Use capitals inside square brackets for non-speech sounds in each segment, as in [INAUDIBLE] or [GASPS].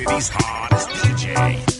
city's hottest DJ.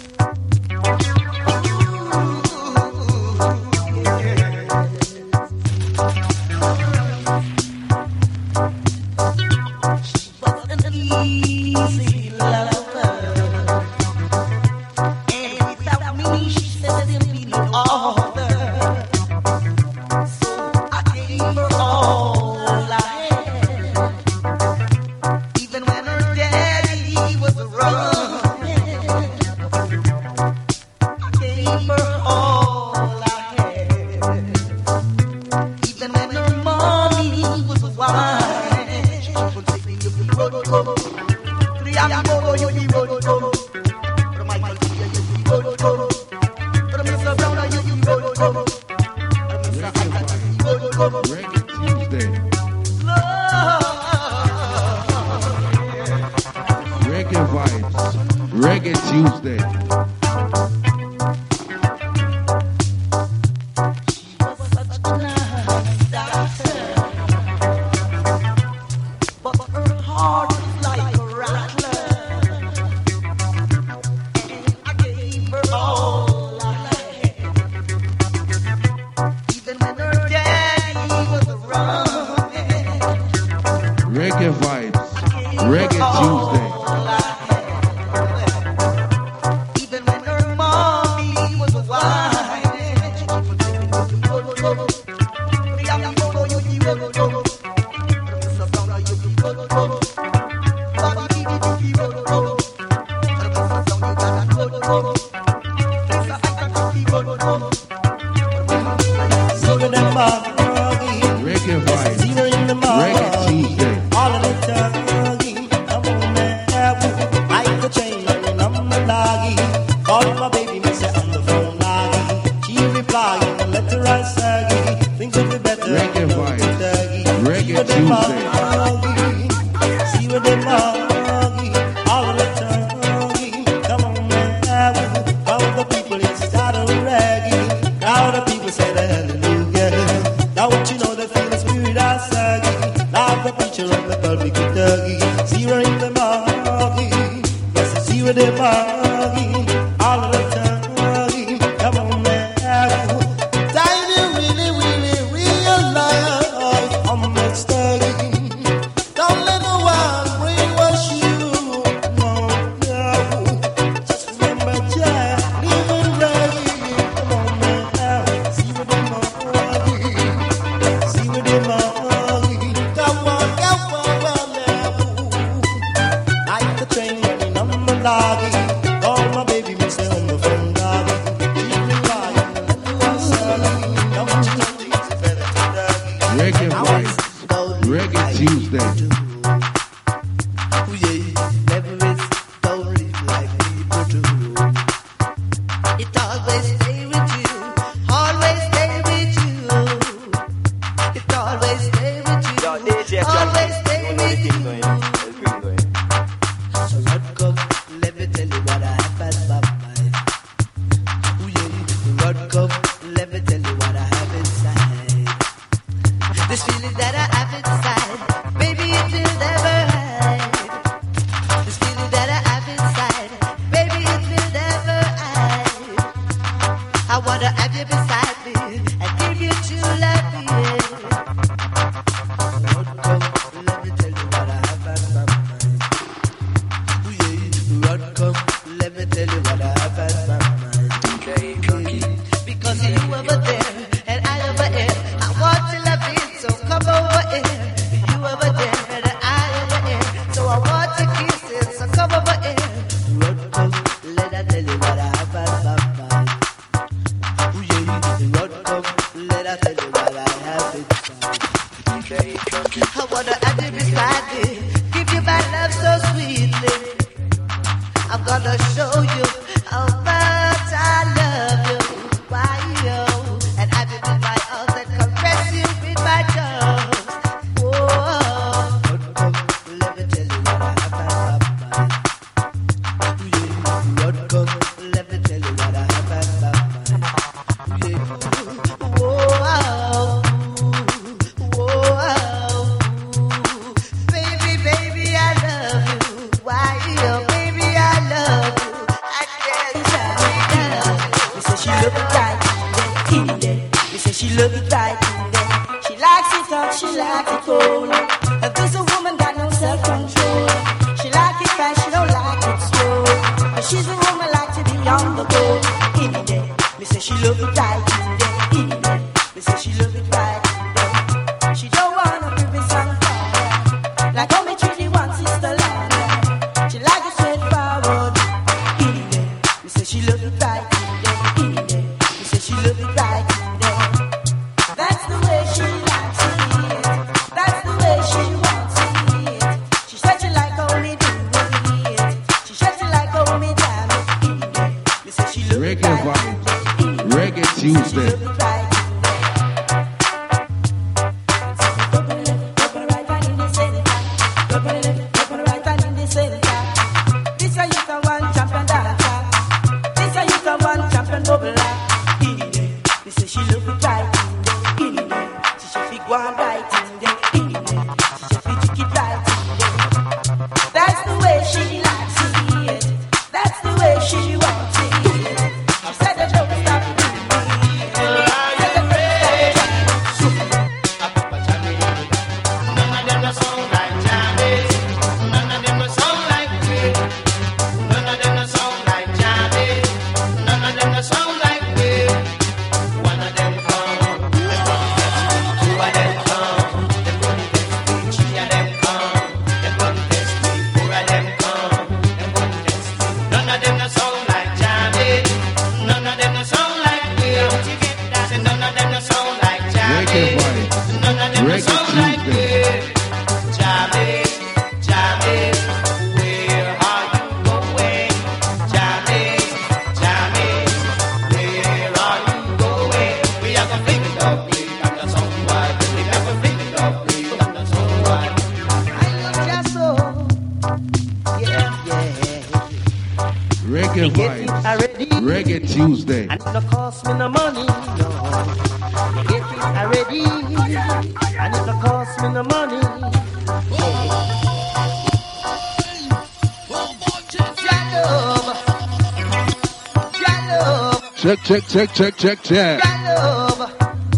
Check, check, check, check.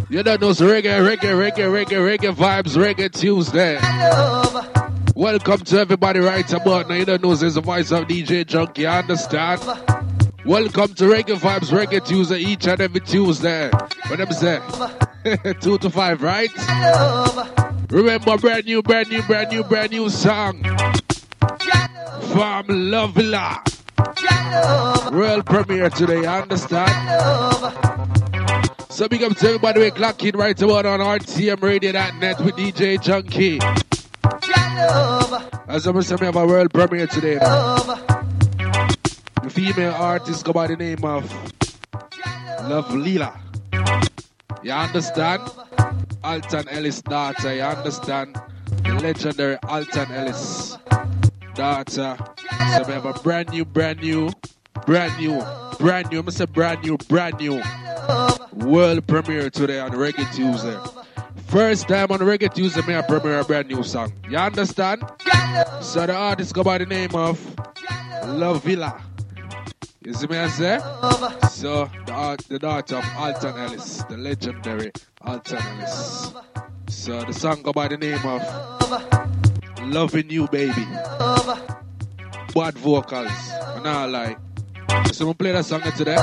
You don't know it's reggae, reggae, reggae, reggae, reggae vibes, reggae Tuesday. Welcome to everybody right about now. You don't know it's the voice of DJ Junky, you understand? Welcome to Reggae Vibes, Reggae Tuesday, each and every Tuesday. What them say? [LAUGHS] Two to five, right? Remember, brand new, brand new, brand new, brand new song from Lovela. World premiere today, you understand? So big up to everybody we clocking right about on RTMRadio.net with DJ Junky. As I'm saying, we have a world premiere today. The female artist go by the name of Love Lila. You understand? Alton Ellis daughter, you understand? The legendary Alton Ellis daughter. So we have a brand new, brand new, brand new, brand new, I'm gonna say brand new, brand new world premiere today on Reggae Tuesday. First time on Reggae Tuesday, me I premiere a brand new song. You understand? So the artist go by the name of Love Villa. You see me I say? So the art, the daughter of Alton Ellis, the legendary Alton Ellis. So the song go by the name of Loving You Baby. Bad vocals. And I like. So I'm play that song today.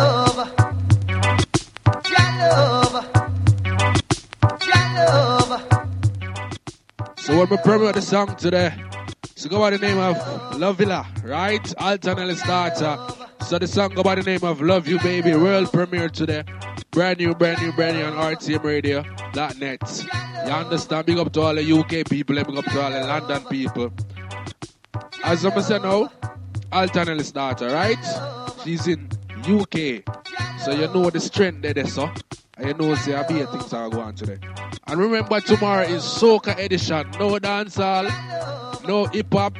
So when we premiere the song today, so go by the name of Love Villa, right? Ellis daughter. So the song go by the name of Love You Baby, world premiere today. Brand new, brand new, brand new on RTMRadio.net. You understand? Big up to all the UK people, big up to all the London people. As I'm saying now, Alton Ellis daughter, right? She's in UK. So you know the strength there, so. And you know, say, I be things are going on today. And remember, tomorrow is Soca edition. No dancehall, no hip hop,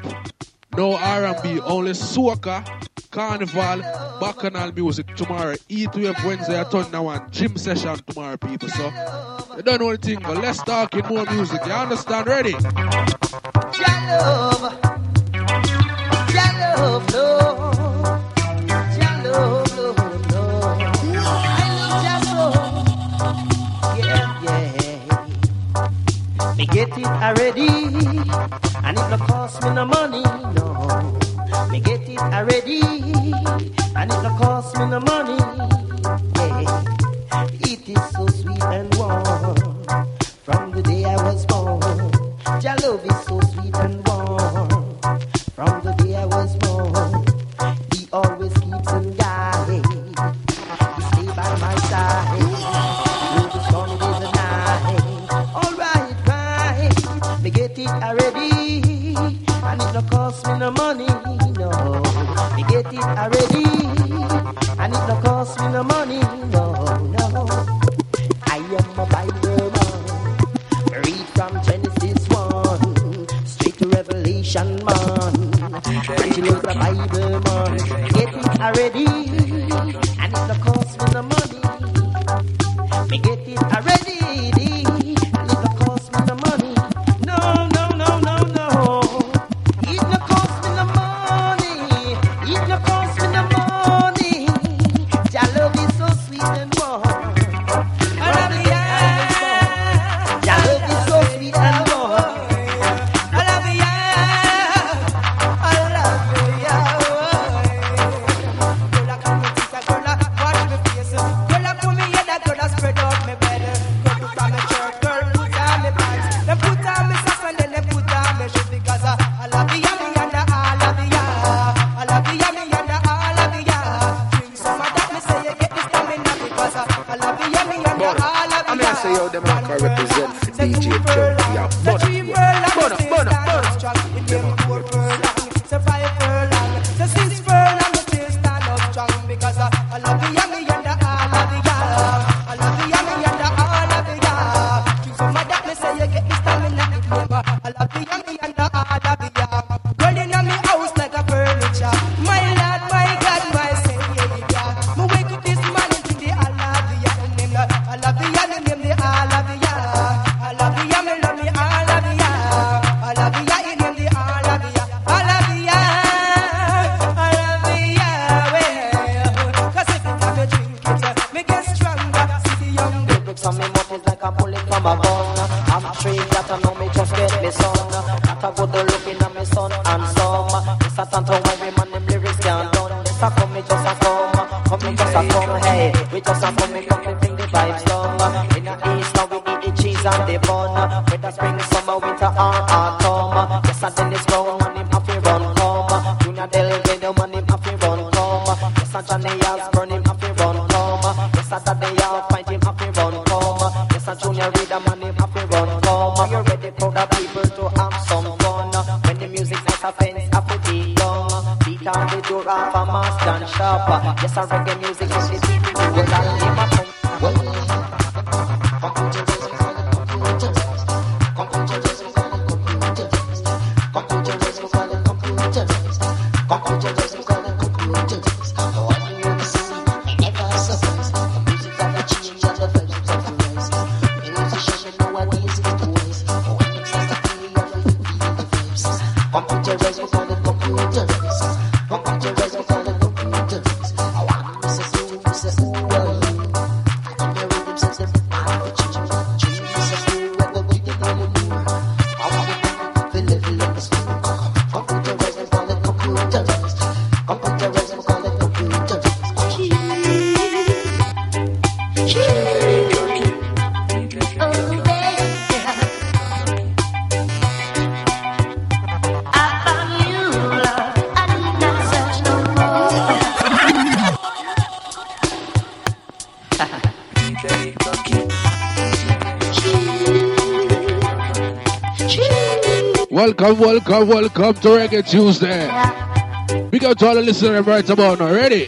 no R&B, only soca, carnival, bacchanal music tomorrow. E2F Wednesday, I turn now on gym session tomorrow, people. So, you don't know the thing, but let's talk in more music. You understand? Ready? Get it already, and it no cost me no money, no. Me get it already, and it no cost me no money, yeah. It is so sweet and warm from the day I was born. Jah love is so sweet and cost me no money, no. We get it already, and it no cost me no money, no, no. I am a Bible man, read from Genesis one, straight to Revelation man. And you a Bible man, get it already. welcome, welcome to Reggae Tuesday. We got to all the listeners right about now. Ready?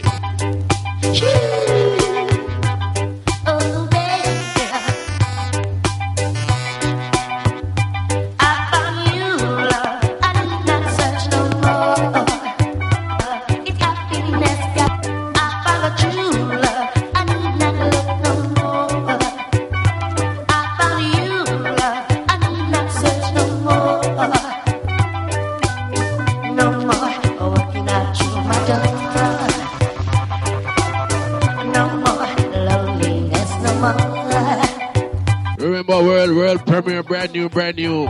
brand new.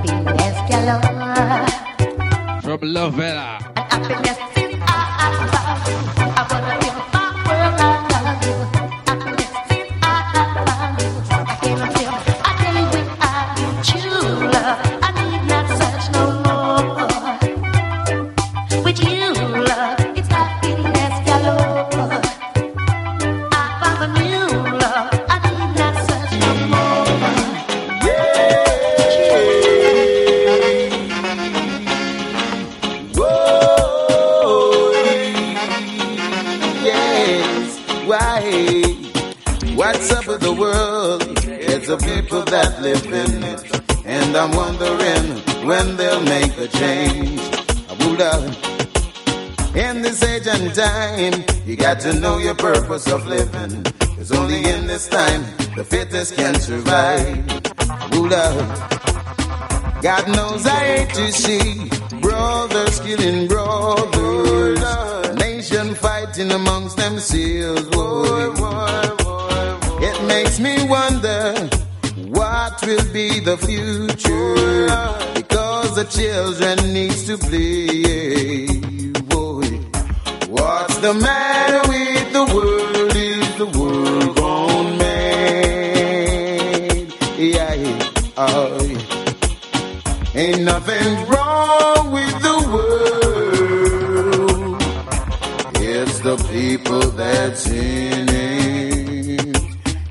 To see brothers killing brothers, nation fighting amongst themselves. It makes me wonder what will be the future because the children needs to play. What's the matter with the world? Ain't nothing wrong with the world. It's the people that's in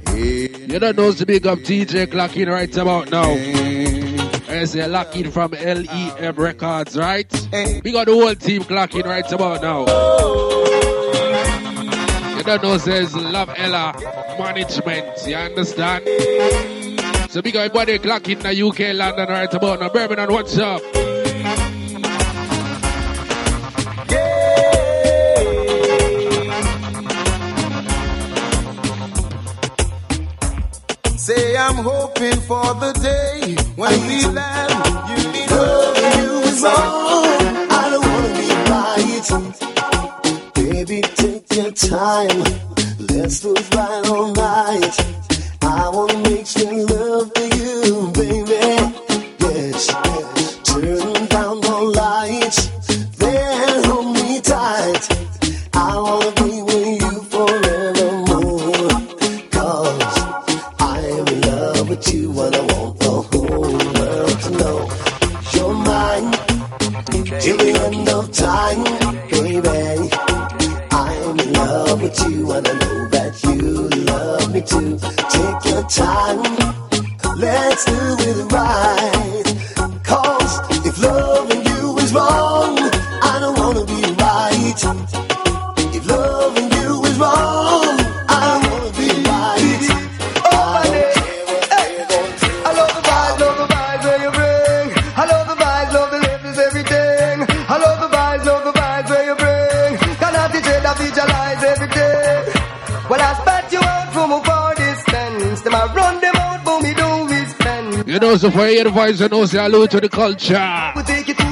it. You don't know to big up DJ clocking right about now. Say locking from LEM Records, right? We got the whole team clocking right about now. You don't know says Love Ella Management, you understand? So big up everybody clocking in the UK, London right about now. Birmingham, what's up? Say I'm hoping for the day when we land. You need love you is wrong. I don't wanna be right. Baby, take your time. Let's do right all night.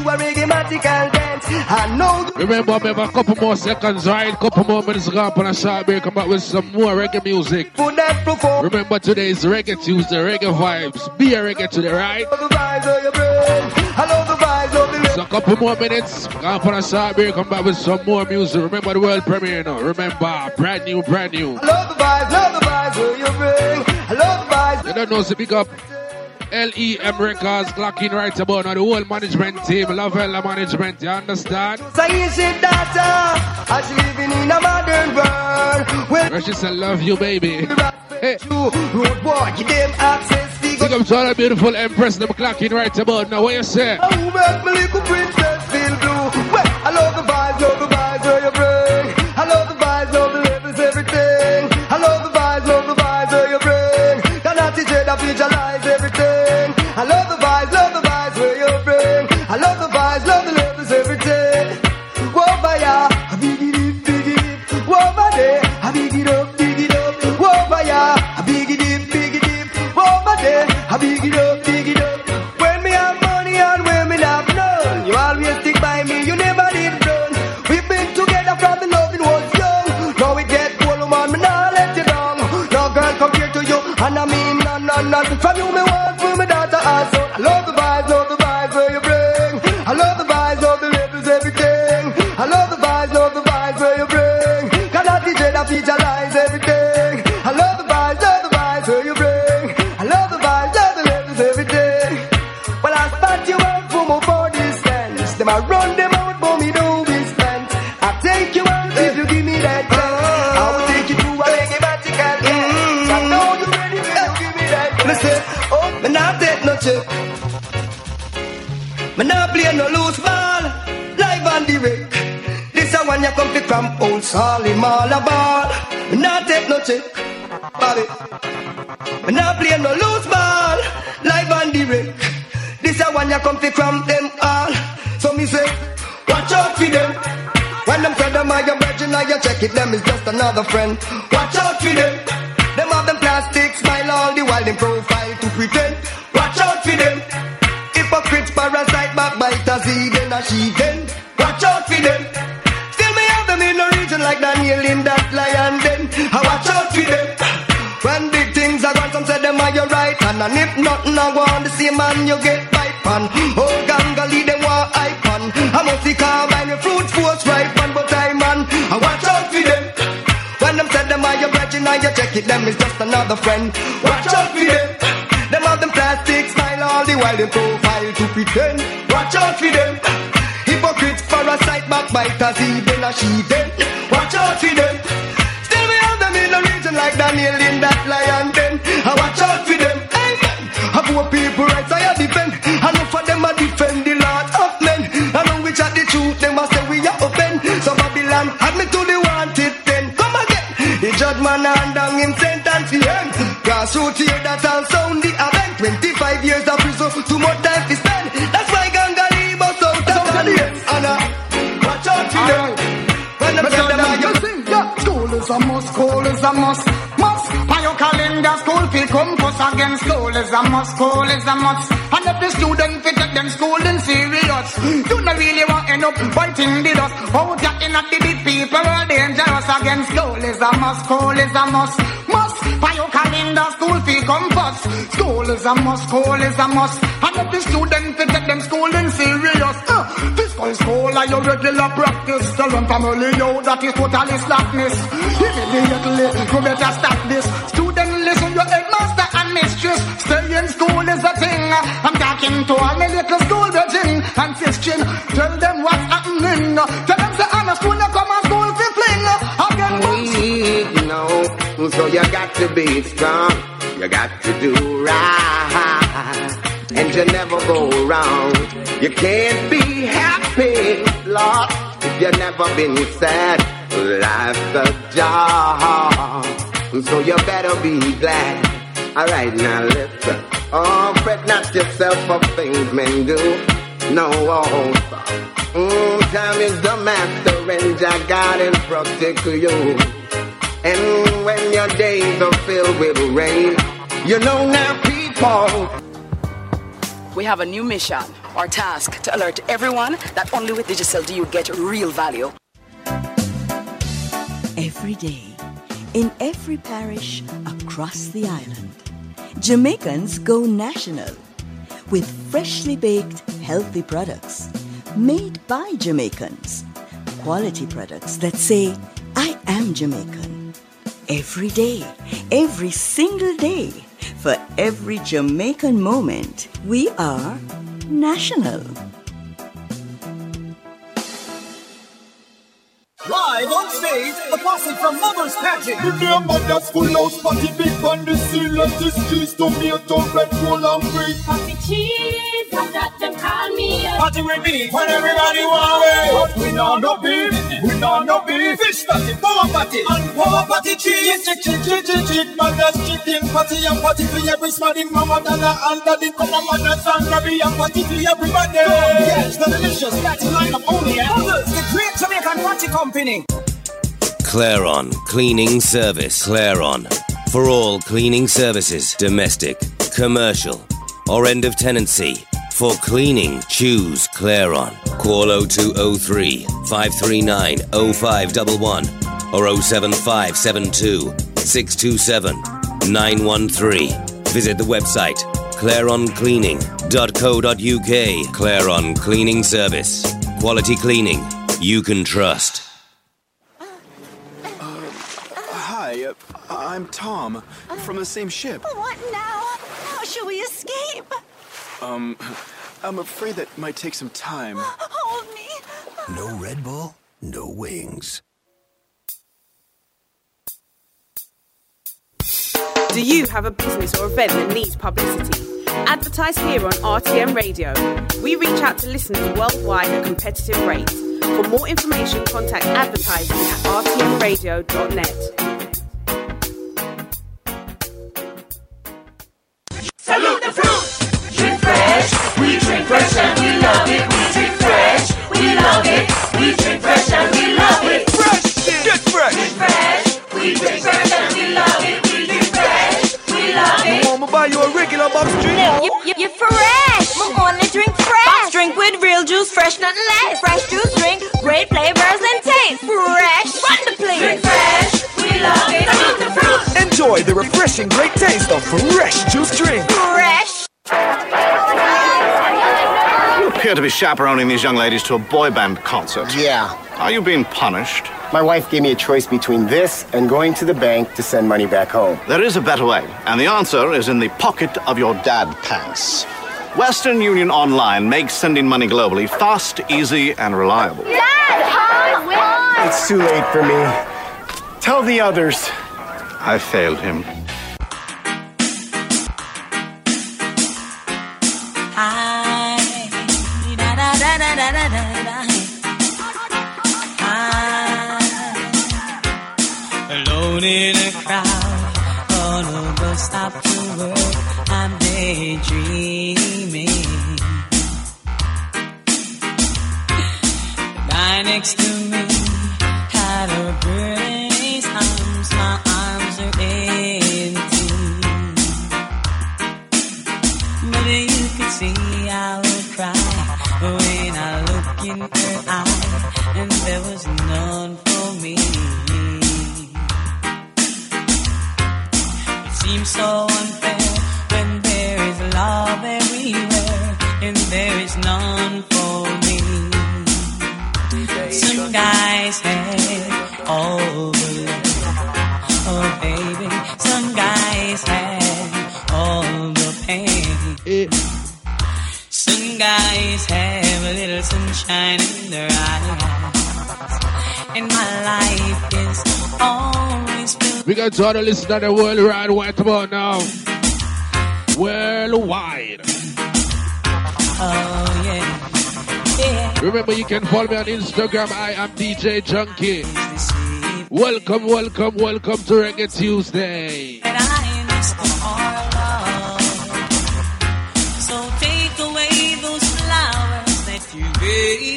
A reggae magical dance. I know the Remember, we have a couple more seconds, right? Couple more minutes to up on a short break. Come back with some more reggae music. food that perform. Remember, today is Reggae Tuesday, reggae vibes. Be a reggae today, right? I the vibes where you bring. I love the vibes, love the lips. So a couple more minutes. Go up on a short break. Come back with some more music. Remember the world premiere now. Remember, brand new, brand new. I love the vibes, love the vibes you bring. I love the vibes. You don't know, so pick up LEM Records, clocking right about now. The whole management team, Love Ella Management, you understand? So you said that as living in a modern world. Well, Where she said, Love you, baby. Hey. road give them access. Figure Pick up to all the beautiful Empress, them clocking right about now. What you say? From old Solly Malabar. Not take no check. Bobby. Not play no loose ball. Live on the. This a one you come fi from them all. So me say, watch out for them. When them say them are your virgin, now check it, them is just another friend. Watch out for them. Them have them plastic smile all the while, them profile to pretend. Man, you get bite pan. Oh, gangali, them want icon. I must see combine with fruit force right man, but I man. I watch out for them. When them say them are your virgin, now you check it, them is just another friend. Watch out for them. Them have them plastic smile all the while, them profile to pretend. Watch out for them. Hypocrites, parasite, backbiters, even a she then. Watch out for them. Still we have them in the region like Daniel in that lion den. I watch out for them. Amen. I poor people rights Grassroots hear that and sound the event. 25 years of prison, too much time to spend. That's why Gangali bust out of the I watch out for them. When them say them are your School is a must, school is a must, must. On your calendar, school fee come first again. School is a must, school is a must. And if the student fit take them schooling serious, you not really want end up biting the dust. Out ya in the people are dangerous again. School is a must, school is a must, your calendar, school fee first. School is a must, school is a must. And if the student fit take them schooling serious, uh, physical school are your regular practice. Tell them family yo that is totally slackness. Immediately, you better stop this. Student, listen, your headmaster and mistress. Stay in school is a thing. I'm talking to my little school virgin and sister. Tell them what's happening. Tell So you got to be strong. You got to do right. And you never go wrong. You can't be happy, Lord, if you never been sad. Life's a job. So you better be glad. Alright, now listen. Oh, fret not yourself for things men do. No, oh, mm, time is the master and Jah God and protect you. And when your days are filled with rain, you know now people. We have a new mission or task to alert everyone that only with Digicel do you get real value. Every day, in every parish across the island, Jamaicans go national with freshly baked, healthy products made by Jamaicans. Quality products that say, I am Jamaican. Every day, every single day, for every Jamaican moment, we are national. Live on stage, a posse from Mother's Pageant. Remember that school house party big on the scene Let the streets tomato, red, roll and green Party cheese, I got them call me up. Party with me when everybody want it. But we know no beef, we know no beef Fish party, power party, and power party cheese. Chick, chick, chick, chick, chick, mother's chicken party and party for every smarty mama Dada and daddy come on mother's and grabby and party for everybody Yes, the delicious party lineup only at Others, the great Jamaican party company. Claron Cleaning Service. Claron. For all cleaning services, domestic, commercial, or end of tenancy. For cleaning, choose Claron. Call 0203 539 0511 or 07572 627 913. Visit the website claroncleaning.co.uk. Claron Cleaning Service. Quality cleaning you can trust. Hi, uh, I'm Tom from the same ship. What now? How shall we escape? Um, I'm afraid that might take some time. [GASPS] Hold me. No Red Bull, no wings. Do you have a business or event that needs publicity? Advertise here on RTM Radio. We reach out to listeners worldwide at competitive rates. For more information, contact advertising at rtmradio.net. fresh and we love it. We drink fresh, we love it. We drink fresh and we love it. Fresh, get fresh. Get fresh, we drink fresh and we love it. We drink fresh, we love it. Mama buy you a regular box drink. You, you, you're fresh. I'm gonna drink fresh. Box drink with real juice, fresh, nothing less. Fresh juice drink, great flavors and taste. Fresh, run. Drink fresh, we love it. Enjoy the refreshing great taste of fresh juice drink. Fresh. You appear to be chaperoning these young ladies to a boy band concert. Yeah. Are you being punished? My wife gave me a choice between this and going to the bank to send money back home. There is a better way, and the answer is in the pocket of your dad pants. Western Union Online makes sending money globally fast, easy, and reliable. It's too late for me. Tell the others. I failed him. Alone in a crowd on a bus stop to work, I'm daydreaming. The guy next to me had a bird guys have a little sunshine in their eyes, and my life is always filled. We got to all the listeners the worldwide right about now. Worldwide. Oh yeah, yeah. Remember, you can follow me on Instagram. I am DJ Junky. Welcome, welcome, welcome to Reggae Tuesday. You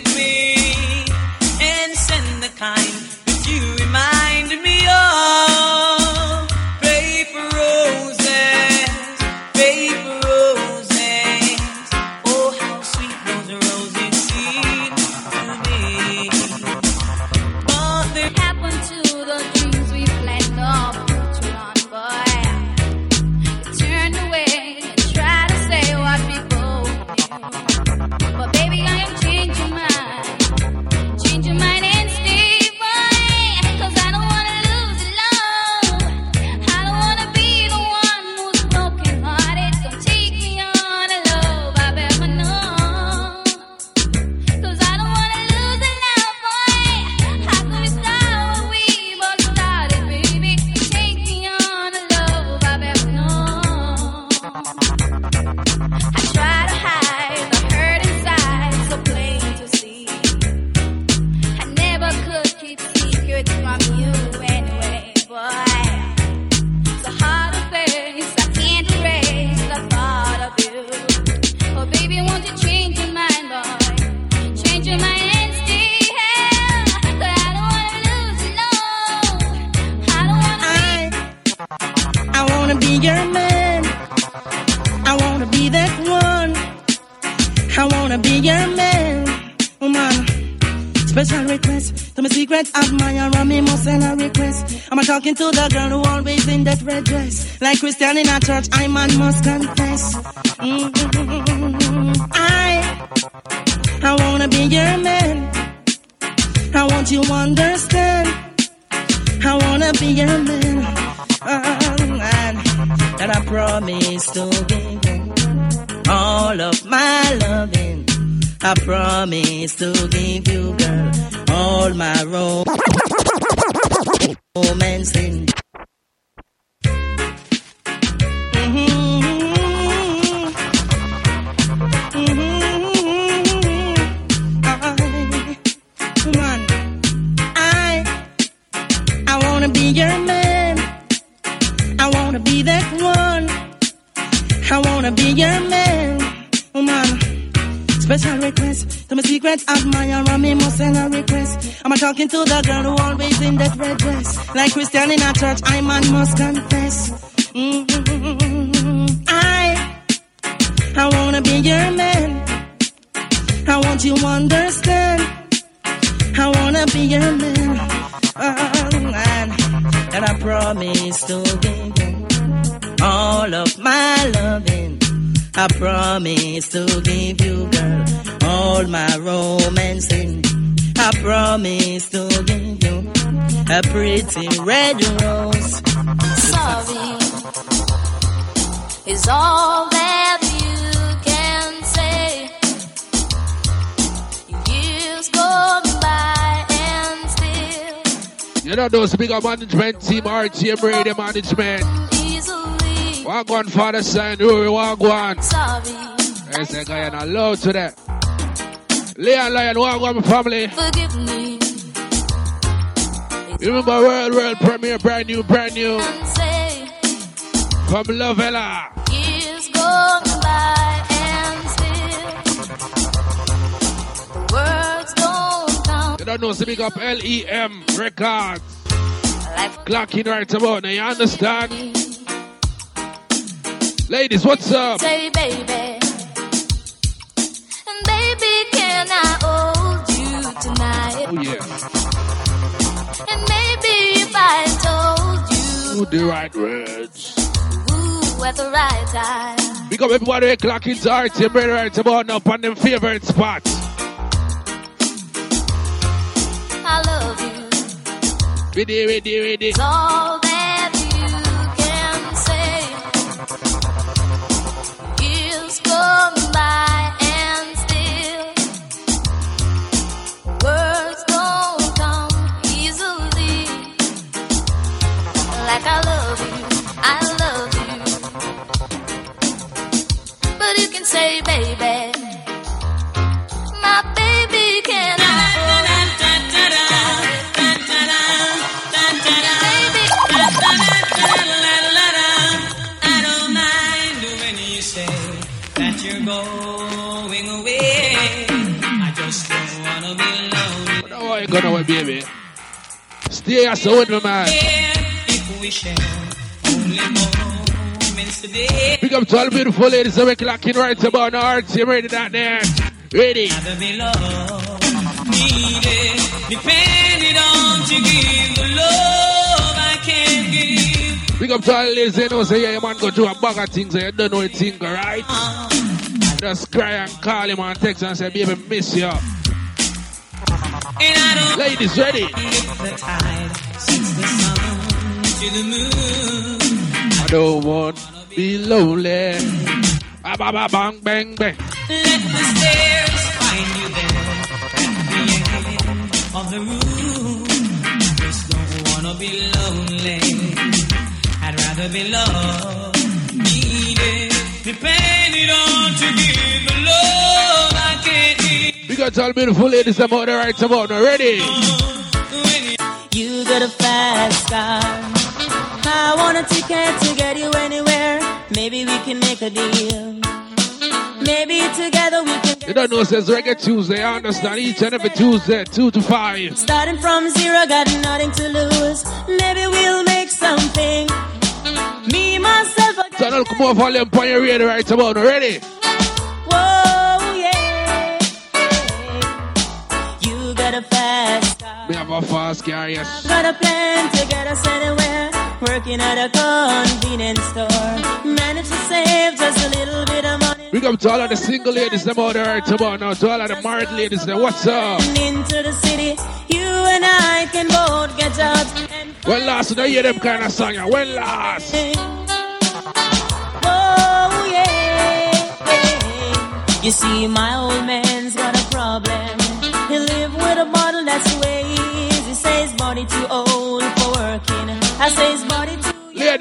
my me must send a request. I'm a talking to the girl who always in that red dress, like Christian in a church. I man must confess. Mm, I, I wanna be your man. I want you to understand. I wanna be your man. Uh, and that I promise to give all of my loving. I promise to give you, girl, all my ro- romancing. I, I wanna be your man. I wanna be that one. I wanna be your man, woman. Special request to my secret admirer, me must send a request. I'm a talking to the girl who always in that red dress, like Christian in a church. I man must confess. Mm-hmm. I, I wanna be your man. I want you to understand. I wanna be your man. Oh, man. And I promise to give you all of my loving. I promise to give you, girl, all my romancing. I promise to give you a pretty red rose. Sorry is all that you can say. Years gone by and still You know those big up management team, RTM Radio Management. Wagwan Father Sign, Rory Wagwan. sorry. I say, guy, and hello to that. Leon Lion, Wagwan my family. Forgive me You remember World World Premiere, brand new, brand new. From Lovella. years gone by and still the words don't count. You don't know, so big up LEM Records. Clocking right about now, you understand? Ladies, what's up? Say, baby, and baby, can I hold you tonight? Oh, yeah. And maybe if I told you Who the right words? ooh, at the right time, Big up everybody who clocking to RTM Radio right about now on them favorite spots. I love you. Ready, ready, ready. Gonna away, baby. Stay so with me, man. If we share up to all beautiful ladies that we clocking right about now. RTM Radio that there. Ready. Needed, depended on to give the love I can give. Big up to all ladies that say, yeah, man, go through a bag of things and you don't know a thing, right? Just cry and call him and text and say, baby, miss you. The ready. I don't want to be lonely. Ah, ba, ba, bang, bang, bang. Let the stairs find you there the of the room. Just don't wanna be lonely. I'd rather be loved, needed, depended on to give the love I can't give. Big up to all the beautiful ladies that out there right about now. Ready? You got a fast car. I want a ticket to get you anywhere. Maybe we can make a deal. Maybe together we can You don't know, says Reggae Tuesday. I understand each and every Tuesday, 2 to 5. Starting from zero, got nothing to lose. Maybe we'll make something. Me, myself, I Channel, come on, volume on your radio right about now. Ready? Whoa, a fast car. We have a fast car, yes. Got a plan to get us anywhere. Working at a convenience store. Managed to save just a little bit of money. Big up to all of the single ladies that out there about now. To all of the married ladies that what's up? Into the city, you and I can both get jobs. When last did I hear them kind of song? When last? Oh yeah. You see, my old man's got a problem.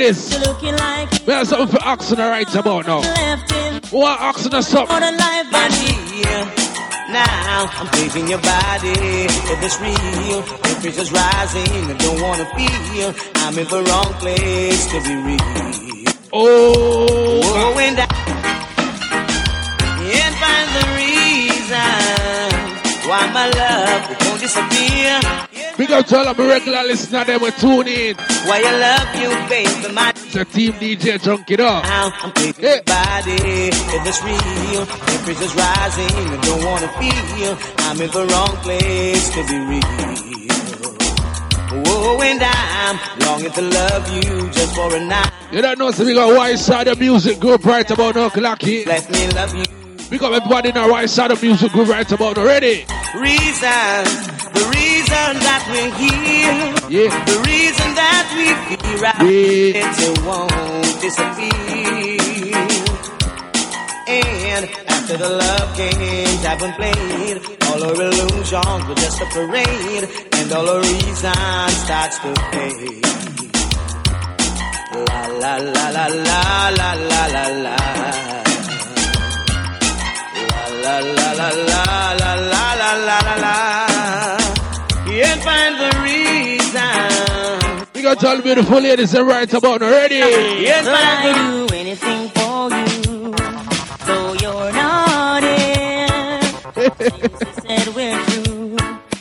Ladies, young, looking like we have something for Oxen right about now. left him. What Oxen or something? Modern life, but Now I'm craving your body. If it's real, temperature's rising. I don't wanna feel I'm in the wrong place to be real. Oh, oh and I can't find the reason why my love won't disappear. Big up to all of my regular listeners that will tune in. Why I love you, baby, my It's a team DJ drunk it up. Now I'm taking yeah. body, if it's real, temperature's rising, and don't wanna feel I'm in the wrong place to be real. Oh, and I'm longing to love you just for a night. You don't know, so we got White Side of Music Group right about now, clock here. Let me love you. We got everybody in our right Side of Music Group right about now. Ready? Reason, the reason that we're here. Yeah. The reason that we feel right. Yeah. It won't disappear. And after the love games have been played, all our illusions were just a parade, and all our reason starts to fade. La la la la la la la la la. La la la la la la la la la la. Can't find the reason. We got all beautiful ladies that right about now. Ready? Yes, but I do anything for you, though you're not here. said we're.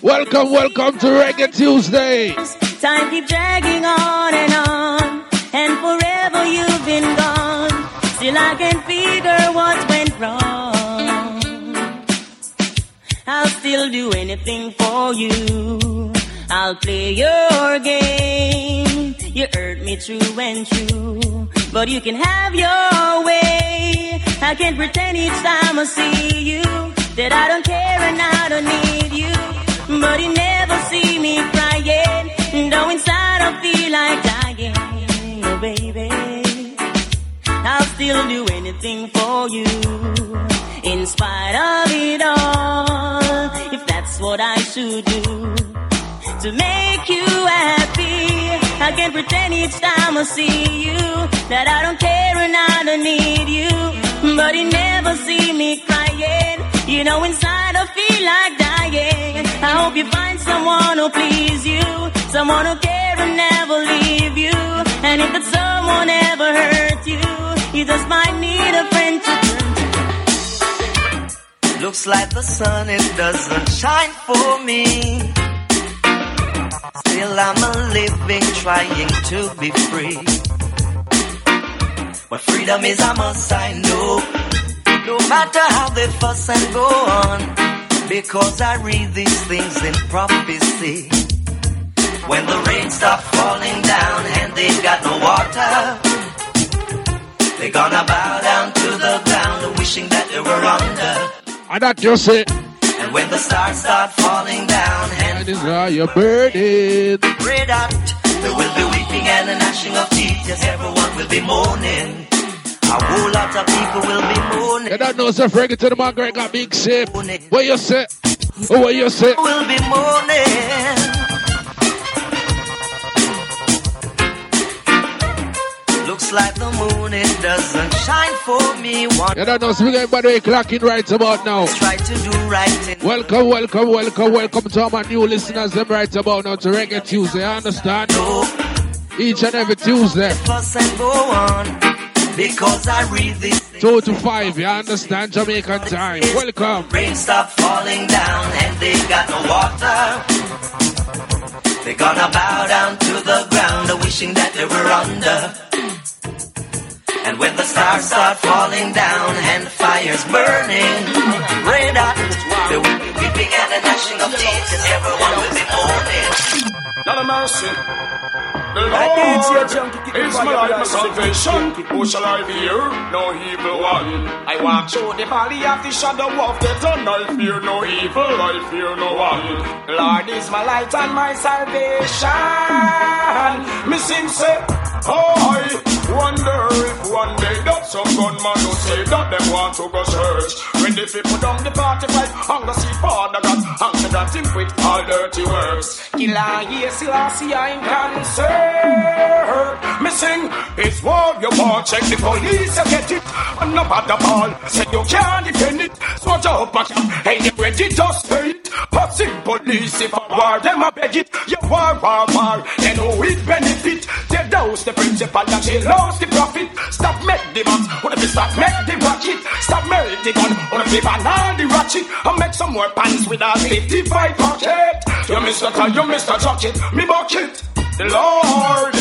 Welcome, welcome to Reggae Tuesday. Time keep dragging on and on, and forever you've been gone. Still I can figure what I'll still do anything for you. I'll play your game. You hurt me true and true, but you can have your way. I can't pretend each time I see you that I don't care and I don't need you. But you never see me crying, though inside I feel like dying, oh baby. I'll still do anything for you, in spite of it all, what I should do to make you happy. I can't pretend each time I see you that I don't care and I don't need you. But you never see me crying. You know, inside I feel like dying. I hope you find someone who'll please you, someone who'll care and never leave you. And if that someone ever hurt you, you just might need a friend to turn to. Looks like the sun, it doesn't shine for me. Still I'm a living, trying to be free. But freedom is a must, I know. No matter how they fuss and go on, because I read these things in prophecy. When the rain stops falling down and they've got no water, they're gonna bow down to the ground, wishing that they were under. And that just it. And when the stars start falling down and is how you're burning. red hot, there will be weeping and a gnashing of teeth. Yes, everyone will be mourning. A whole lot of people will be mourning. You don't know, sir, Frankie to the Margaret got big shape. What you say? Oh, what you say? Will be mourning. Like the moon, it doesn't shine for me. One You don't know, so everybody clocking right about now. try to do right Welcome, welcome, welcome, welcome to all my new listeners. Them right about now to Reggae Tuesday. I understand? Each and every Tuesday, and go on. Because I read things. two to five. You understand? Jamaican time. Welcome. Rain stop falling down and they got no water. They're gonna bow down to the ground, wishing that they were under. And when the stars start falling down and the fire's burning, red hot, there will be weeping and a gnashing of teeth, and everyone will be mourning. Not a mercy. The Lord is my life, my salvation. Who shall I fear? No evil one. I walk through the valley of the shadow of death, and I fear no evil. I fear no one. Lord is my light and my salvation. Me sing say, oh, I wonder if one day that some gunman will say that them want to go search. When the people down the party fight, hunger see father God, hunger got him with all dirty works. Killer, yes, Lassie, I'm concerned. Me sing, it's war you want, check the police, you get it. And no bother ball, say you can't defend it. Swatch up, but hey, they ready, just pay it. Passing police, if a war, them a beg it. You war, war, war, they know it benefit. They dose the principal and she lost the profit. Stop make the bombs, wanna be stop make the rocket. Stop melt the gun, wanna be banana the ratchet. And make some more pants with a 55 pocket. You Mr. Tie, you Mr. Chocolate, me bucket. The Lord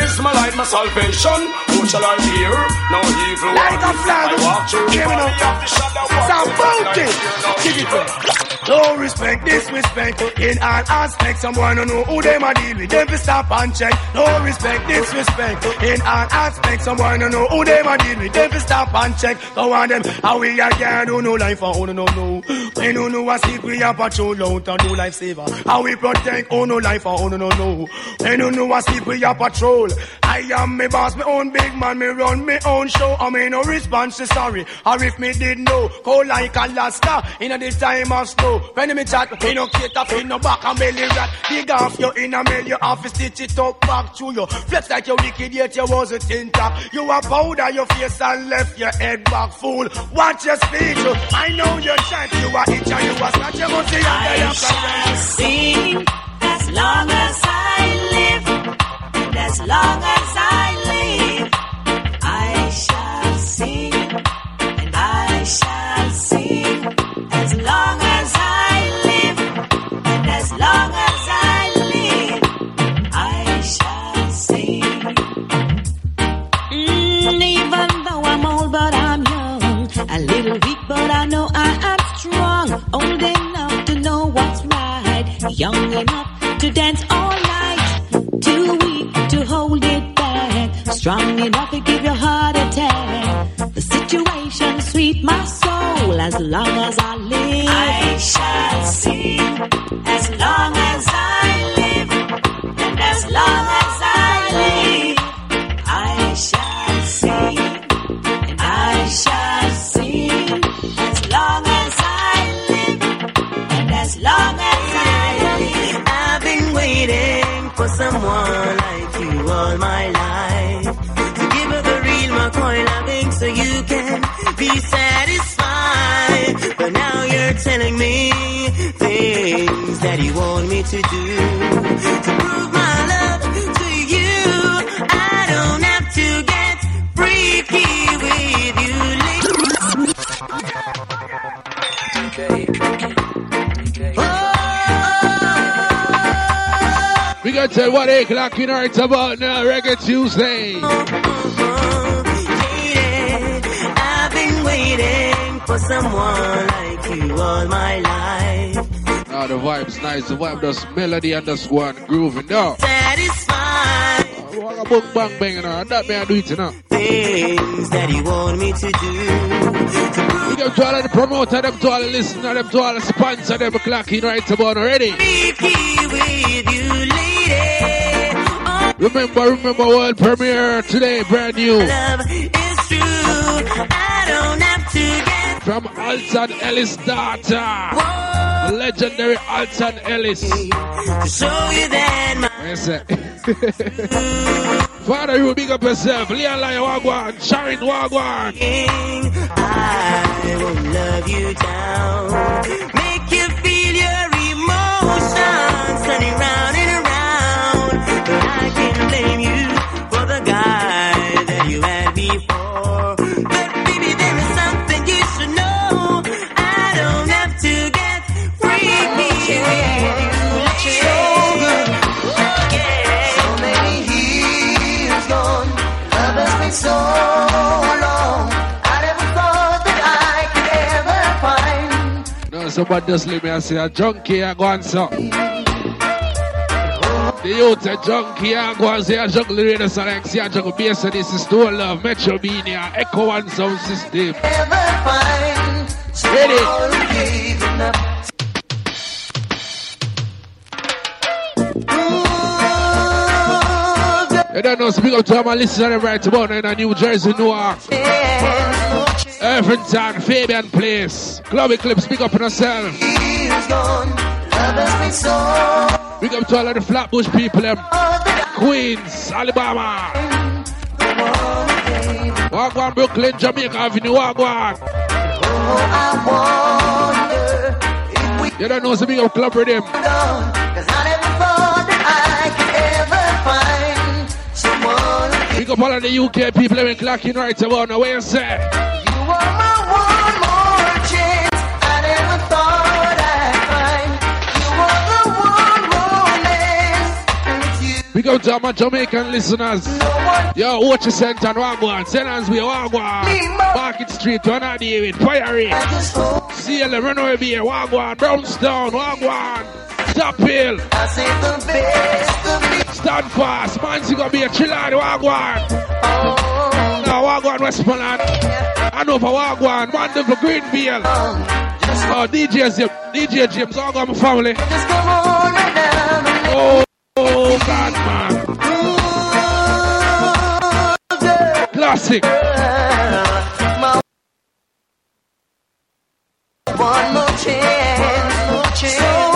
is my light, my salvation. Who shall I fear? No evil Like a flag. I walk through the Hear me now. valley of the shadow of Stop I voting. Dig it up. No respect, disrespect in all aspects. Someone who know who them a deal with. Them fi stop and check. No respect, disrespect in all aspects. Someone who know who them a deal with. Them fi stop and check. Go on them. How we a can do no life for who no know. When who know a sleep we a patrol out and do lifesaver. How we protect who no life for who no know. When who know a sleep we a patrol. I am me boss, me own big man, me run me own show. I me no response to sorry. Or if me did know, cold like Alaska in a the time of snow. When me chat, me no cater for no back and belly rat. Dig off your inner mail, you have to stitch it up back to you. Flex like you wicked yet you wasn't intact. You a powder your face and left your head back full. Watch your speech, I know your chat. You a itch and you a scratch. You must see I your shall sing as long as I live, and as long as I live, I shall sing, and I shall sing as long as I know I am strong. Old enough to know what's right. Young enough to dance all night. Too weak to hold it back. Strong enough to give your heart attack. The situation sweet my soul as long as I live. I shall sing as long as I live. And as long as I live. I shall sing, and I shall be satisfied. But now you're telling me things that you want me to do to prove my love to you. I don't have to get freaky with you. We got to what eight o'clock in right about now, Reggae Tuesday. Oh. For someone like you all my life. Oh, the vibe's nice. The vibe does melody and just one grooving now. Satisfied ah, Oh, boom, bang, bang, and ah? all. that may I do it, you know. things that you want me to do. We got to all of the promoter, them to all the listener, them to all the sponsor, them clock in right about already. With you, lady. Remember, remember, world premiere today, brand new. Love is true. From Alton Ellis' daughter. The legendary Alton Ellis. to show you that my say? [LAUGHS] Father, you big up yourself. Leon Lion Wagwan. Sharon Wagwan. I will love you down. Make you feel your emotions turning round and around. But I can't blame you somebody just leave me and say, a Junky, I go on, so. The youth, a Junky, I go and say, a radio bass, and this is Love, Metro Media, Echo Sound System. Up. You don't know, speak up to my listeners right about in New Jersey, Newark. Everton, Fabian Place. Clubby Clip, speak up on yourself. Big up to all of the Flatbush people, them. Queens, Alabama. Wagwan, Brooklyn, Jamaica Avenue, Wagwan. You don't know, so big up club with them. Big up all of the UK people, them clocking right about now. Where you say? The. Big Big to my Jamaican listeners. Yo, watch your center Wagwan. Send we Wagwan. Market Street, one of David. Fire rate. CL, Runaway Beer, Wagwan. Brownstone, Wagwan. Top Hill. Stand fast. Man, Man's gonna be a chillard, Wagwan. Now, Wagwan, Westmoreland. I know for Wagwan. Wonderful Greenfield. Oh, DJ James, DJ James, all got my family. Oh, oh, God, man. Classic. One more chance, more chance. So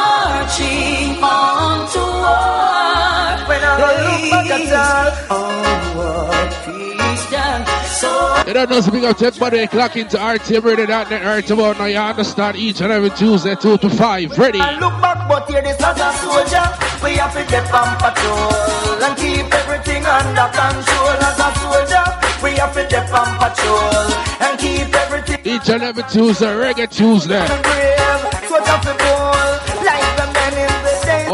You don't know, so big up to everybody clock into RTM Radio.net right now. You understand each and every Tuesday, 2 to 5. Ready? I look back, but here this as a soldier. We have to get on patrol and keep everything under control. As a soldier, we have to get on patrol and keep everything Each and every Tuesday, Reggae Tuesday.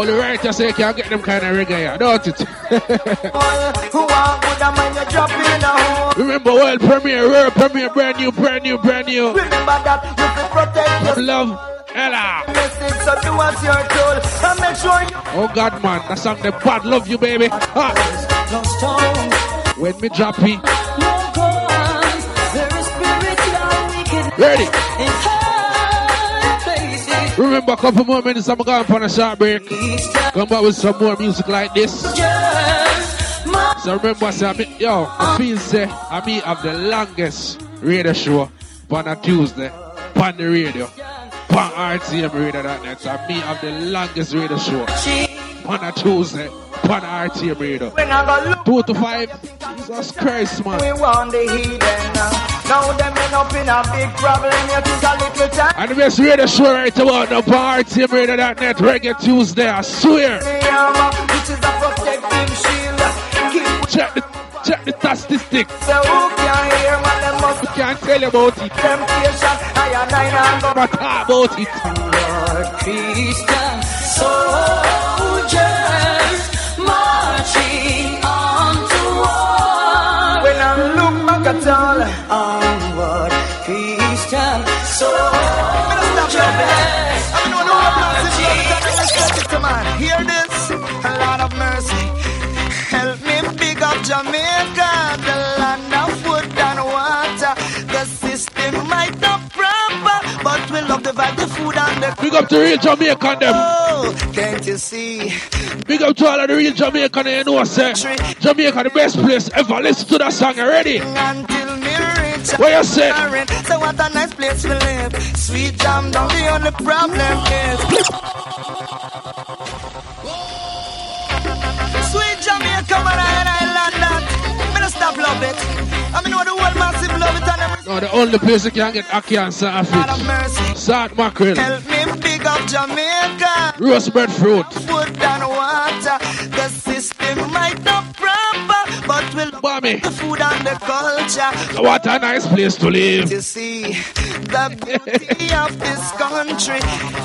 In the days. Only right to say, can't get them kind of reggae, yeah, don't it? Who want good a man, in a hole. Remember, world premiere, world premiere, brand new, brand new, brand new. Remember that you can protect your Love, Ella. message, so do as you're told. And make sure you Oh God, man, that song the bad love you, baby. Ha. When me drop it, no guns. There is spiritual wickedness ready. Remember, a couple more minutes, I'm going for a short break. Come back with some more music like this. So remember, say, I mean, yo, I feel say I mean have the longest radio show on a Tuesday on the radio. On RTM. So mean have the longest radio show on a Tuesday on RTM radio. when I go look. Two to five. Jesus Christ, man. We want the heathen now. Now them end up in a big problem. You think a little time. And the best radio show right about on RTM radio.net. Reggae Tuesday, I swear. Which is a protective shield. Check the check the statistics. so who can hear man them We can't tell you about it. temptation. I and I and go. But about it. Lord Christian soldiers marching on to war. When I look back at all onward Christian soldiers. Hear this, a lot of mercy. Help me big up Jamaica, the vibe, the food and the Big up to real Jamaican them. Oh, can't you see? Big up to all of the real Jamaican you know what I say Jamaica the best place ever. Listen to that song already. Until me reach What you say? So what a nice place we live. Sweet jam down, the only problem is. Sweet Jamaica, man, I land that. Me no stop love it. I mean, know the whole massive love it No, the only place you can get and lot of mercy. Salt mackerel, Help me big up Jamaica. roast bread fruit. Food and water. The system might not proper, but we love Mommy, the food and the culture. what a nice place to live. To see the beauty of this country,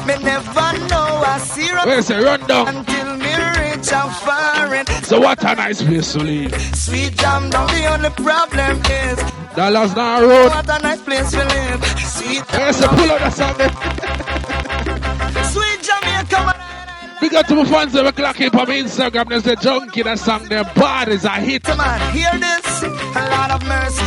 me never know I see Where's the rundown? until me reach a foreign. So what a nice place to live. Sweet jam down, the only problem is Dollars down road. what a nice place to live. Sweet Where's the pull out song there? sweet Jamaica. Big up to my fans that were clocking my Instagram. There's a Junky that sang their bodies. a hit. Come on, hear this, a lot of mercy.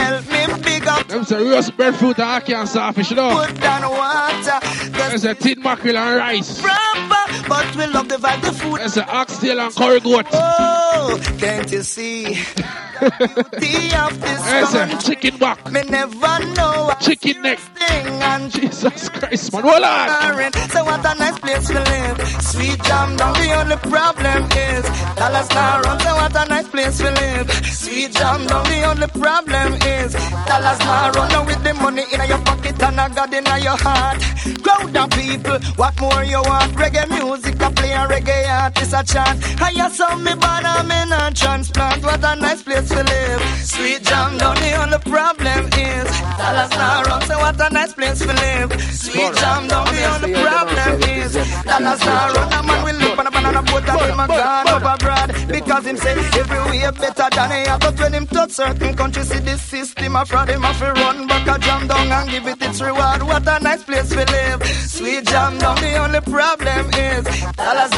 Help me big up Them say roast bread fruit and ackee and sausage, you know. food and water. The There's a tin mackerel and rice. proper, but we love the vibe, the food. There's a oxtail and curry goat. Oh, can't you see [LAUGHS] the beauty of this There's a chicken back. Me never know Chicken neck. thing and Jesus Christ, man. Hold on. So what a nice place we live. Sweet jam down, the only problem is Dallas now run, so what a nice place to live. Sweet jam down, the only problem is Dallas now run now with the money in your pocket and a God in your heart. Crowd of people, what more you want? Reggae music, I play a reggae artist a chant. I saw me born, I'm in a transplant. What a nice place to live. Sweet jam down, the only problem is Dallas now run, so what a nice place to live. Sweet jam down, the only problem is Dallas now run, a man will live on a banana boat and him a gone over broad. Because him say everywhere better than he have. But when him touch certain countries, see the system a fraud, him have to run back a jam down and give it its reward. What a nice place we live. Sweet jam down, the only problem is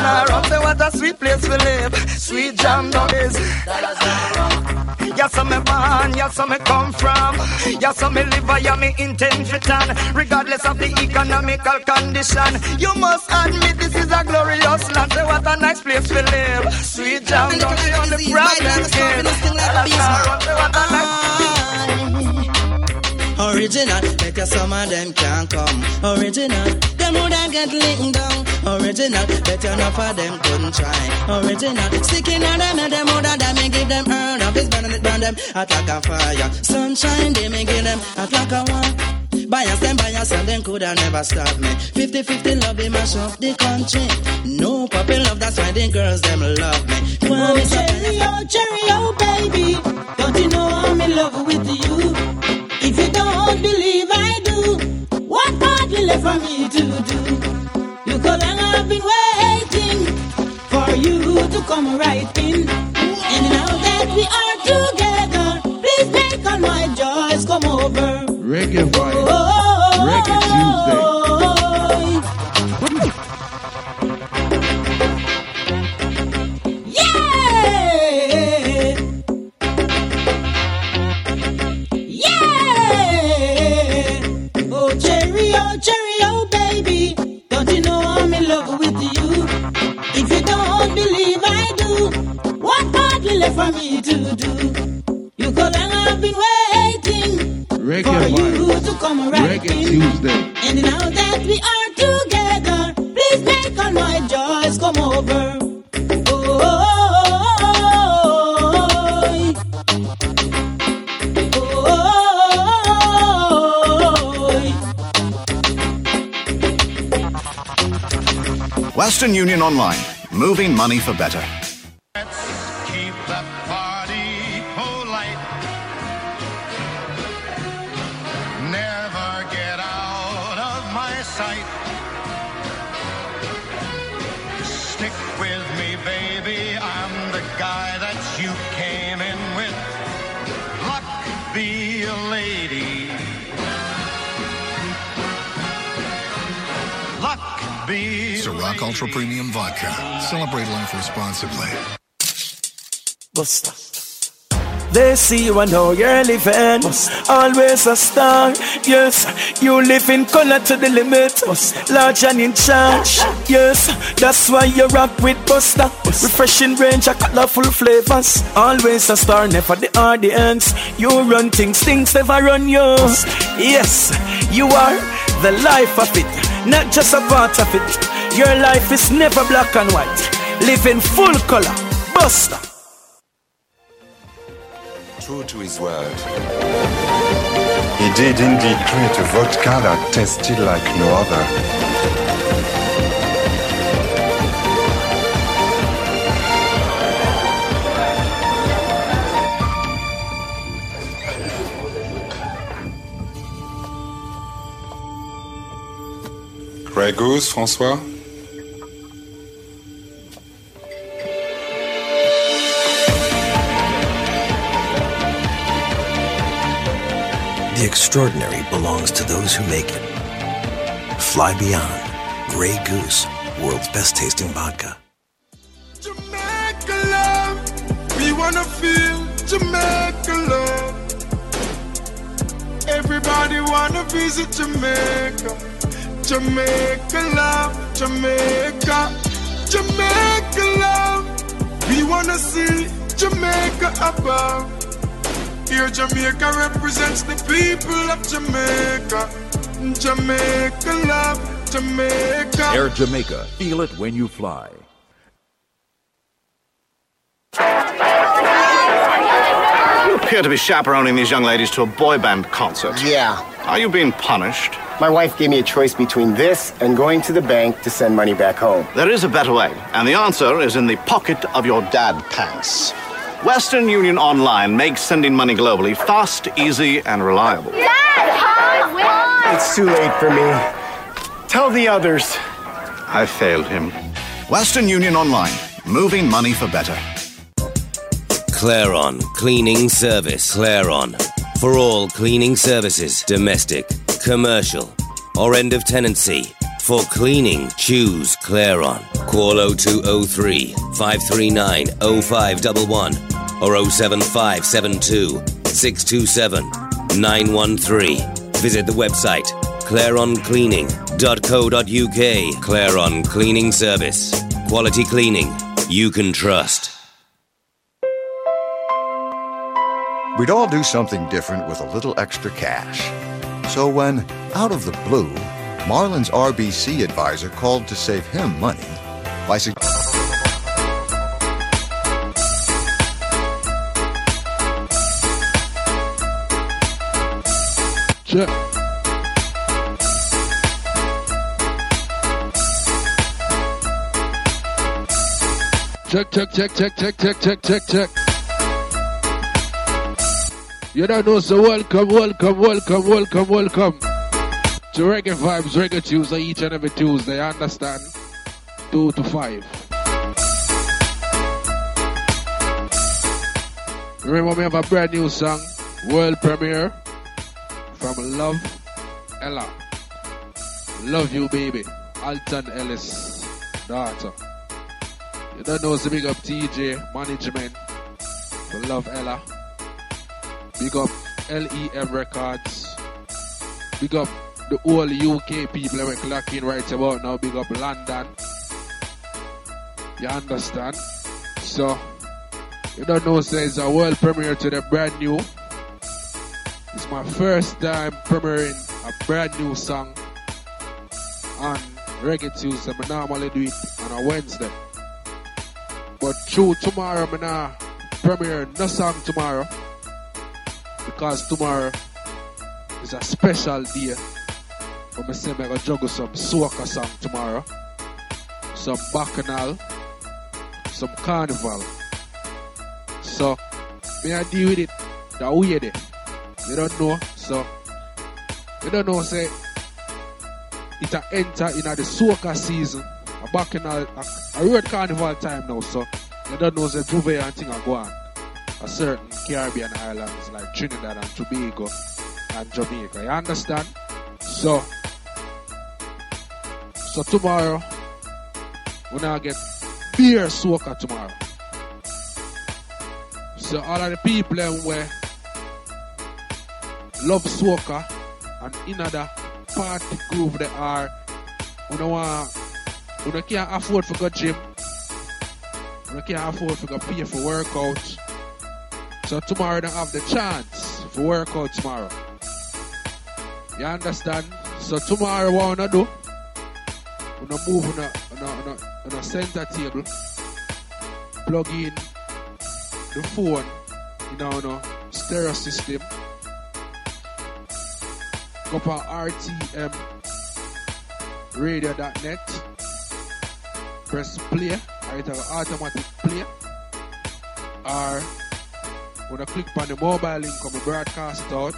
now run, so what a sweet place we live. Sweet jam down is run. Yes, I'm a born, yes, I'm a come from. Yes, I'm a live, I am a intent return. Regardless of the economical condition, you must admit this is a glorious land. Say what a nice place to live. Sweet jam, on the problem. Say what a nice Original, better some of them can't come. Original, them would have get linked down. Original, better enough of them couldn't try. Original, sticking on them and them would have them and give them earn up. It's burning it burn them, like a fire. Sunshine, they may give them like a one. Bias them, bias and them coulda never stop me. 50-50 love, they mash up the country. No puppy love, that's why the girls them love me. Oh, cherry, oh, cherry, oh, baby. Don't you know I'm in love with you? Part left for me to do? You could have been waiting for you to come right in. And now that we are together, please make all my joys come over. Reggae vibe. Oh, Reggae left for me to do? You could have been waiting Reggae for you vibe. to come right Reggae in. Tuesday. And now that we are together, please make all my joys come over. Oh, Western Union Online, moving money for better. Ultra Premium Vodka. Celebrate life responsibly. Buster. They see you and know you're living. Busta. Always a star. Yes, you live in color to the limit. Busta. Large and in charge. Yes, that's why you rock with Buster. Refreshing range of colorful flavors. Always a star, never the audience. You run things, things never run you. Yes, you are the life of it, not just a part of it. Your life is never black and white. Live in full color. Buster. True to his word. He did indeed create a vodka that tasted like no other. Grey Goose, François? The extraordinary belongs to those who make it. Fly Beyond, Grey Goose, world's best tasting vodka. Jamaica love. We wanna feel Jamaica love. Everybody wanna visit Jamaica. Jamaica love, Jamaica. Jamaica love. We wanna see Jamaica above here, Jamaica represents the people of Jamaica. Jamaica love, Jamaica. Air Jamaica, feel it when you fly. You appear to be chaperoning these young ladies to a boy band concert. Yeah. Are you being punished? My wife gave me a choice between this and going to the bank to send money back home. There is a better way, and the answer is in the pocket of your dad pants. Western Union Online makes sending money globally fast, easy, and reliable. It's too late for me. Tell the others. I failed him. Western Union Online, moving money for better. Claron Cleaning Service. Claron. For all cleaning services, domestic, commercial, or end of tenancy. For cleaning, choose Claron. Call 0203 539 0511 or 07572 627 913. Visit the website claroncleaning.co.uk. Claron Cleaning Service. Quality cleaning you can trust. We'd all do something different with a little extra cash. So when, out of the blue, Marlon's RBC advisor called to save him money by suggesting Check. Check, check, check, check, check, check, check, check, check. You don't know, so welcome, welcome, welcome, welcome, welcome to Reggae Vibes, Reggae Tuesday, each and every Tuesday, I understand? 2 to 5. Remember, we have a brand new song, world premiere from Love Ella. Love you, baby. Alton Ellis, daughter. You don't know, so big up TJ management for Love Ella. Big up LEM Records. Big up the whole UK people that we're clocking right about now. Big up London. You understand? So, you don't know, so it's a world premiere to the brand new. It's my first time premiering a brand new song on Reggae Tuesday. I normally do it on a Wednesday. But through tomorrow, I'm not premiere no song tomorrow. Because tomorrow is a special day. But I say I'm going to juggle some soca song tomorrow. Some bacchanal. Some carnival. So, me I deal with it that way there. You don't know, so you don't know say it a enter in the soca season. A bacchanal a, a carnival time now, so you don't know say J'ouvert and thing are go on. A certain Caribbean islands like Trinidad and Tobago and Jamaica. You understand? So so tomorrow we now get beer soca tomorrow. So all of the people where love soca and in other party groove they are you know know can't afford to go gym. You can't afford to go pay for workout. So tomorrow they have the chance for workout tomorrow. You understand? So tomorrow what you wanna do you gonna move on a, on a, on a, on a center table. Plug in the phone you know, you know stereo system. Go on RTM radio.net press play. It have automatic play. Or I click on the mobile link on the broadcast out.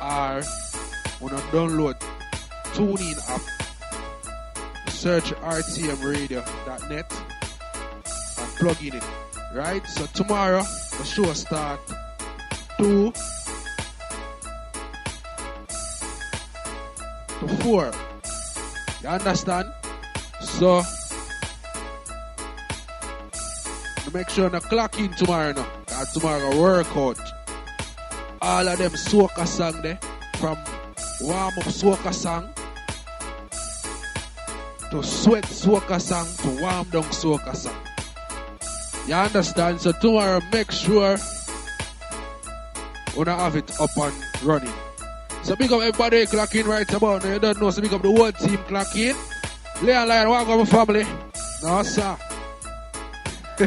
Or I download TuneIn app search rtmradio.net and plug in it right? So tomorrow the show start 2 to 4 you understand? So make sure to clock in tomorrow now cause tomorrow workout. All of them soca song there from warm up soca song to sweat soca song, to warm down soca song. You understand? So tomorrow make sure we have it up and running. So big up everybody clocking right about now. You don't know, so big up the whole team clocking. Lay a line, welcome family. No, sir. [LAUGHS]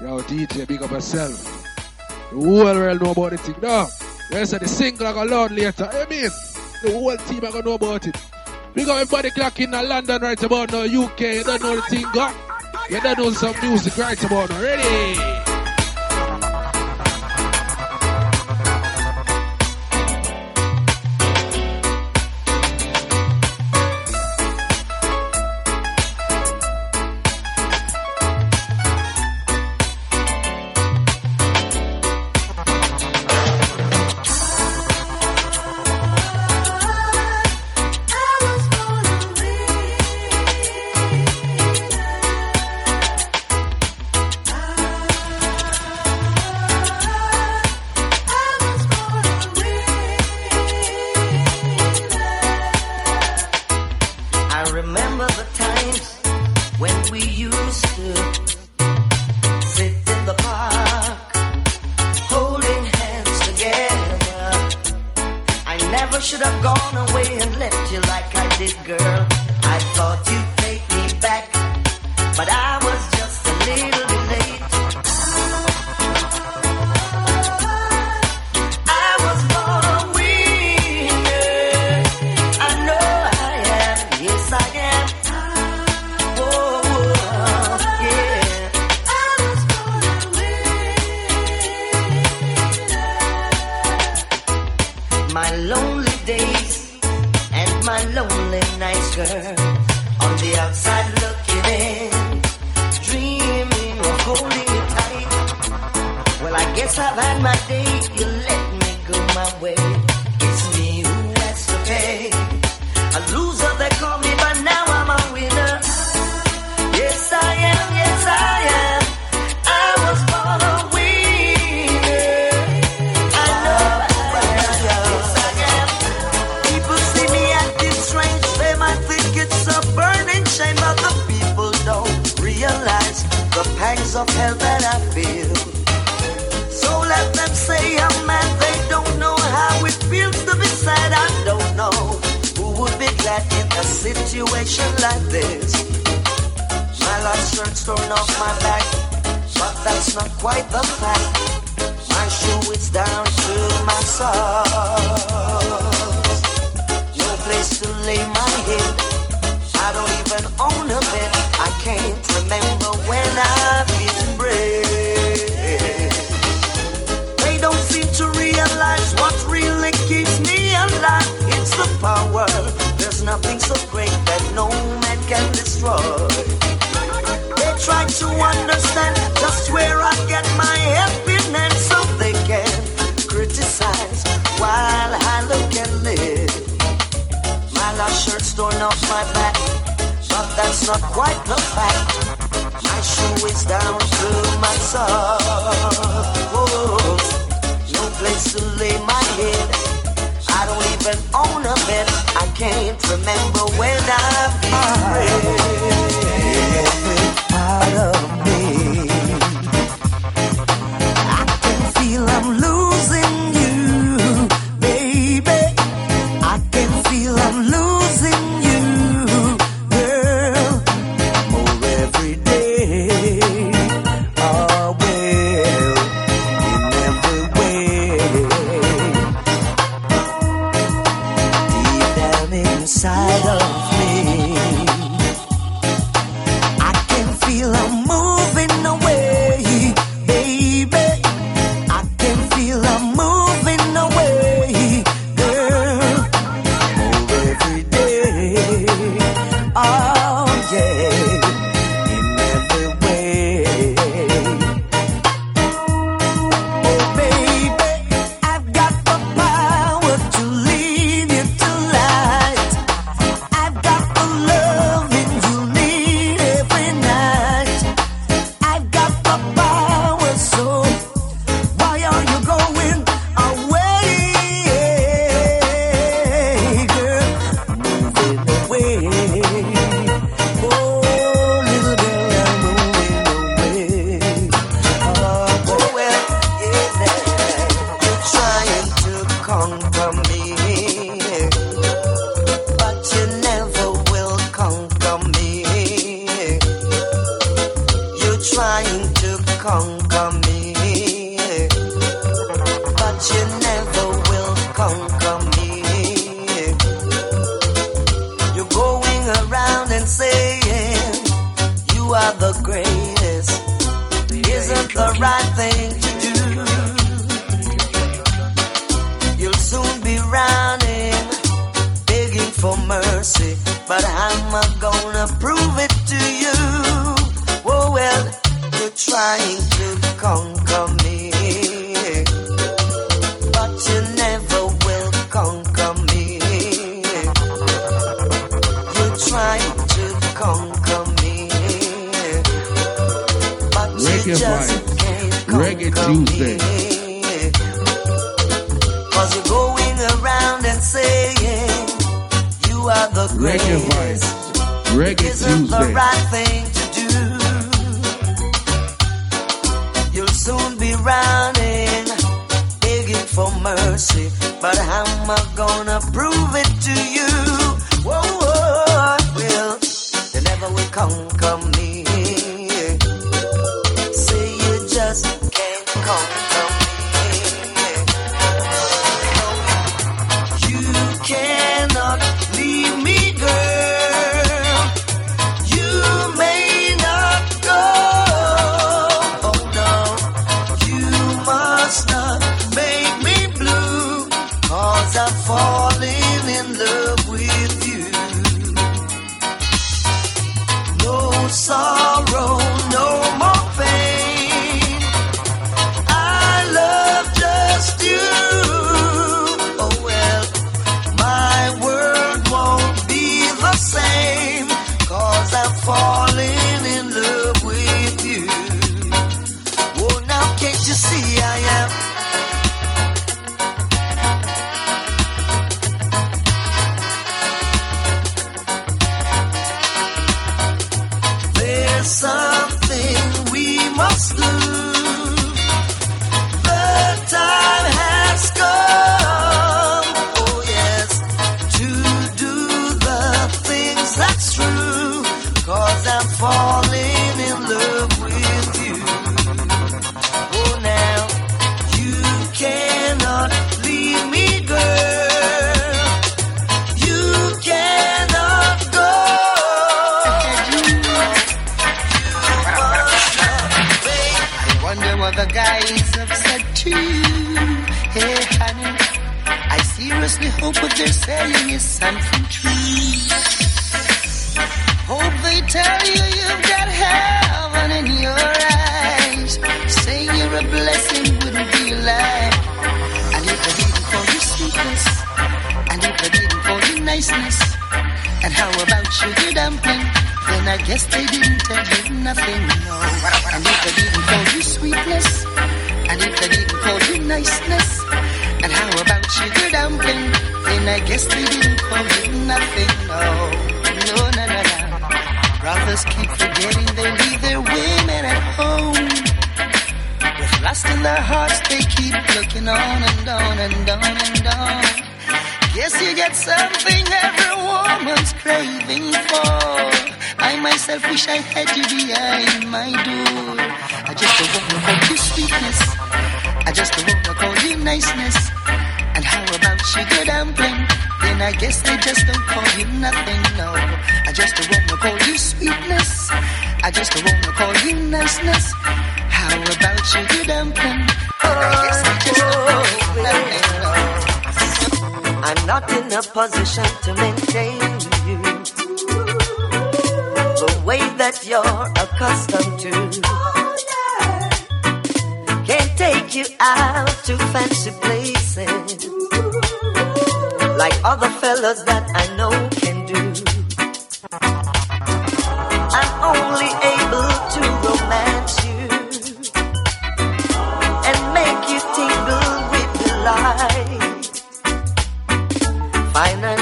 Yo, DJ, big up yourself. The whole world know about it? No, they said the single I got learn later. I mean, the whole team I got know about it. We going for everybody clock in London right about now, UK. You don't know the thing, got? You don't know some music right about now. Ready?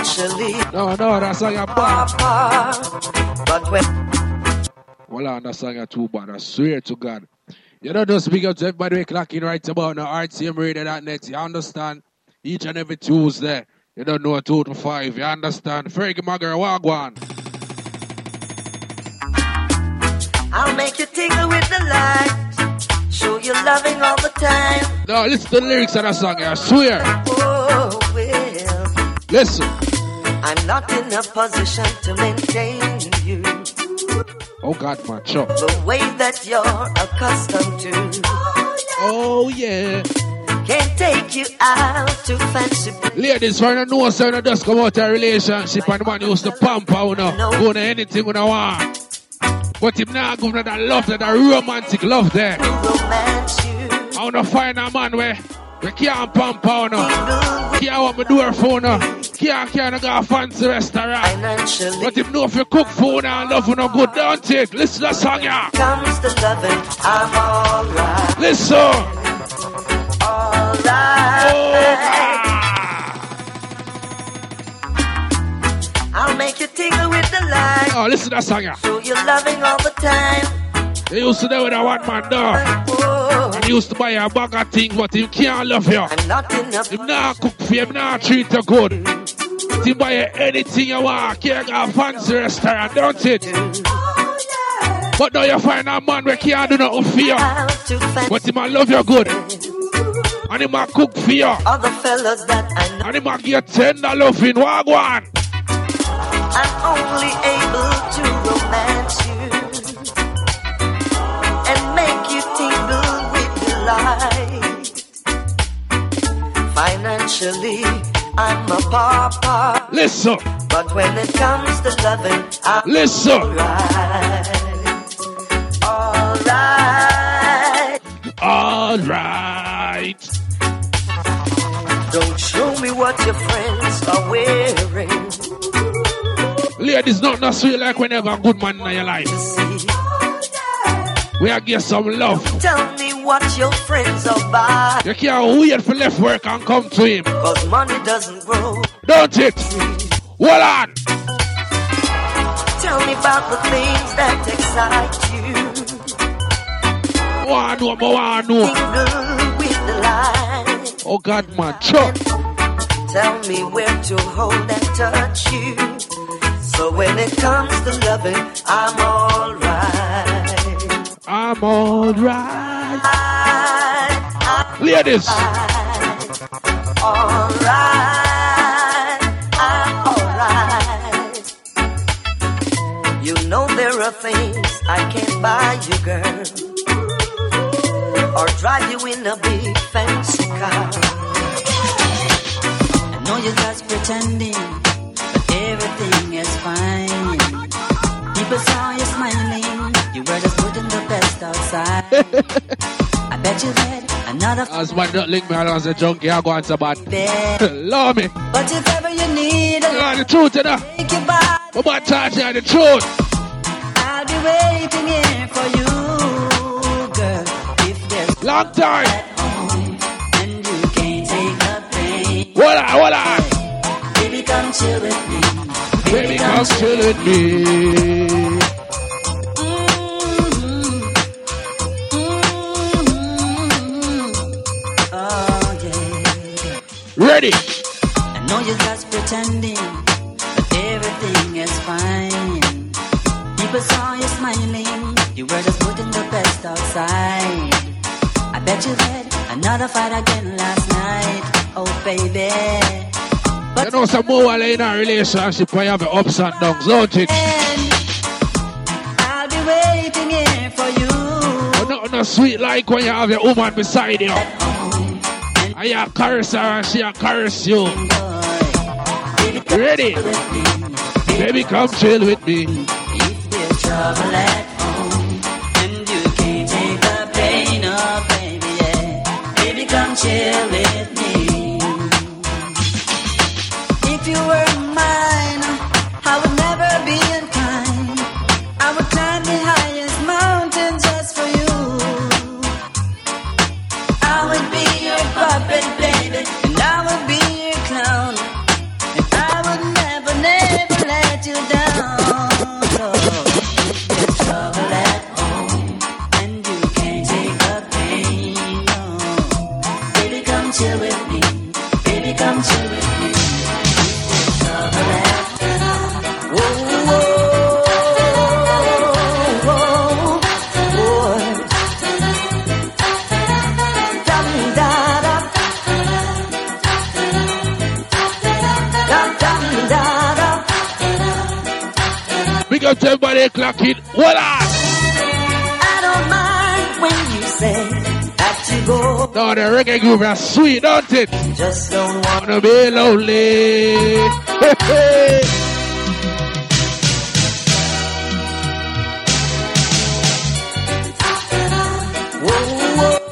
actually. No, no, that's song is bad. But when. Well, I understand that too but I swear to God. You don't just speak up to everybody clocking right about on RTMRadio.net. You understand? Each and every Tuesday. You don't know a two to five. You understand? Fergie Magara Wagwan. I'll make you tingle with the light. Show you loving all the time. No, listen to the lyrics of that song. I swear. Oh, well. Listen. I'm not in a position to maintain you. Oh God, my chop. The way that you're accustomed to. Oh yeah. Can't take you out to fancy. Ladies, when I know so I just come out of a relationship and man used to pump, you know, go to anything when I want. But him now go to that love, that romantic love there. I wanna find a man where we can't pump out, no. Can't want me door phone, no. Can't, can't go a fancy restaurant. But him know if you cook food and love you no good, don't it? Listen to the song, yeah. comes to loving, I'm alright. Listen. Oh, I'll make you tingle with the light. Oh, listen to that song, yeah. Show you loving all the time. They used to do with a one man dog. And he used to buy a bag of things, but he can't love you. He not cook for you, he not treat you good. He buy you anything you want, can't go a fancy restaurant, don't it? But now you find a man where can't do nothing for you. But he might love you good. And he might cook for you. Other fellas that I know. And he might get tender loving. Wagwan. I'm only able to romance Financially, I'm a pauper. Listen. But when it comes to loving, I'm Listen. alright. Alright. Alright. Don't show me what your friends are wearing. Ladies, not not sweet like whenever a good man in your life. We are get some love. Tell me what your friends are buying. You can't wait for left work and come to him. Cause money doesn't grow. Don't it? Hold on. Tell me about the things that excite you. Know, more one know. With the light. Oh God, man, chop. Tell me where to hold and touch you. So when it comes to loving, I'm alright. I'm alright. Ladies. Alright. I'm alright. You know there are things I can't buy you, girl. Or drive you in a big fancy car. I know you're just pretending, but everything is fine. People saw you smiling, you were just best outside. I bet you that another [LAUGHS] As man don't link me along as a junkie, I go on to bad. [LAUGHS] [LAUGHS] Love me. But if ever you need a Yeah, the truth, you know. take your body, But my touch, yeah, the truth. I'll be waiting here for you, girl. If there's Long time. and you can't take the pain, Hold on, hold on. baby, come chill with me. Baby, come chill with me. Oh Ready. I know you're just pretending, but everything is fine. People saw you smiling, you were just putting the best outside. I bet you had another fight again last night, oh baby. You know some more while in a relationship you have the ups and downs, don't it? I'll be waiting here for you. But nothing no sweet like when you have your woman beside you. And you caress her she a caress you. Ready? Baby, come chill with me. There's trouble at home, and you can't take the pain, baby, yeah. Baby, come chill with me. Everybody clock it. What up? I don't mind when you say that you go. No, the reggae groove is sweet, don't it? Just don't wanna be lonely.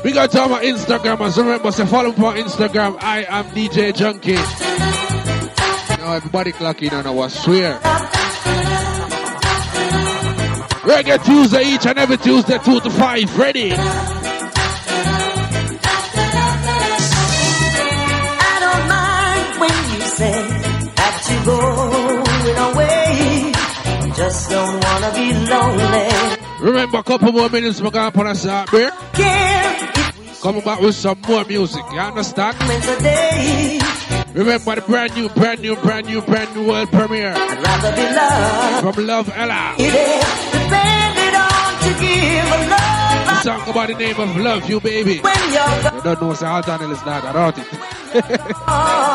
We got to our Instagram. So remember, say follow me on Instagram. I am DJ Junky. Now everybody clock in on our swear. Reggae Tuesday each and every Tuesday, 2 to 5. Ready? I don't mind when you say that you're going away. Just don't wanna be lonely. Remember, a couple more minutes, we're going to put us out there. Coming back with some more music, you understand? Remember the brand new, brand new, brand new, brand new world premiere. I'd rather be loved. From Love Ella. It is depended on to give a love. The song about the name of Love You Baby. When you're don't know, say, how Daniel is not, [LAUGHS] I doubt it.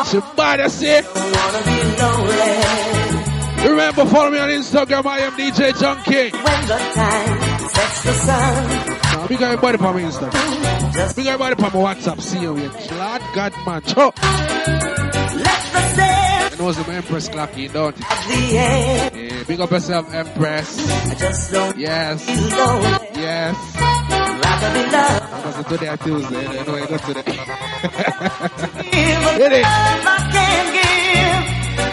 Somebody say. wanna be lonely. Remember, follow me on Instagram, I am DJ Junky. When the time sets the sun. Now, big everybody on my Instagram. Big everybody on my WhatsApp. See you here. Lord God, man. Cho. Let the sail I know it's my Empress clock in, don't it? of the air. Yeah, big up yourself, Empress. I just don't Yes. Yes. Rather be loved. Because today and Tuesday, you know, I go today. Hit it. I can't give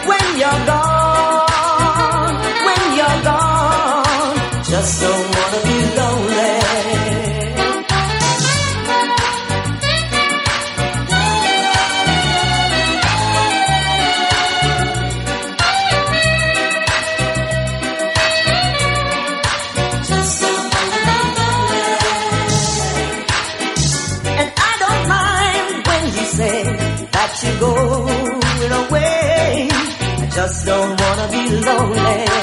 when you're gone. When you're gone. Just don't lonely.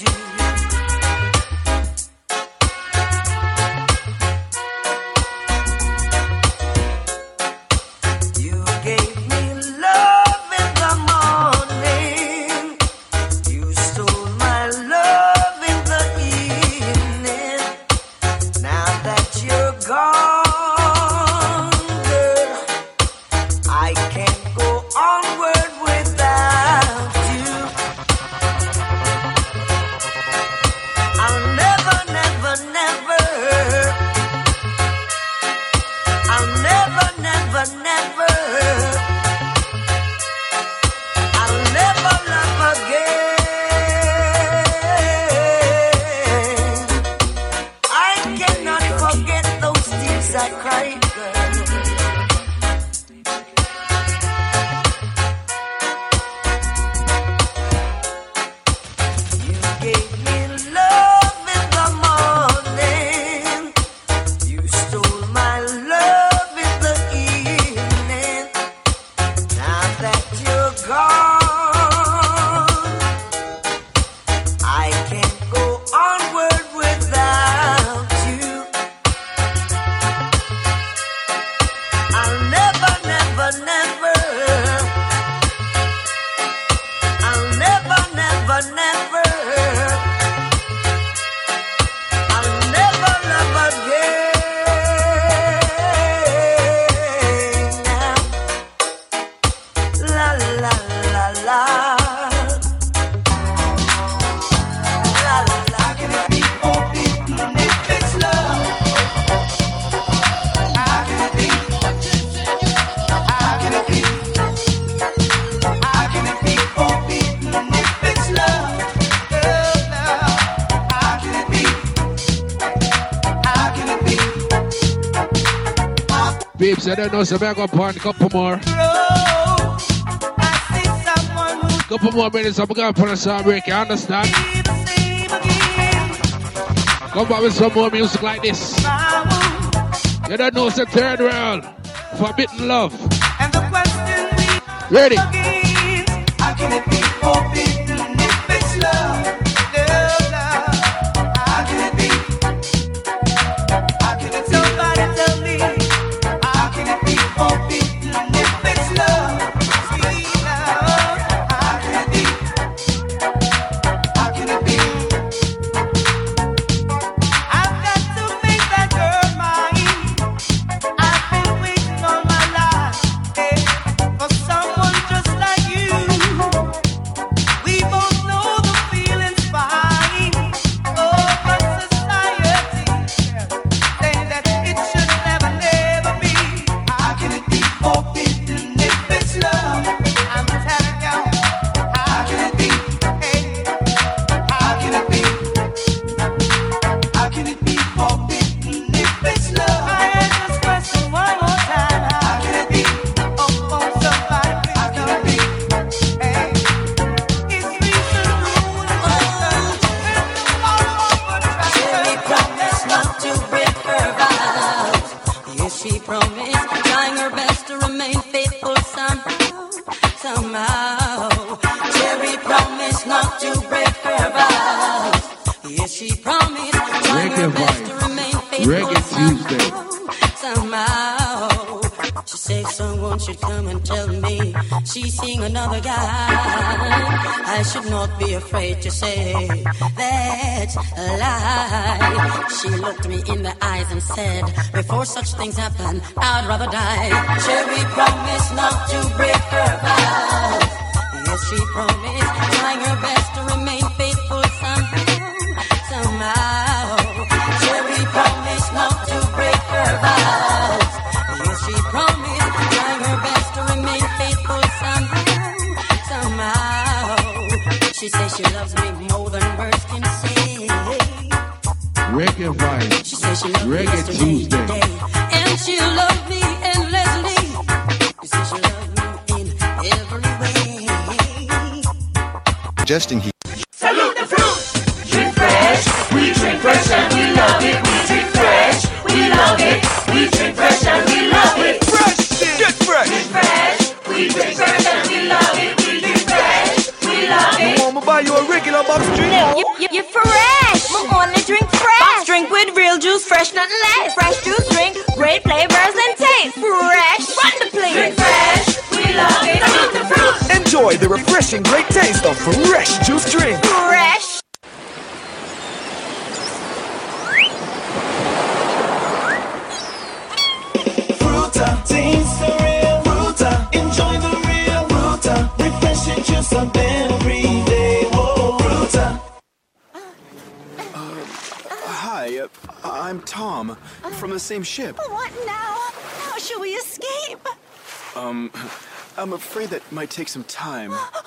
You I don't know, so I'm going to pour a couple more. I see someone Couple more minutes, I'm gonna put a song break, you understand? Come back with some more music like this. You don't know it's a third world. Forbidden love. Ready? She looked me in the eyes and said, before such things happen, I'd rather die. Cherry promised not to break her vows. Yes, she promised, Reggae yesterday, Tuesday. and she loved me endlessly. She says she loves me in every way. Suggesting he refreshing great taste of fresh juice drink. Fresh. Fruta, taste the real Fruta. Enjoy the real Fruta. Refreshing juice of every day. Whoa, Fruta. Hi, uh, I'm Tom from the same ship. What now? How shall we escape? Um, I'm afraid that might take some time. [GASPS]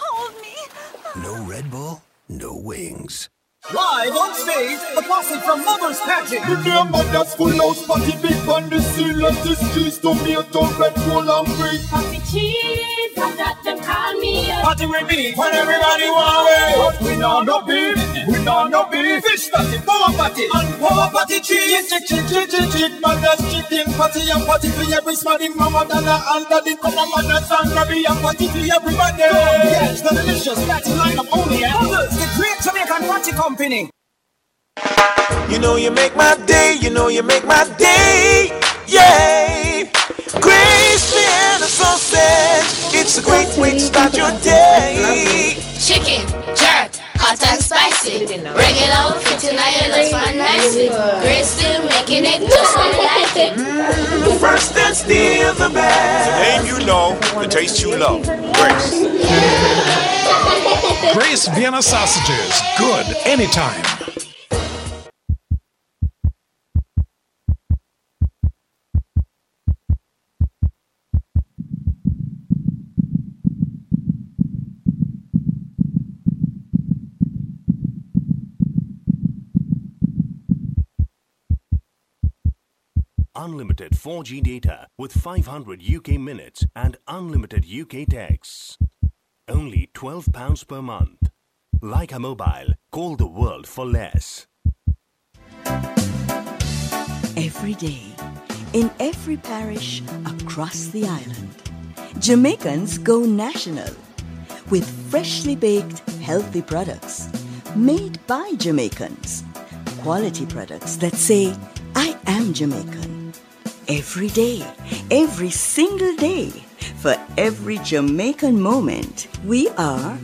Mother's Pageant. Remember that's full house party big on the seal let the streets tomato, red bull and green. Coffee cheese, I got them call me up. Party with me when everybody want it. But we know no beef, we know no beef. Fish party, power party, and power party cheese. Chick, chick, chick, chick, chick, mother's chicken party and party for every smarty mama donna and daddy come on mother's and grabby and party for everybody. Yes, the delicious party lineup only at Mother's, the great Jamaican party company. You know you make my day, you know you make my day, yeah. Crispy and a sausage, it's a great way to start your day. Chicken, jerk, hot and spicy. Bring it out, fit in your last one nicely. Grace still making it just like it. The first and still the best. The name you know, the taste you love. Grace. [LAUGHS] Grace Vienna sausages. Good anytime. Unlimited 4G data with 500 UK minutes and unlimited UK texts. Only £12 per month. Like a mobile, call the world for less. Every day, in every parish across the island, Jamaicans go national with freshly baked, healthy products made by Jamaicans. Quality products that say, I am Jamaican. Every day, every single day, for every Jamaican moment, we are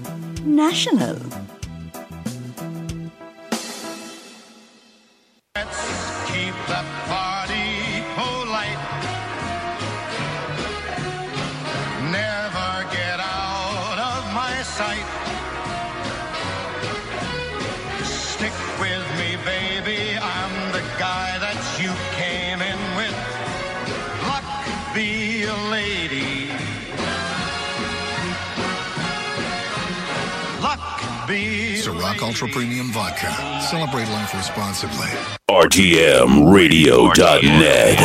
national. Let's keep Ciroc Ultra Premium Vodka. Celebrate life responsibly. RTMRadio.net.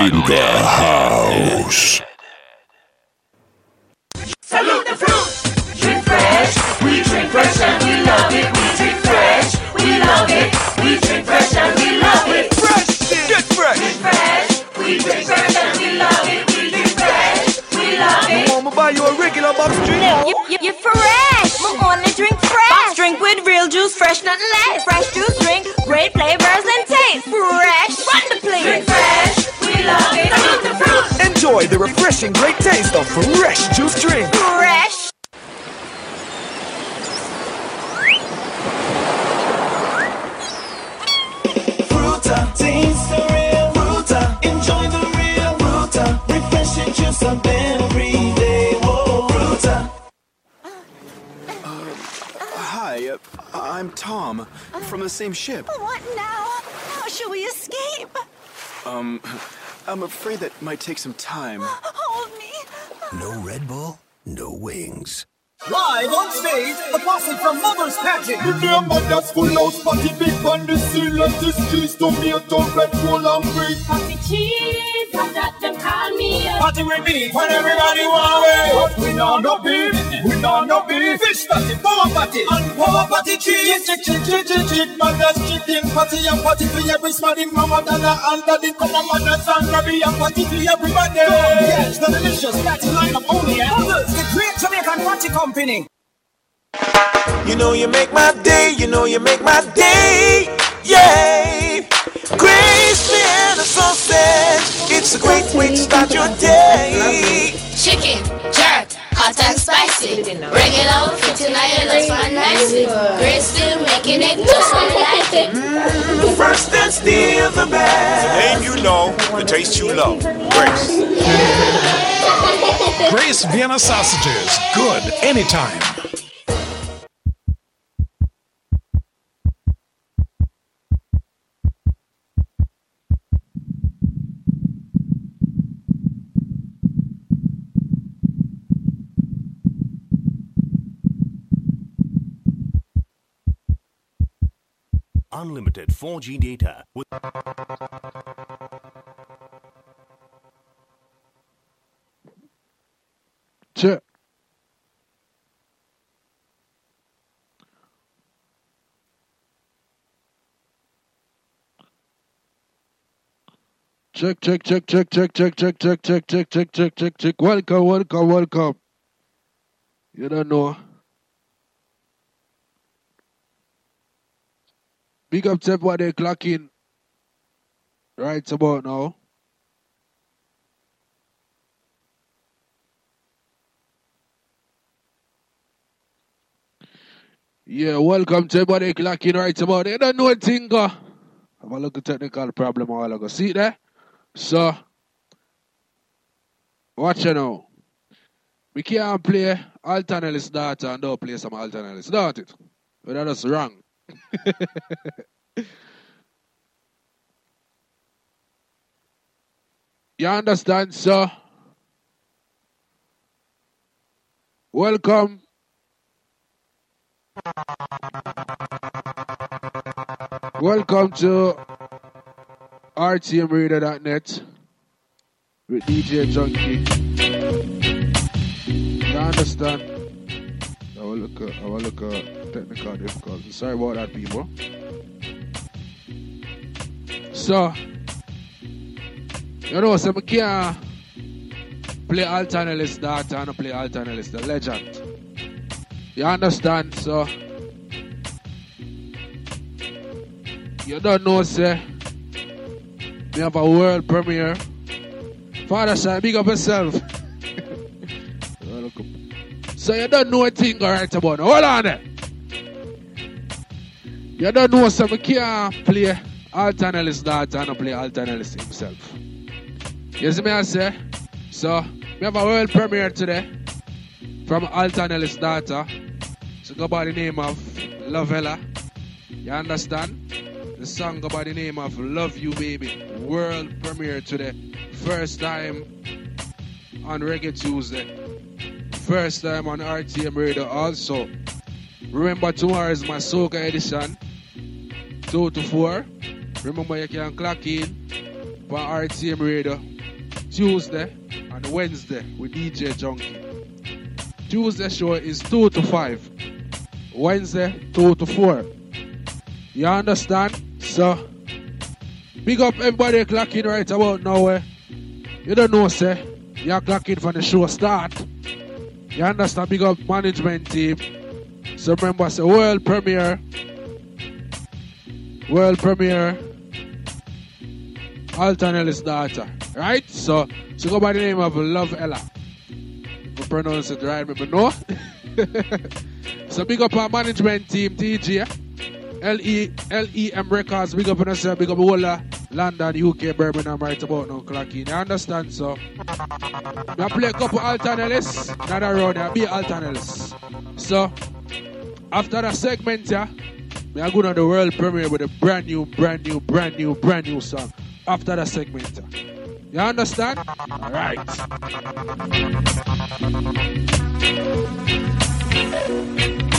In the house. Salute the fruit. Drink fresh. We drink fresh and we love it. We drink fresh. We love it. We drink fresh and we love it. Fresh. Get fresh. Drink fresh. We drink fresh and we love it. We drink fresh. We love it. I'ma buy you a regular box drink. You, you, you fresh. I drink fresh. Box drink with real juice, fresh, nothing less. Fresh juice drink, great flavors and taste. Fresh. Run the. Drink fresh. We love it. Salute the fruit. Enjoy the refreshing great taste of fresh juice drink. Fresh. Fruta, taste the real Fruta. Enjoy the real Fruta. Refreshing juice up I'm Tom from the same ship. What now? How shall we escape? Um, I'm afraid that might take some time. [GASPS] Hold me. No Red Bull, no wings. Live on stage, a posse from Mother's Pageant. The name man that's full house party big on the seal let the streets tomato, red bull and green. Party cheese, I got them call me up. Party with me when everybody want it. But we know no beef, we know no beef. Fish party, power party, and power party cheese. Chick, chick, chick, chick, chick, man that's chicken party and party for every smarty mama dada and daddy come on man that's angry and party for everybody. Yes, the delicious party lineup only at Mother's, the great Jamaican party company. You know you make my day, you know you make my day, yeah. Crispy and a sausage, it's a great way to start your day. Chicken, jerk, hot and spicy. Regular, fitting I love fun nicely. Great still making it just when you like it. The first and still the The name you know, the taste you love. Grace. Grace Vienna sausages. Good anytime. Unlimited 4G data with Check. Check, check, check, check, check, check, check, check, check, check, check, check, check, check. Welcome, welcome, welcome. You don't know. Big up to everybody clocking right about now. Yeah, welcome to everybody clocking right about You don't know a thing, go. Have a at technical problem a while ago. See there? So, watch you now. We can't play Alton Ellis data and don't play some Alton Ellis, don't it? But that is wrong. [LAUGHS] you understand, sir? Welcome. Welcome to RTMRadio.net with DJ Junky. You understand? I a look at technical difficulties. Sorry about that, people. So, you know, so I can't play alternate data and play alternate the legend. You understand? So, you don't know, sir. we have a world premiere. Father side, big up yourself. [LAUGHS] so you don't know a thing right about now. Hold on there. You don't know some can't play alternate data and play alternate himself. You see me say? So we have a world premiere today from alternate data. So go by the name of Lovella. You understand? The song go by the name of Love You Baby. World premiere today. First time on Reggae Tuesday. First time on RTM Radio also. Remember tomorrow is my Soca edition. 2 to 4. Remember you can clock in for RTM Radio Tuesday and Wednesday with DJ Junky. Tuesday show is 2 to 5. Wednesday 2 to 4. You understand? So big up everybody clocking right about now. Eh? You don't know, sir. you're clocking from the show start. You understand? Big up management team. So remember, it's a world premiere. World premiere. Alton Ellis' daughter. Right? So, she go by the name of Love Ella. Pronounce it right, maybe no. so big up our management team, TG. L-E, L-E-M Records, big up on big up all uh, London, UK, Birmingham, right about now, clocking. You understand, so? I play a couple alternates, not around here, be alternates. So, after that segment, yeah, we are going on the world premiere with a brand new, brand new, brand new, brand new song. After that segment, yeah. You understand? All right. Tears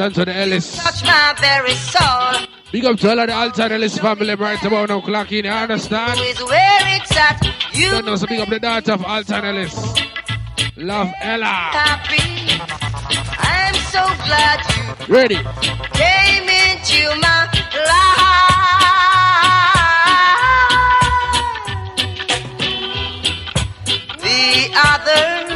voice to the Ellis. touched my very soul. Big up to all of the Alton Ellis family right about now clock in, you understand? Is where it's at. You Don't know, so big up the daughter of Alton Ellis. Love Ella. happy. I'm so glad you Ready? came into my life. The others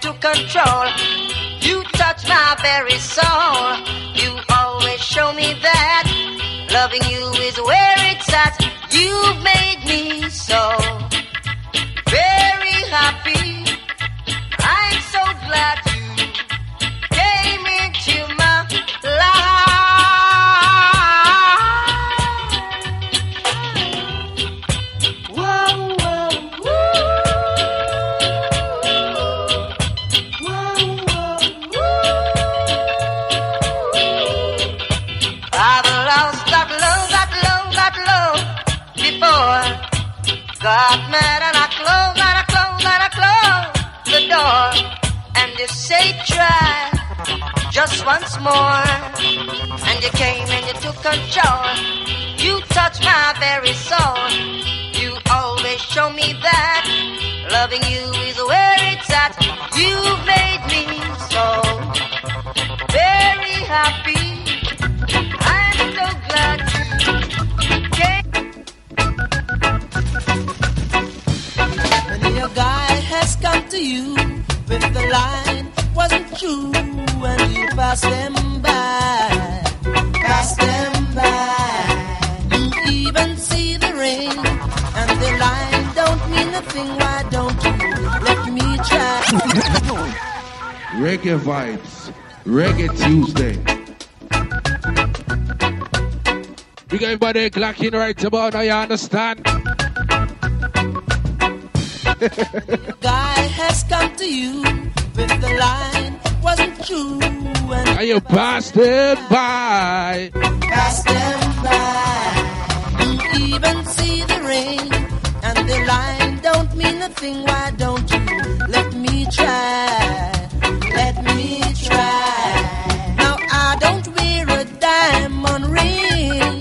took control. You touch my very soul. You always show me that loving you is where it's at. You've made me so very happy. More. And you came and you took control. You touched my very soul. You always show me that loving you is where it's at. You made me so very happy. I'm so glad you came. When your guy has come to you with the line wasn't true Reggae vibes. Reggae Tuesday. We got everybody clocking right about now, you understand? [LAUGHS] guy has come to you with the line wasn't true And you passed it by. pass them by. You even see the ring and the line don't mean a thing. Why don't you let me try? Let me try. Now I don't wear a diamond ring.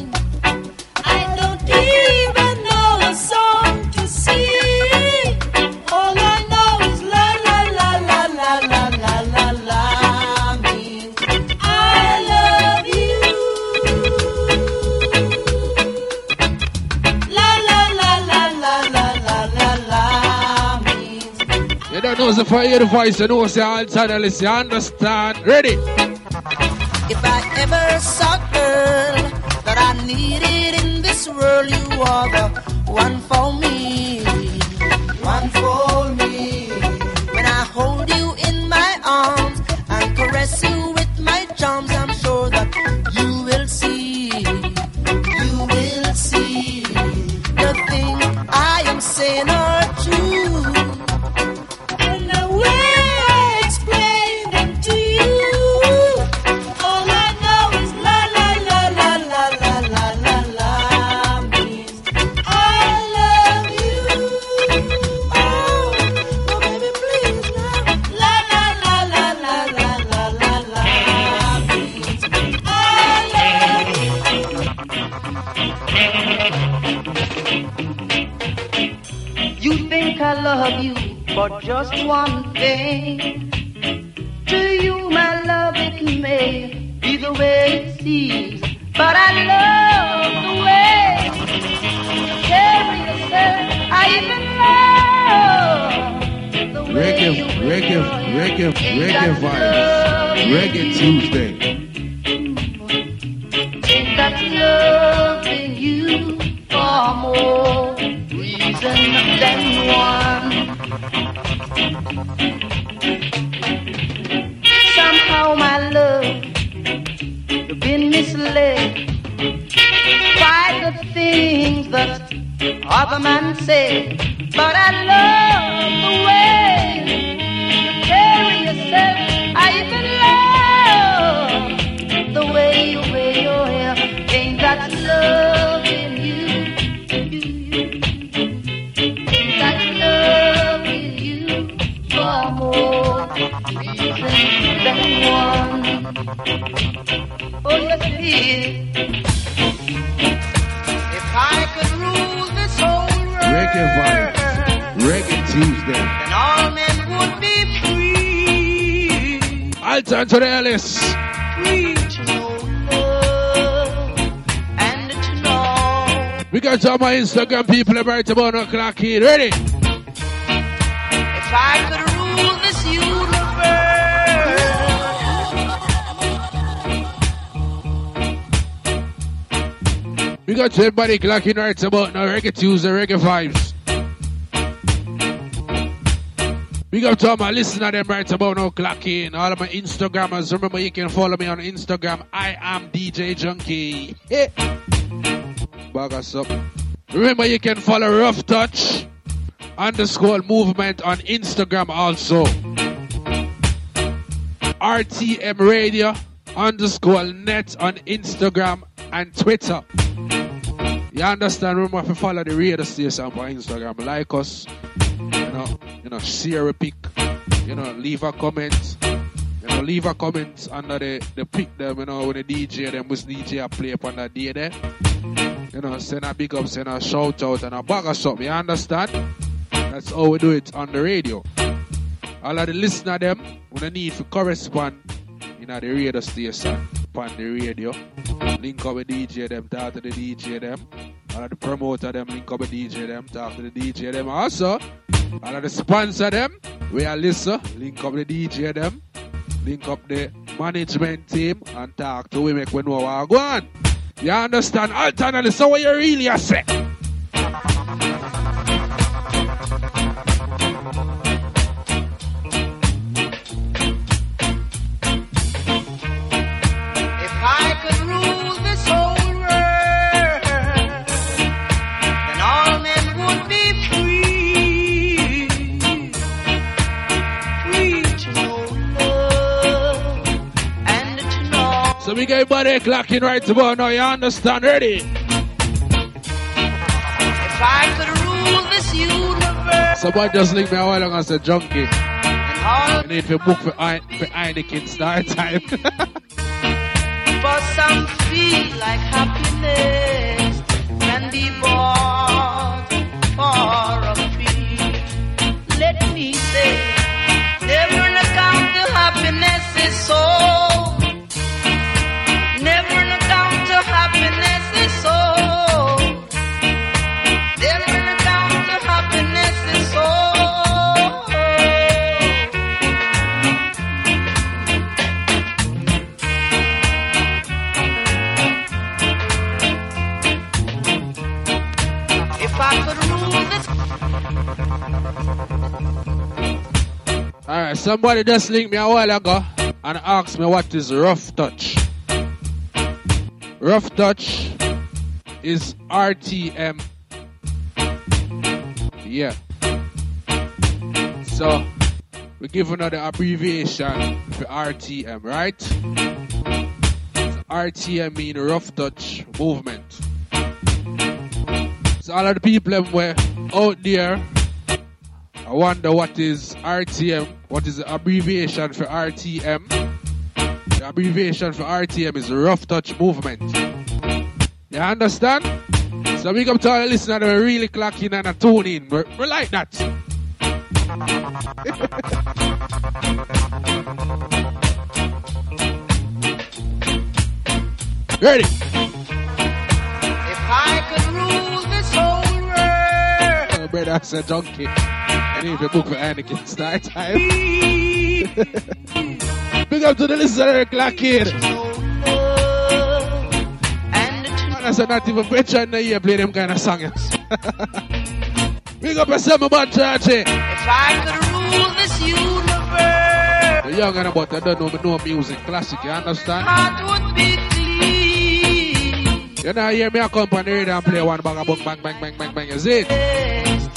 Means You don't know, so if I hear the voice, understand? Ready? If I ever saw a girl that I needed in this world, you are the one for me. Instagram people about about o'clock in. Ready? If I could rule this universe, We got everybody clocking right about now. Reggae Tuesday, reggae vibes. Big up to all my listeners them right about now clocking. All of my Instagrammers. Remember you can follow me on Instagram. I am DJ Junky. Hey. [LAUGHS] Bag us up. Remember you can follow Rough Touch underscore movement on Instagram also. RTM Radio underscore net on Instagram and Twitter. You understand? Remember if you follow the radio station on Instagram, like us, you know, you know, share a pic, you know, leave a comment, you know, leave a comment under the, the pic them, you know, when the DJ them was DJ I play up on that day there. You know, send a big up, send a shout out and a bag of something, you understand? That's how we do it on the radio. All of the listener them, when they need to correspond you know, the radio station, on the radio. Link up with DJ them, talk to the DJ them. All of the promoter them, link up with DJ them, talk to the DJ them. Also, all of the sponsor them, we are listen, link up with the DJ them, link up the management team, and talk to we make we know what go on. You understand? Alternately, so what you really are say? So we get everybody clocking right about now, you understand? Ready? If I could rule this universe, Somebody just link me a while ago and said, Junky, you need to book for, Ein- for Heineken start time. [LAUGHS] For some feel like happiness can be bought for a fee. Let me say, never account to happiness is sold. Alright, somebody just linked me a while ago and asked me what is rough touch. Rough touch is RTM. Yeah. So we give another abbreviation for RTM, right? RTM mean rough touch movement. So all of the people were out there I wonder what is RTM, what is the abbreviation for RTM? The abbreviation for RTM is rough touch movement. You understand? So we come to all the listeners that really clocking and tune in. We're, like that. [LAUGHS] Ready? If I could rule this whole world, Oh, brother, that's a junkie. I need a book for Anakin start time. [LAUGHS] Big up to the listener, Clock Kid. Man, I said not even better in the year play them kind of songs. [LAUGHS] Big up yourself, my man, Chachi. If I could rule this universe, The young and about I don't know know music, classic, you understand? You know, hear me a come on and play one bang, a bang, bang, bang, bang, bang, bang, is it?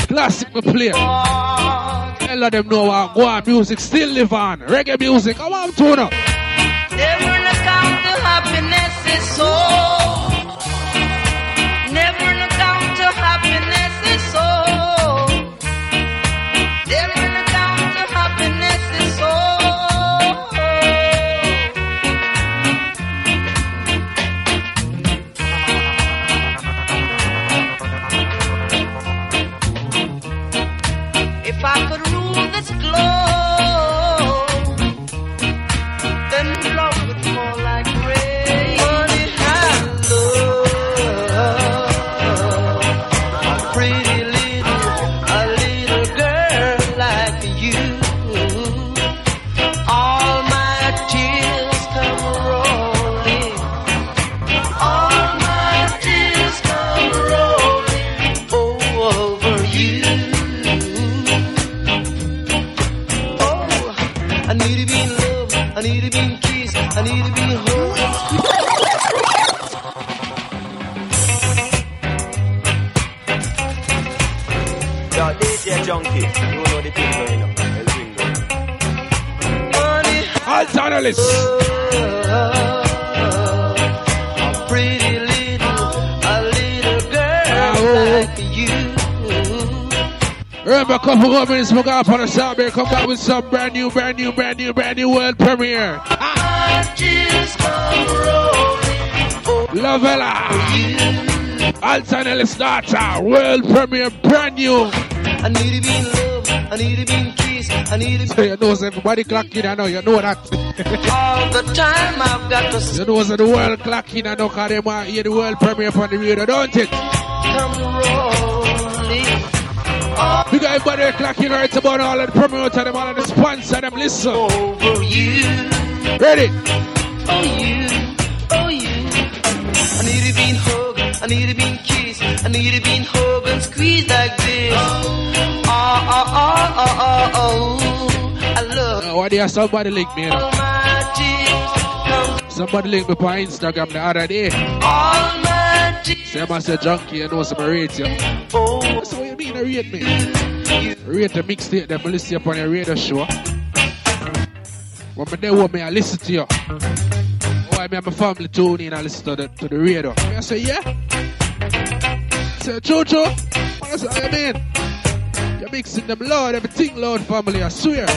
Classic me play. Tell them know what go on music still live on. Reggae music, I want to know. Never look out to happiness is so. Junky, you know the. El. Money, Alt analyst. a pretty little, a little girl Oh. like you. Remember, a couple of minutes, we got up on the come back with some brand new, brand new, brand new, brand new world premiere. My tears come rolling Lavella. Alt world premiere, brand new. I need to be in love. I need to be in kiss. I need to So you know, so everybody clock in, I know, you know that. [LAUGHS] all the time. I've got to you know, so the world clock in, I know, because they want to hear the world premiere from the radio, don't it? come rolling. We got everybody clocking right about all of the promoter, them, all of the sponsor, them, listen. Over you. Ready? Oh you, oh you. I need to be in hug, I need to be in kiss, I need to be hug and squeeze like this. Oh, oh, oh, oh, oh, oh. I love Uh, why do you have somebody link me? You know? all my tears, Somebody link me on Instagram the other day. all my tears. Say, I say, junkie, you know, some rate you. Oh, So what you mean, I rate me? Rate the mixtape, them listen up on your radio show. When me there, me, I listen to you. Why me and my family tune in and listen to the, to the radio. I say, yeah. I say, Jojo, I say, I mean, you're mixing them loud, everything loud, family, I swear. I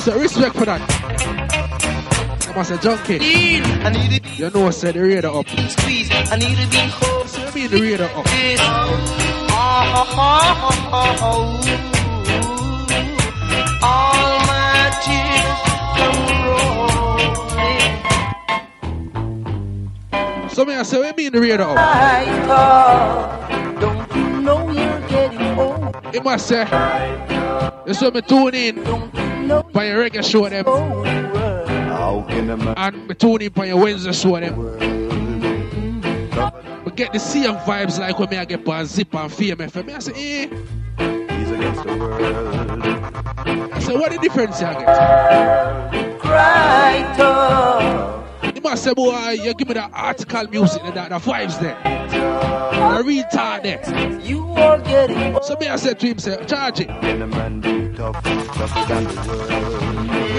say, respect for that. I say, junkie, I need it. you know, I said the radio up. be squeeze, I need to be in hug. So you mean the radio up? All my tears So me, I say, what mean the radio up? I don't you know you're getting old? He must say, when me tune in by your reggae show them. And me tune in by your Wednesday show them. We get the same vibes like when me I get on Zip and Fame FM. Me I say, eh. I say, what the difference you get? Up. You must say, boy, you give me the article music and that, the vibes there. The retard there. You are getting So me I said to him, say, charge it. You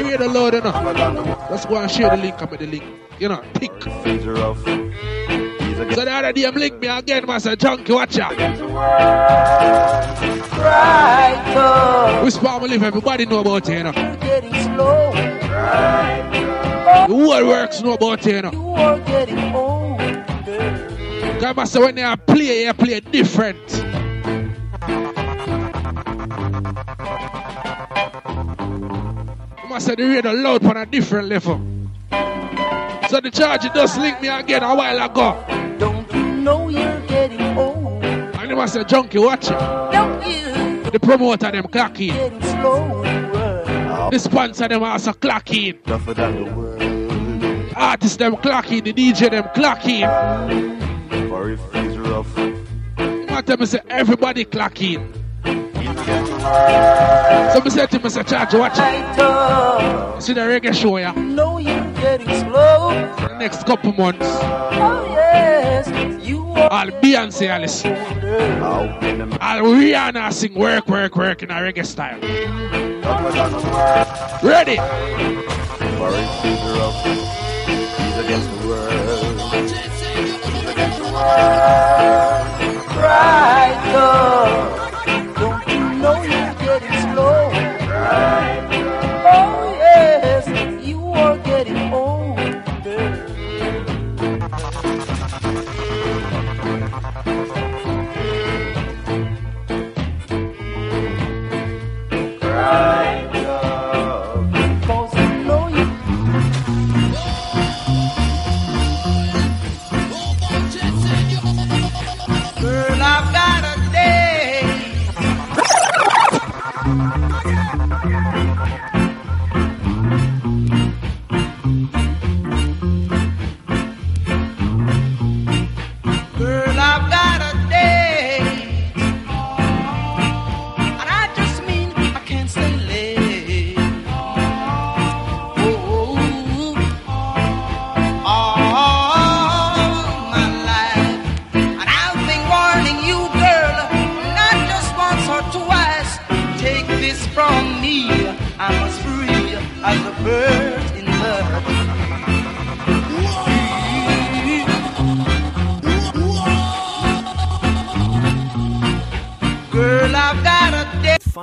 hear the Lord, you know. Let's go and share the link. I'm with the link. You know, pick. So the other day, I'm link me again, Master Junky, watch out. right up. Which part I live, everybody know about it, you know. You're getting slow. The whole works know about it, you know. You are getting old. Because Master, when they are play, you play different. Master, the radio loud on a different level. So the charge just link me again a while ago. Don't you know you're getting old? And he must say, Junky, watch it. Don't you? The promoter them clocking. The sponsor them also clocking. Artists them clocking. The DJ them clocking. For if it's rough. What time I say everybody clocking. So I said to Mr. Charge, watch it. See the reggae show, yeah? know you're getting slow. For the next couple months. Oh yes, you All Beyonce, Alice. All Rihanna sing work, work, work in a reggae style. Ready? For. He's against the world. He's against the world. right though. Don't you know you're getting slow?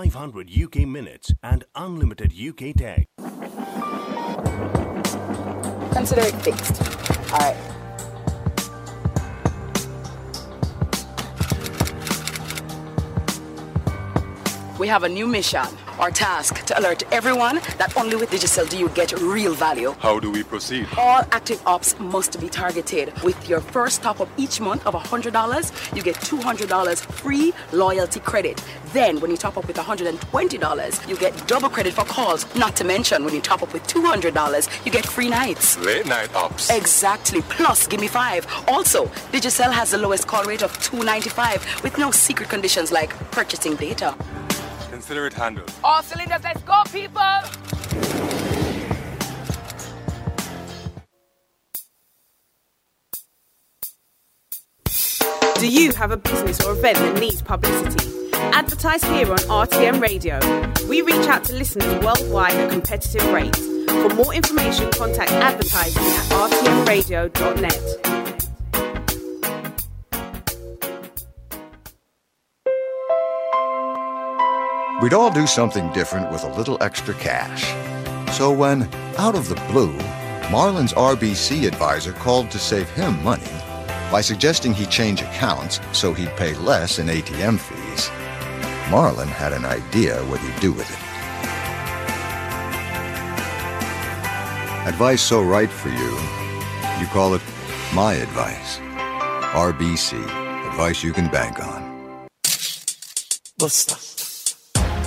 500 UK minutes and unlimited UK tag. Consider it fixed. All right. We have a new mission or task to alert everyone that only with Digicel do you get real value. How do we proceed? All active ops must be targeted. With your first top up each month of $100, you get $200 free loyalty credit. Then, when you top up with $120, you get double credit for calls. Not to mention, when you top up with $200, you get free nights. Late night ops. Exactly. Plus, give me five. Also, Digicel has the lowest call rate of $2.95 with no secret conditions like purchasing data. Consider it handled. All cylinders, let's go, people! Do you have a business or event that needs publicity? Advertise here on RTM Radio. We reach out to listeners worldwide at competitive rates. For more information, contact advertising at rtmradio.net. We'd all do something different with a little extra cash. So when, out of the blue, Marlin's RBC advisor called to save him money by suggesting he change accounts so he'd pay less in ATM fees, Marlin had an idea what he'd do with it. Advice so right for you, you call it my advice. RBC, advice you can bank on. Busta.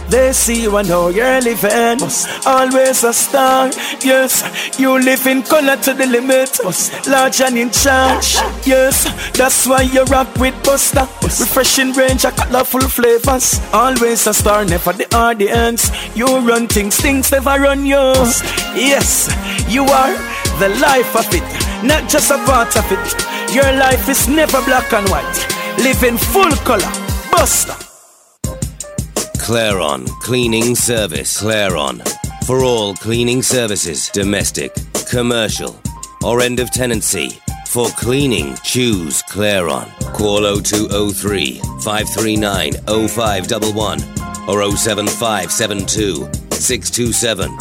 They see you and know you're living. Always a star. Yes, you live in color to the limit. Large and in charge. Yes, that's why you rock with Busta. Refreshing range of colorful flavors. Always a star, never the audience. You run things, things never run you. Yes, you are the life of it, not just a part of it. Your life is never black and white. Live in full color. Busta. Claron Cleaning Service. Claron. For all cleaning services, domestic, commercial, or end of tenancy. For cleaning, choose Claron. Call 0203 539 0511 or 07572 627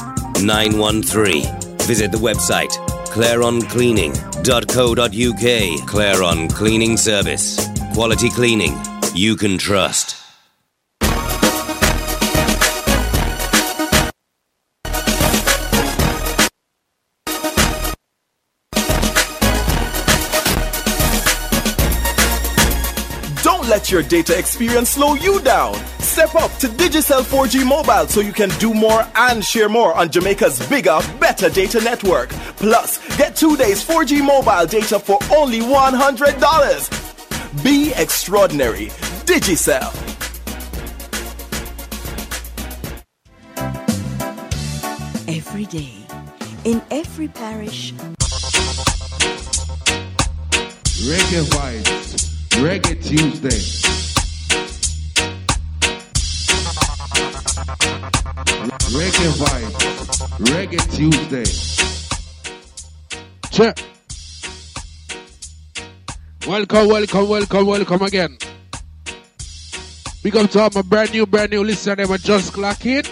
913. Visit the website claroncleaning.co.uk. Claron Cleaning Service. Quality cleaning you can trust. Your data experience slow you down. Step up to Digicel 4G mobile so you can do more and share more on Jamaica's bigger, better data network. Plus, get two days 4G mobile data for only $100. Be extraordinary. Digicel. Every day, in every parish, Reggae vibes. Reggae Tuesday. Reggae vibes. Reggae Tuesday. Check. Welcome, welcome, welcome, welcome again. Big up to all my brand new, brand new listener. Are just clock in.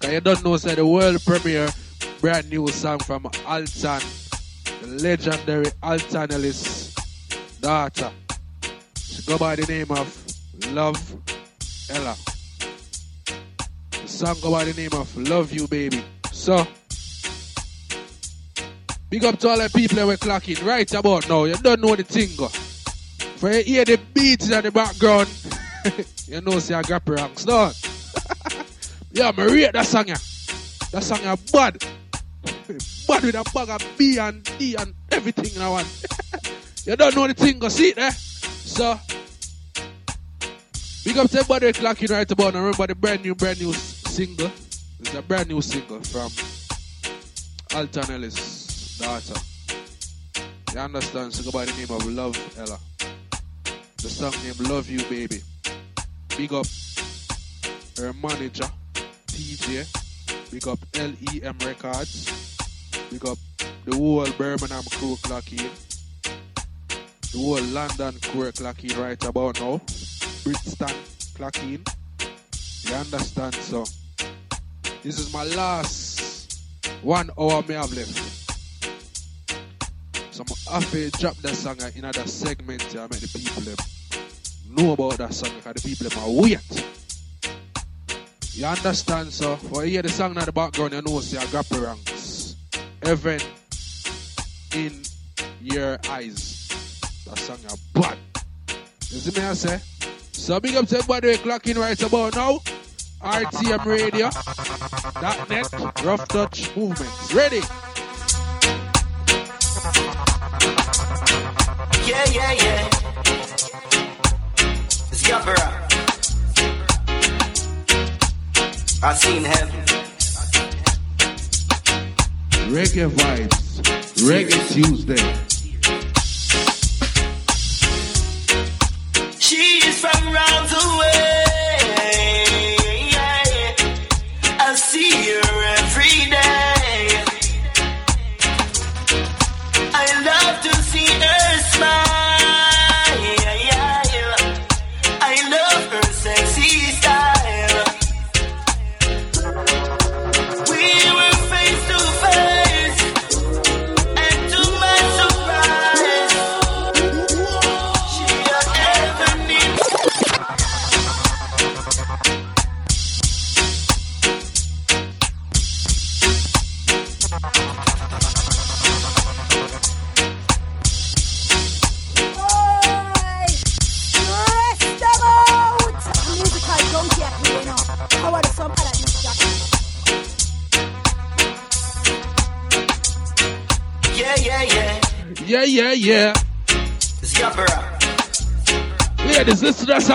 Cause you don't know, say the world premiere brand new song from Alton, the legendary Alton Ellis daughter. Go by the name of Love Ella. The song go by the name of Love You Baby. So, big up to all the people that were clocking right about now. You don't know the thing go. For you hear the beats in the background, [LAUGHS] you know see I got ranks done. yeah, me rate that song yeah. That song yeah bad. [LAUGHS] bad with a bag of B and D and everything in one. [LAUGHS] you don't know the thing go see it there. So, big up to everybody clocking right about now. Remember the brand new, brand new single. It's a brand new single from Alton Ellis' daughter. You understand? So go by the name of Love Ella. The song named Love You Baby. Big up her manager, TJ. Big up LEM Records. Big up the whole Birmingham crew clocking. The whole London crew clocking right about now. Brixton clocking. You understand? So, this is my last one hour me have left. So I'm have to drop that song in another segment to make the people them know about that song because the people them are weird. You understand? So for you hear the song in the background, you know see a grapple ranks. Heaven in your eyes. That song are bad. You see me I say? So big up to everybody who clocking right about now. RTM Radio. Dot net. Rough touch movements. Ready? Yeah, yeah, yeah. It's Yabra. I seen heaven. Reggae vibes. Reggae Tuesday.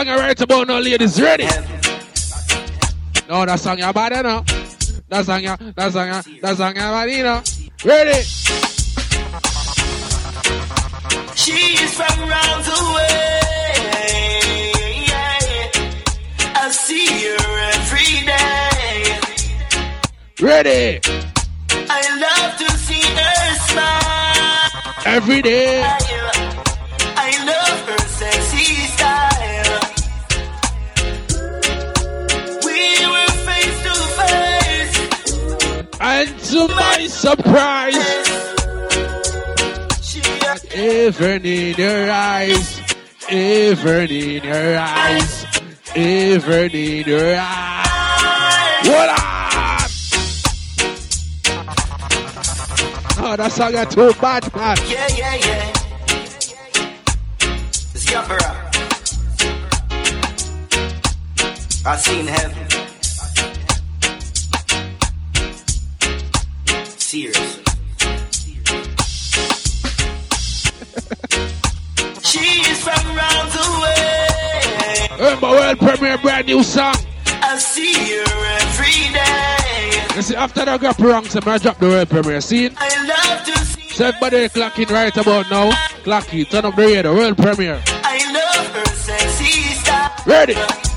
Song right about now, ladies. Ready? No, that song you bad enough. That song you, that song you, that song you bad enough. Ready? She is from round the way. I see her every day. Ready? I love to see her smile. Every day. to my surprise. Even in her eyes, even in her eyes, even in her eyes. What up? Oh, that song got too bad, man. Yeah, yeah, yeah. It's I seen heaven. premiere brand new song. I see you every day. You see, after that I got pranks, I'm gonna drop the world premiere. See? I love to see. So everybody clocking right about now. Clacking. turn up the radio, the world premiere. I love her sexy style. Ready?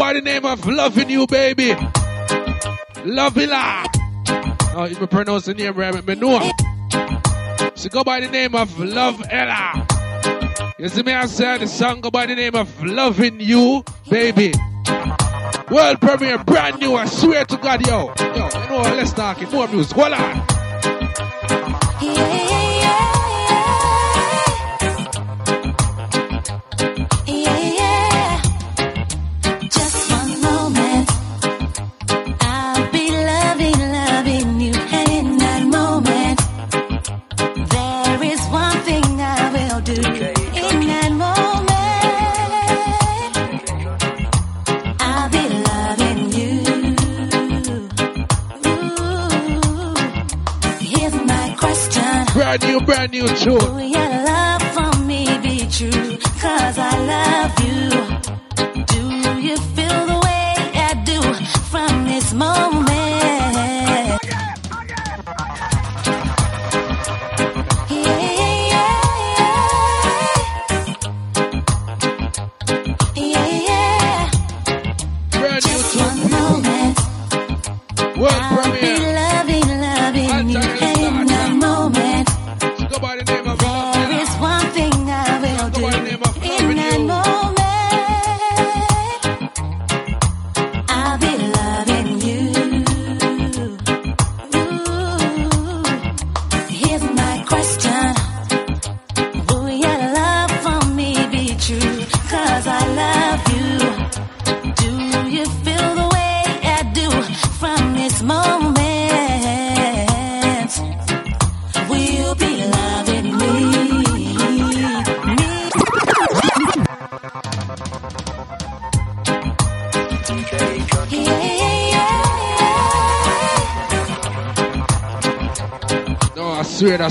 by the name of Loving You, baby. Lovilla. Oh, you pronounce the name right, but no. She go by the name of Lovella. You see me, I said the song go by the name of Loving You, baby. World premiere, brand new, I swear to God, yo. Yo, you know, let's talk it. More music, hold on. Yeah. brand new tool.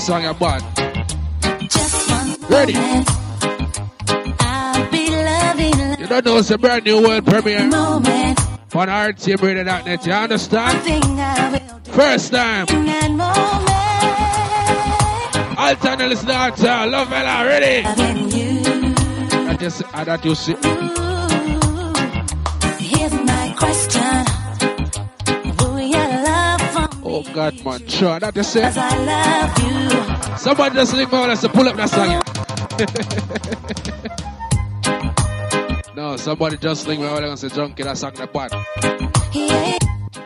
Song you bad. Ready? I'll You don't know it's a brand new world premiere moment. on RTMRadio.net. You understand? Thing I will First time. in that moment. Alton Ellis Dancer. Lovella. Ready? I just, I that you see. Here's my question. Will you love from Oh God, man. Sure, that you say. Cause I love you. Somebody just link me let's pull up that song. [LAUGHS] no, somebody just link me and say Junky that song that bad.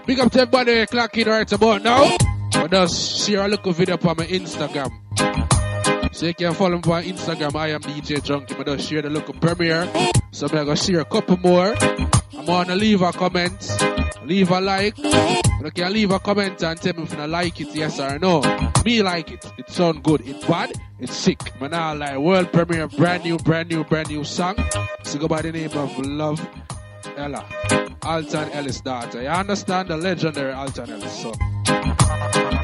Big up to everybody clocking right about now. But just share a little video on my Instagram. So you can follow me on Instagram. I am DJ Junky. But just share the local premiere. So I'm gonna share a couple more. I'm gonna leave a comment, leave a like. You can leave a comment and tell me if you like it, yes or no. Me like it. It sound good. It's bad. It's sick. Man, I like world premiere, brand new, brand new, brand new song. So go by the name of Love Ella. Alton Ellis daughter. You understand the legendary Alton Ellis. So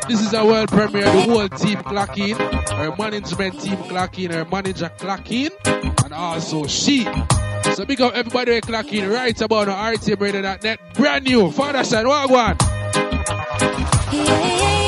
this is a world premiere. The whole team clock in. Her management team clock in. Her manager clock in. And also she. So big up everybody who right about on RTMRadio.net. Brand new. Father son, one? Yeah,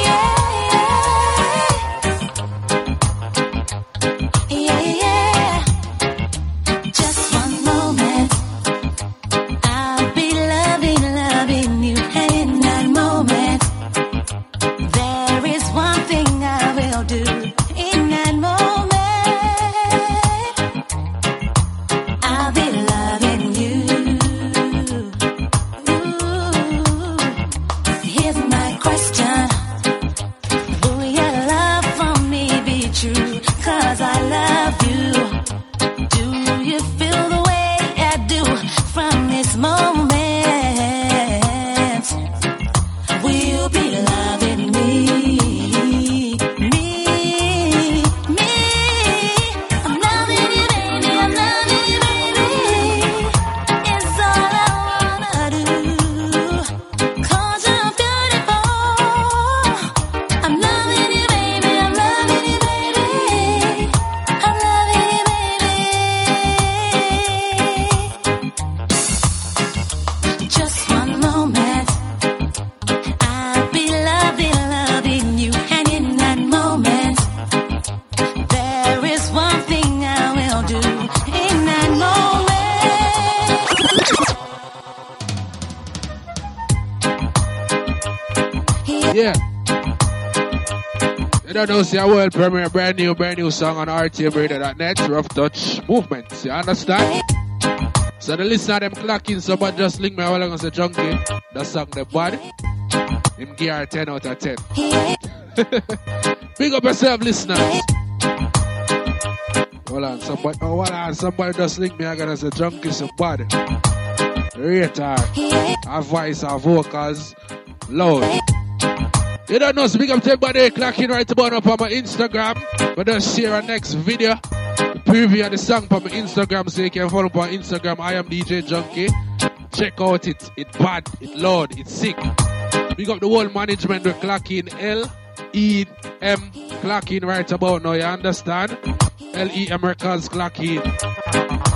See a world premiere, brand new, brand new song on RTMRadio.net, Rough Touch Movements. You understand? So the listener them clocking, somebody just link me while I'm say Junky. That song the bad. Give her 10 out of 10. [LAUGHS] Big up yourself, listeners. Hold on, somebody, oh, hold on, somebody just link me, I'm gonna say Junky so bad. Her. Her voice, her vocals, loud. You don't know, big up to everybody clocking right about up on my Instagram. But just share our next video. Preview of the song on my Instagram so you can follow up on Instagram. I am DJ Junky. Check out it. It bad, it loud, it's sick. Big up the whole management clocking L E M clocking right about now, you understand? L E M records clocking.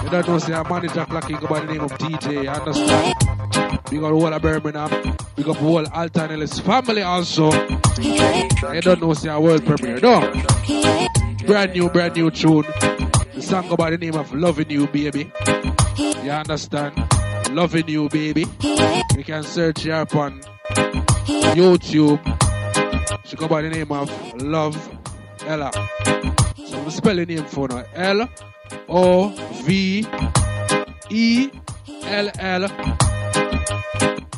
You don't know, say a manager clocking by the name of DJ, you understand? Big up the whole of Birmingham. Big up whole Alton Ellis family also. You don't know, say a world premiere. No. Brand new, brand new tune. The song by the name of Loving You, Baby. You understand? Loving You, Baby. You can search her up on YouTube. She go by the name of Love Ella. So I'm spell the name for now. L O V E L L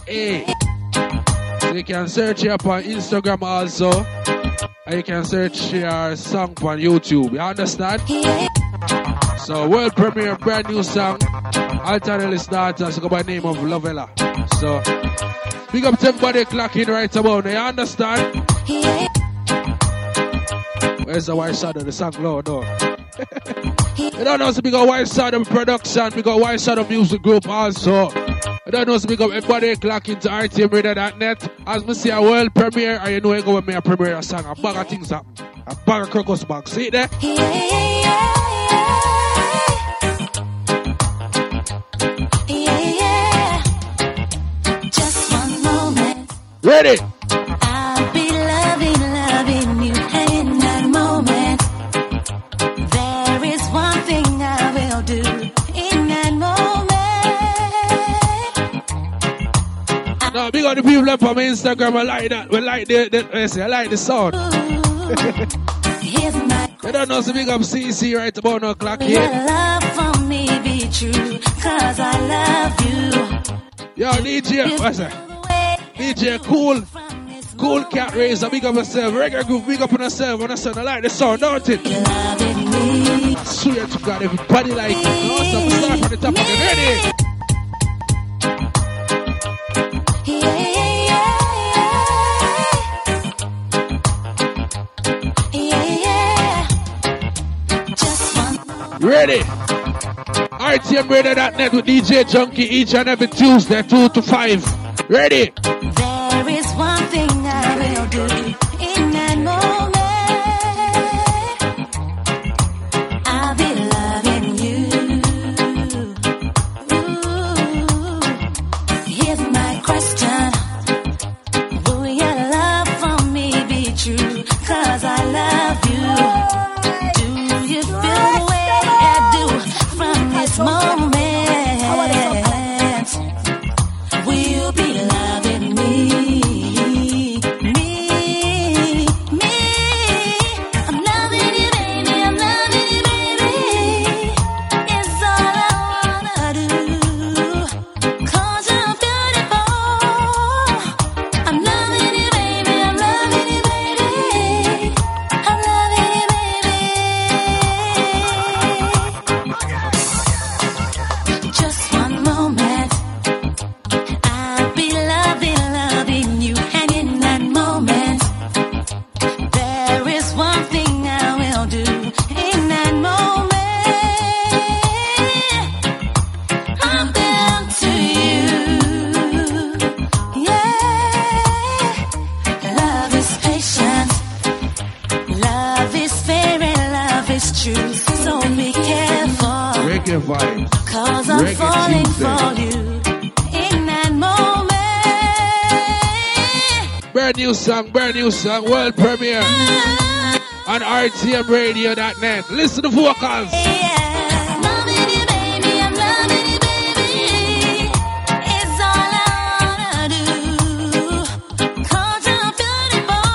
A. So you can search her on Instagram also. And you can search her song on YouTube. You understand? So world premiere brand new song. Ellis daughter. She go by the name of Lovella. So big up to everybody clocking right about now. You understand? Where's the white shadow? The song low, no. [LAUGHS] you don't know, so we got white shadow production, we got white shadow music group also. You don't know, we got everybody clock into RTMRadio.net. As we see a world premiere, and you know you go with me a premiere a song, a bag of things happen. A bag of crocus bag. See it there? Yeah, yeah. Just one moment. Ready? No, big up the people left on my Instagram. I like that. We like the, the I say, I like the sound. [LAUGHS] you don't know, so big up CC right about no o'clock Will your love for me be true? Cause I love you. Yo, DJ, what's that? DJ Cool. Cool Cat Razor, big up yourself. Regular group, big up on yourself. On yourself, I like the sound, don't it? I swear to God, everybody like it. We start from the top again. Ready? Ready? RTMRadio.net with DJ Junky each and every Tuesday, 2 to 5. Ready? Song, brand new song, world premiere on RTMRadio.net. Listen to vocals. Loving you, baby, I'm loving you, baby. It's all I wanna do. 'Cause you're beautiful.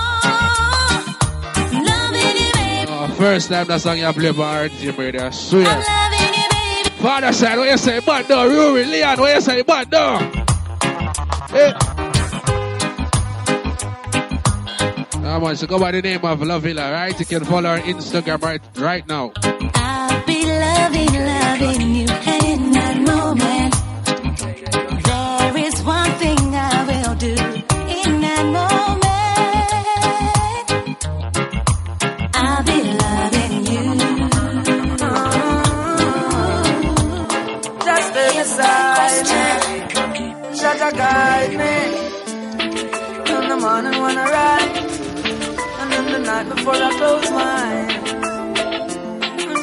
Loving you, baby. Oh, first time that song you play by RTMRadio, I swear. You. Father side, what you say, bad door? Ruri, Leon, what you say, bad door? Hey. So go by the name of La Villa, right? You can follow her Instagram right, right now. I'll be loving, loving you, before I close my eyes. My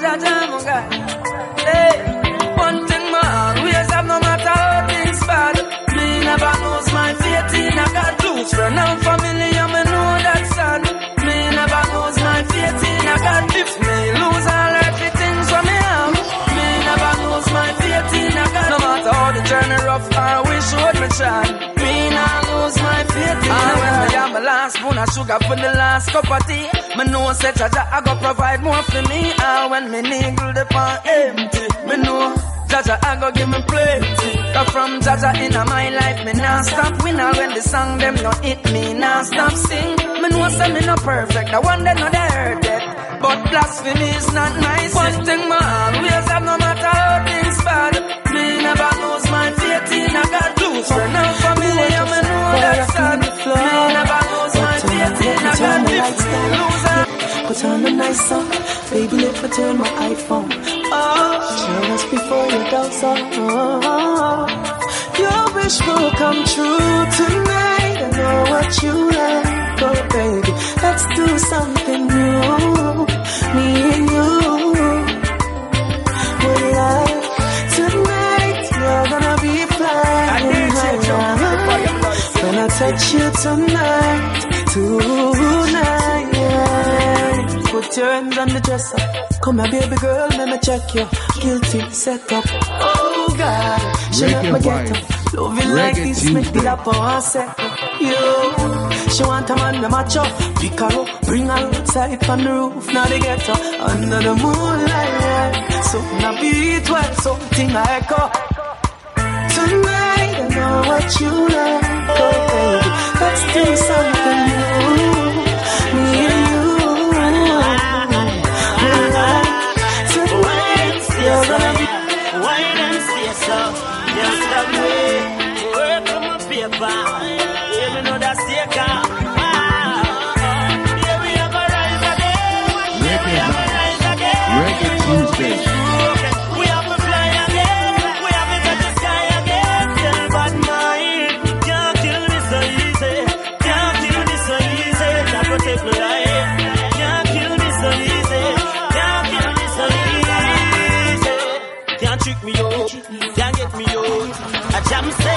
guide. Hey, one thing my always have no matter how things bad. Me never lose my faith in a God. Close friend and family, and me know that's sad. Me never lose my faith in a God. If me lose all earthly things from me have, me never lose my faith in a God. No matter how the journey rough, I wish would me my faith in. Me am the last spoon of sugar for the last cup of tea. Me know say Jaja I go provide more for me. And when me niggle the pan empty, me know Jaja I go give me plenty. Cause from Jaja in my life, me nah stop win. And when the song them no hit me, nah stop sing. Me know say me no perfect, one that no they heard it. But blasphemy is not nice. One thing my always have, no matter how things bad. Me never lose my faith in a God. Lose friend and family, Baby, let me turn my iPhone. Oh, show us before you go so. Oh, your wish will come true tonight. I know what you like, oh baby. Let's do something new, me and you. With love tonight, you're gonna be flying high. When I touch you tonight, tonight. Put your hands on the dresser. Come here, baby girl, let me check you. Guilty, set up. Oh God, she let me get up. Loving like this, make it up on set up. Yo, she want a man to match up. Pick her up, bring her outside from the roof. Now they get her under the moonlight. Something I beat well, something I echo. Tonight, I know what you like, oh baby. Let's do something new. Tonight, you're gonna so. Yeah, we jam say.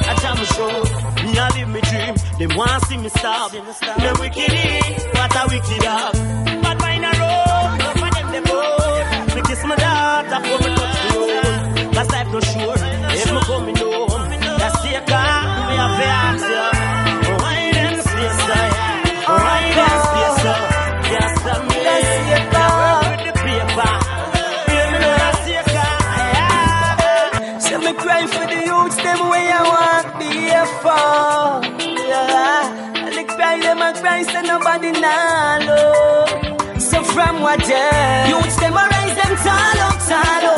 I jam my show. Me a live me dream. Them want see me stop. Me wicked. What a wicked dog. Nah. So from what yeah, youths them a rise them tall up, tall up.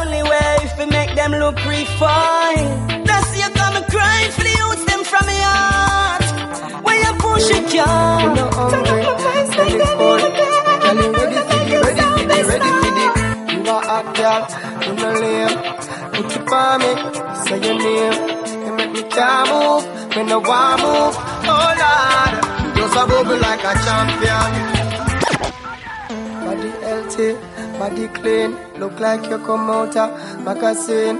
Only way if we make them look refined. That's you come and cry for the youths them from your heart. When you push it, can oh, Turn up my face, make them Girl, you ready for the, ready for the, ready for the. You a hot girl, you no lame. Put it on me, say your name. You make me can't move, me no want move. Oh Lord, you just a bubble like a champion. Body healthy, body clean. Look like you come out of magazine.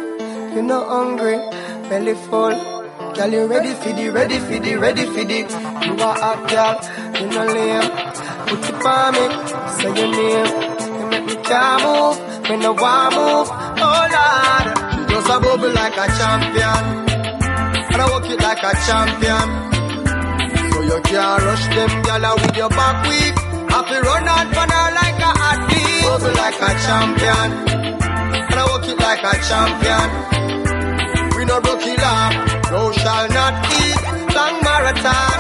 You no hungry, belly full. Girl, you ready for the, ready for the, ready for the. You a hot girl, you no lame. Put it on me, say your name. You make me can't move, me no want move. Oh Lord, just a bubble like a champion. And I walk it like a champion. So you can't rush them, gyal, with your back weak. Have to run out for her like a. Bubble like a champion. And I walk it like a champion. We no broke it up, no shall not eat. Long marathon,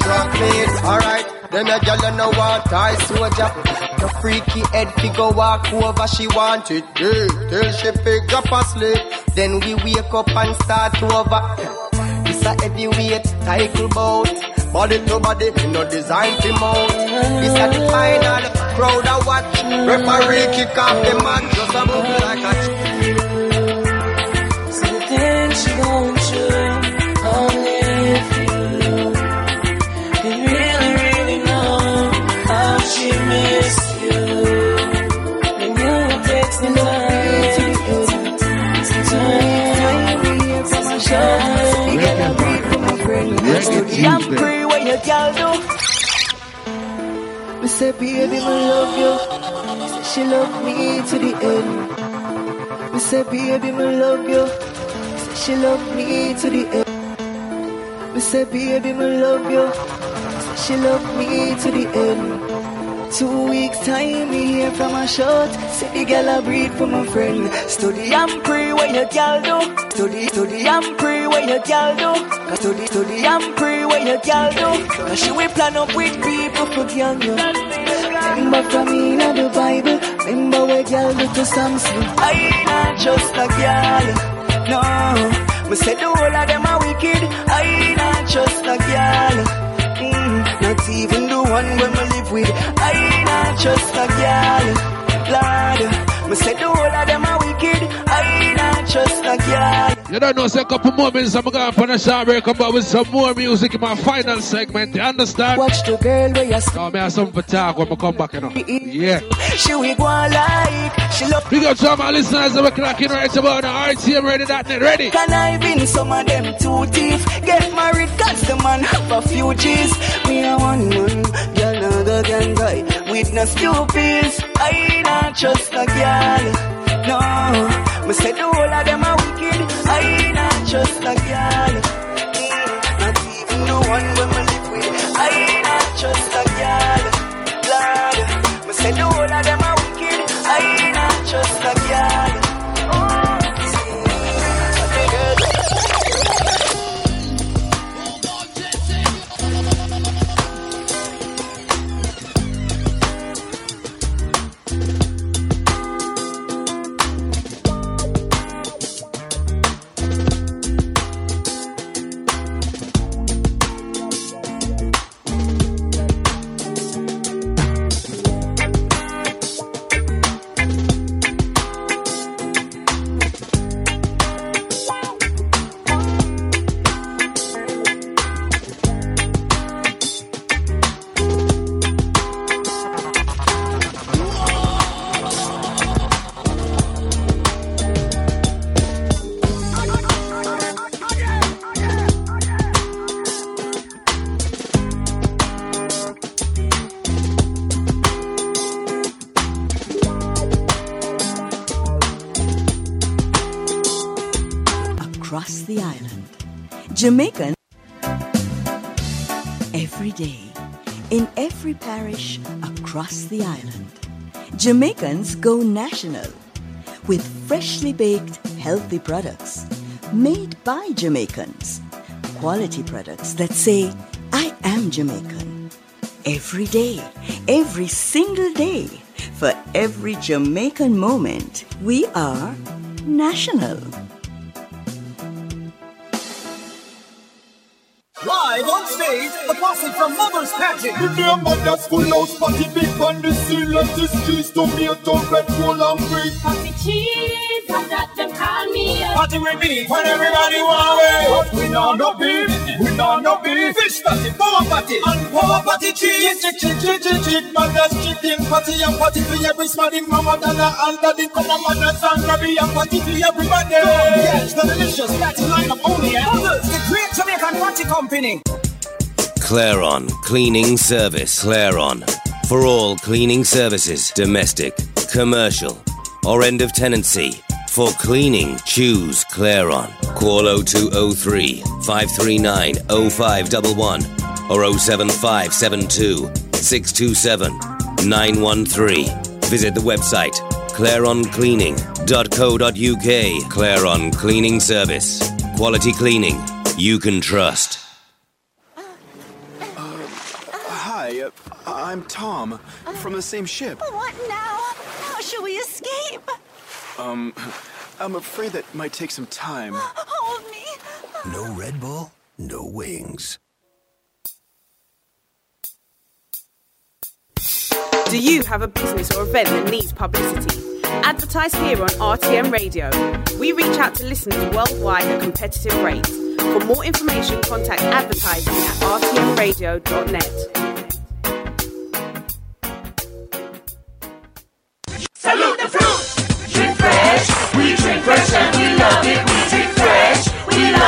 drop meat, alright. Then a girl you know want tie soldier. The freaky head figure walk over, she want it. Yeah, till she pick up asleep. Then we wake up and start to over. This a heavyweight cycle boat. Body to body, in no design to mount. This a the final crowd a watch. Referee kick off the match, just a move like a. See the things she going through, only if you can really, really know how she miss you. When you text me live, time from my show, you get a break from my friend. Reggae I'm Tuesday. free when you girl do. Me say, baby, me love you. She love me to the end. Me say, baby, me love you. She love me to the end. Me say, baby, me love you. She love me to the end. Two weeks time, me hear from a shot. The girl I breathe for my friend. Study and pray what your girl do. Study, study and pray what your girl do. Cause study, study and pray what your girl do. Cause she will plan up with people for girl you. Remember from me in the Bible. Remember where girl do to Samson. I ain't not just a girl. No. Me say the whole of them are wicked. I ain't not just a girl not even the one when we live with. I not just a girl, Lord. Me say the whole of them are wicked. I not just a girl. You don't know, say a couple more minutes, I'm going for a short break, come back with some more music in my final segment, you understand? Watch the girl where you No, me have something for talk when I come back, you know. Yeah. She will go like, she love Big up to all my listeners that we're clocking right about now. RTM ready, that net ready. Can I win some of them two teeth? Get married, cause the man have a few G's. Me a one man, girl another can buy. With no stupids, I not trust a girl. No, me say the whole of them are wicked. I not trust a girl. Mm, Not even the one when me live with. I not trust a Jamaican every day, in every parish across the island. Jamaicans go national with freshly baked, healthy products made by Jamaicans. Quality products that say, I am Jamaican. Every day, every single day, for every Jamaican moment, we are national. Live on stage, the posse from Mother's Pageant. Remember that's full house party big on the seal of the streets tomato red bull and green Party cheese, and that them call me. Party with me, when everybody want it. But we know no beef, we know no beef. Fish party, power party, and power party cheese. Chick chick chick chick chick man that's chicken party and party for every smarting mama dana and daddy come on man that's and grabby and party for everybody Yes, the delicious party lineup only eh? at Mother's, the great Jamaican party company. Claron Cleaning Service. Claron. For all cleaning services, domestic, commercial, or end of tenancy. For cleaning, choose Claron. Call 0203 539 0511 or 07572 627 913. Visit the website claroncleaning.co.uk. Claron Cleaning Service. Quality cleaning you can trust. Hi, uh, I'm Tom from the same ship. What now? How shall we escape? Um, I'm afraid that might take some time. Hold me. No Red Bull, no wings. Do you have a business or event that needs publicity? Advertise here on RTM Radio. We reach out to listeners worldwide at competitive rates. For more information, contact advertising at rtmradio.net.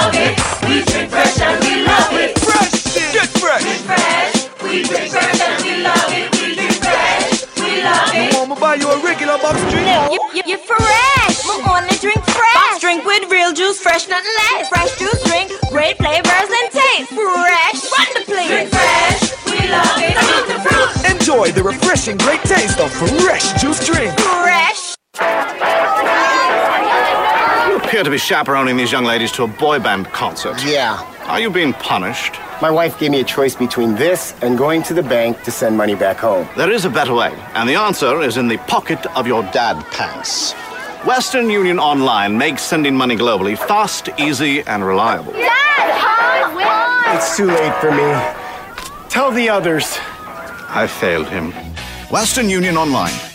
love it. We drink fresh and we love it. Fresh. Get fresh. Drink fresh. We drink fresh and we love it. We drink fresh. We love it. You want me buy you a regular box drink? No, you, you, you're fresh. We only drink fresh. Box drink with real juice, fresh, nothing less. Fresh juice drink, great flavors and taste. Fresh. Run the place. Drink fresh. We love it. Salute the fruit. Enjoy the refreshing great taste of fresh juice drink. Fresh. You appear to be chaperoning these young ladies to a boy band concert. Yeah. Are you being punished? My wife gave me a choice between this and going to the bank to send money back home. There is a better way, and the answer is in the pocket of your dad pants. Western Union Online makes sending money globally fast, easy, and reliable. It's too late for me. Tell the others. I failed him. Western Union Online.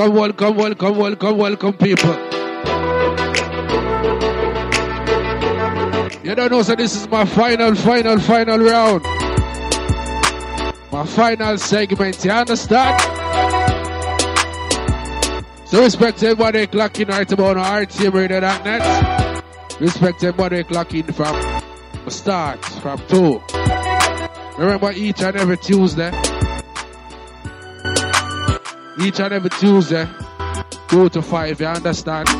Welcome, welcome, welcome, welcome, welcome, people. You don't know, so this is my final, final, final round. My final segment, you understand? So respect everybody clocking right about on RTMRadio.net. Respect everybody clocking from start, from two. Remember each and every Tuesday. Each and every Tuesday, two to five, you understand? So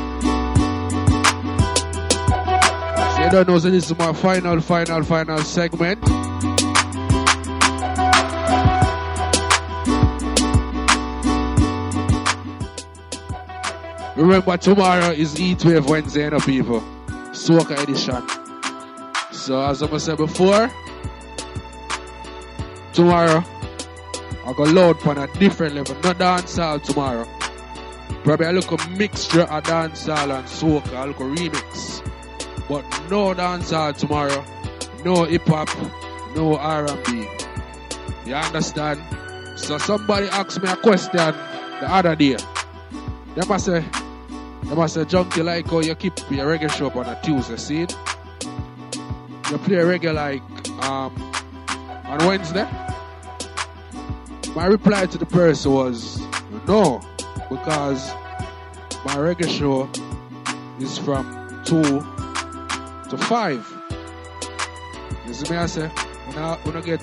you don't know, so this is my final, final, final segment. Remember, tomorrow is Heat Wave Wednesday, you know, people. Soca edition. So, as I said before, tomorrow, I go load on a different level. No dancehall tomorrow. Probably I look a mixture of dancehall and soca, a little remix. But no dancehall tomorrow. No hip hop. No R&B. You understand? So somebody asked me a question the other day. They must say, they must say, Junky, like how you keep your reggae show on a Tuesday, see? You play reggae like um, on Wednesday? My reply to the person was no, because my reggae show is from 2 to 5. You see me, I say, when I, when I get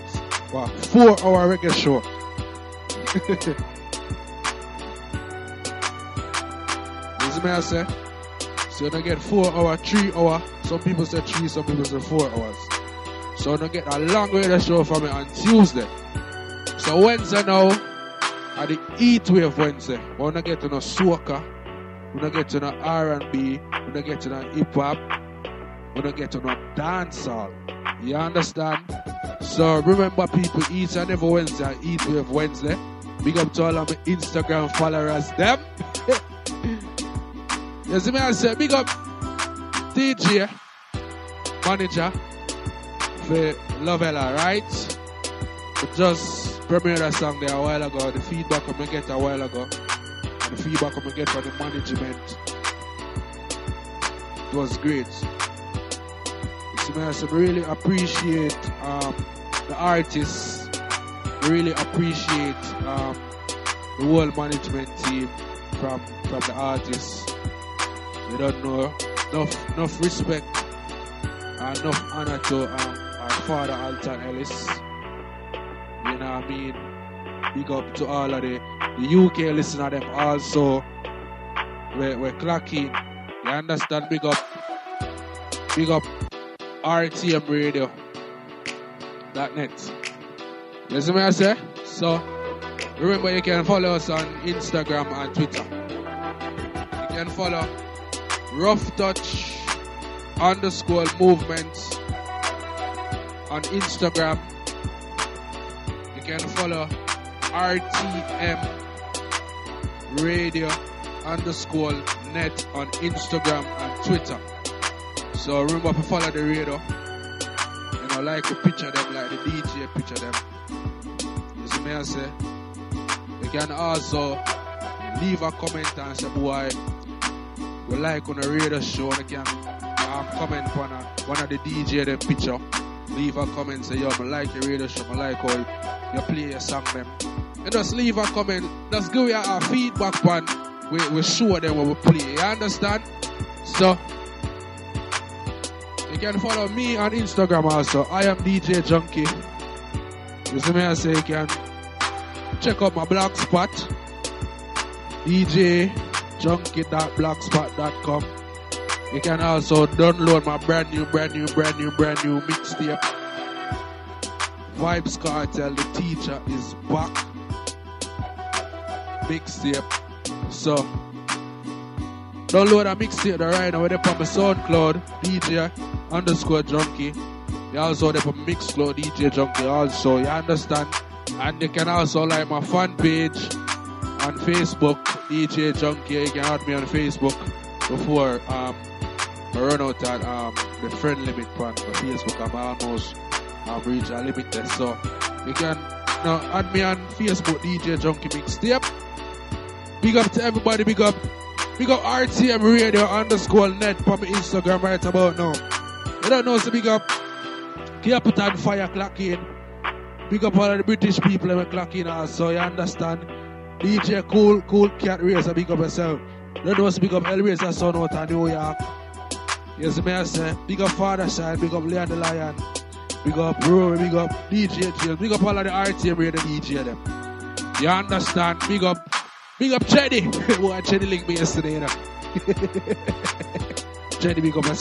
what, 4 hour reggae show. [LAUGHS] you see me, I say, so when I get 4 hour, 3 hour, some people say 3, some people say 4 hours. So when I get a long radio show from me on Tuesday. So Wednesday now, at the Heat Wave Wednesday, we wanna get to no soca, we wanna get to no R&B, we wanna get to no hip hop, we wanna get to no dancehall. You understand? So remember people, each and every Wednesday, at Heat Wave Wednesday. Big up to all of my Instagram followers, them. [LAUGHS] you see me, I say, big up DJ, manager, for Lovella, right? Just premiered a song there a while ago. The feedback I'm gonna get a while ago. And the feedback I'm gonna get from the management. It was great. So we really appreciate um, the artists. Really appreciate um, the whole management team from from the artists. We don't know enough enough respect and enough honor to um, our father Alton Ellis. You know what I mean? Big up to all of the, the UK listener them also. We're, we're clocking. You understand? Big up. Big up RTM Radio. Dot net. You me I say? So remember you can follow us on Instagram and Twitter. You can follow Rough Touch underscore movement on Instagram. You can follow RTM radio underscore net on Instagram and Twitter. So remember to follow the radio. You know, like the picture them, like the DJ picture them. You see me I say? You can also leave a comment and say, boy, we like on the radio show and you can um, comment on one of the DJ them picture. Leave a comment say, yo, I like your radio show, I like how you play your song them. And just leave a comment, just give you a feedback one. We, we show them what we play, you understand? So, you can follow me on Instagram also. I am DJ Junky. You see me I say you can check out my blog spot. djjunky.blogspot.com. You can also download my brand new, brand new, brand new, brand new mixtape. Vybz Kartel, the teacher is back. Mixtape. So Download a mixtape right now. Up on my SoundCloud, DJ underscore junky. You also there on Mixcloud, DJ junky also. You understand? And you can also like my fan page on Facebook, DJ junky. You can add me on Facebook before um I run out at um the friend limit on Facebook. I'm almost um reach a limit there. So you can know, add me on Facebook, DJ junky mixtape. Big up to everybody, big up. Big up RTM Radio underscore net my Instagram right about now. You don't know, so big up Capital Fire clock in. Big up all the British people that clock in also, you understand? DJ Cool, Cool Cat Racer, big up yourself. You don't know, so big up El Racer son out of New York. Yes, me I say, big up Father Side, big up Leon the Lion. Big up Rory, big up DJ James, big up all of the RTM Radio DJ them. You understand? Big up Big up Jenny. [LAUGHS] Boy, Jenny linked me yesterday, you know. [LAUGHS] Big up. You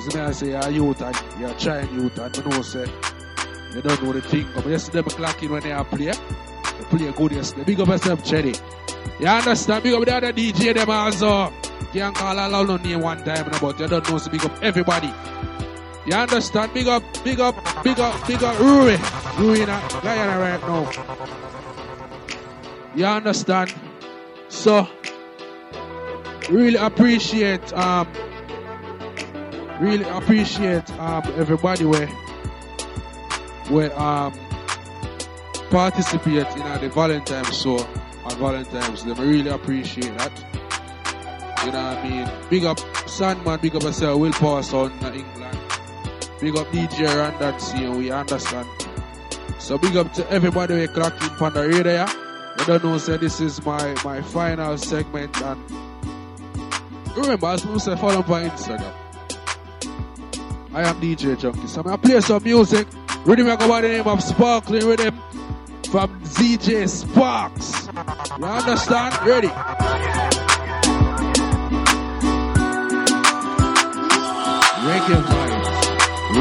see me, I say, you're a youth and you're trying youth and I know, say, you don't know the thing. But yesterday, I clock in when they are play. They play good yesterday. Big up yourself, Jenny. You understand? Big up the other DJ, them also. Can't call all out no name one time, but you don't know, so big up everybody. You understand? Big up, big up, big up, big up, Rui. Rui in a Guyana right now. You understand? So, really appreciate, um, really appreciate um, everybody where, where um, participate in uh, the Valentine's show on Valentine's Day. I really appreciate that. You know what I mean? Big up Sandman, big up yourself, Will Power Sound uh, England. Big up DJ Randall C, we understand. So big up to everybody we clocking on the radio. I don't know, say this is my, my final segment and remember as I say follow me on Instagram. I am DJ Junky. So I'm gonna play some music. Rhythm I go by the name of Sparkling Rhythm from ZJ Sparks. You understand? Ready? Reggae vibes.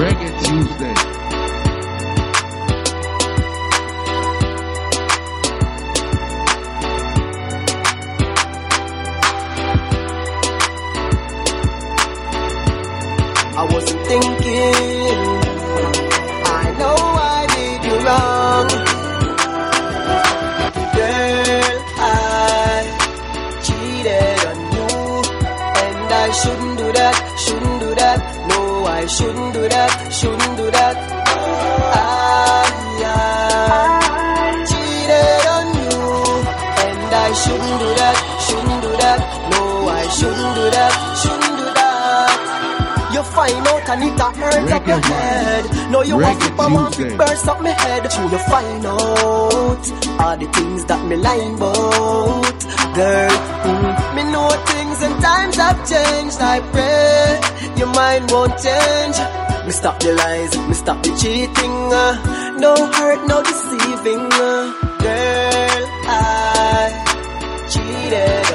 Reggae Tuesday. I wasn't thinking. I know I did you wrong. Girl, I cheated on you. And I shouldn't do that, shouldn't do that. I shouldn't do that, shouldn't do that. I, I cheated on you. And I shouldn't do that, shouldn't do that. No, I shouldn't and it a hurt up your head. No, you want Reggae flip a want Tuesday. to burst up my head. Till you find out all the things that me lying about. Girl, mm, me know things and times have changed. I pray your mind won't change. Me stop the lies, me stop the cheating. Uh, no hurt, no deceiving. Uh, girl, I cheated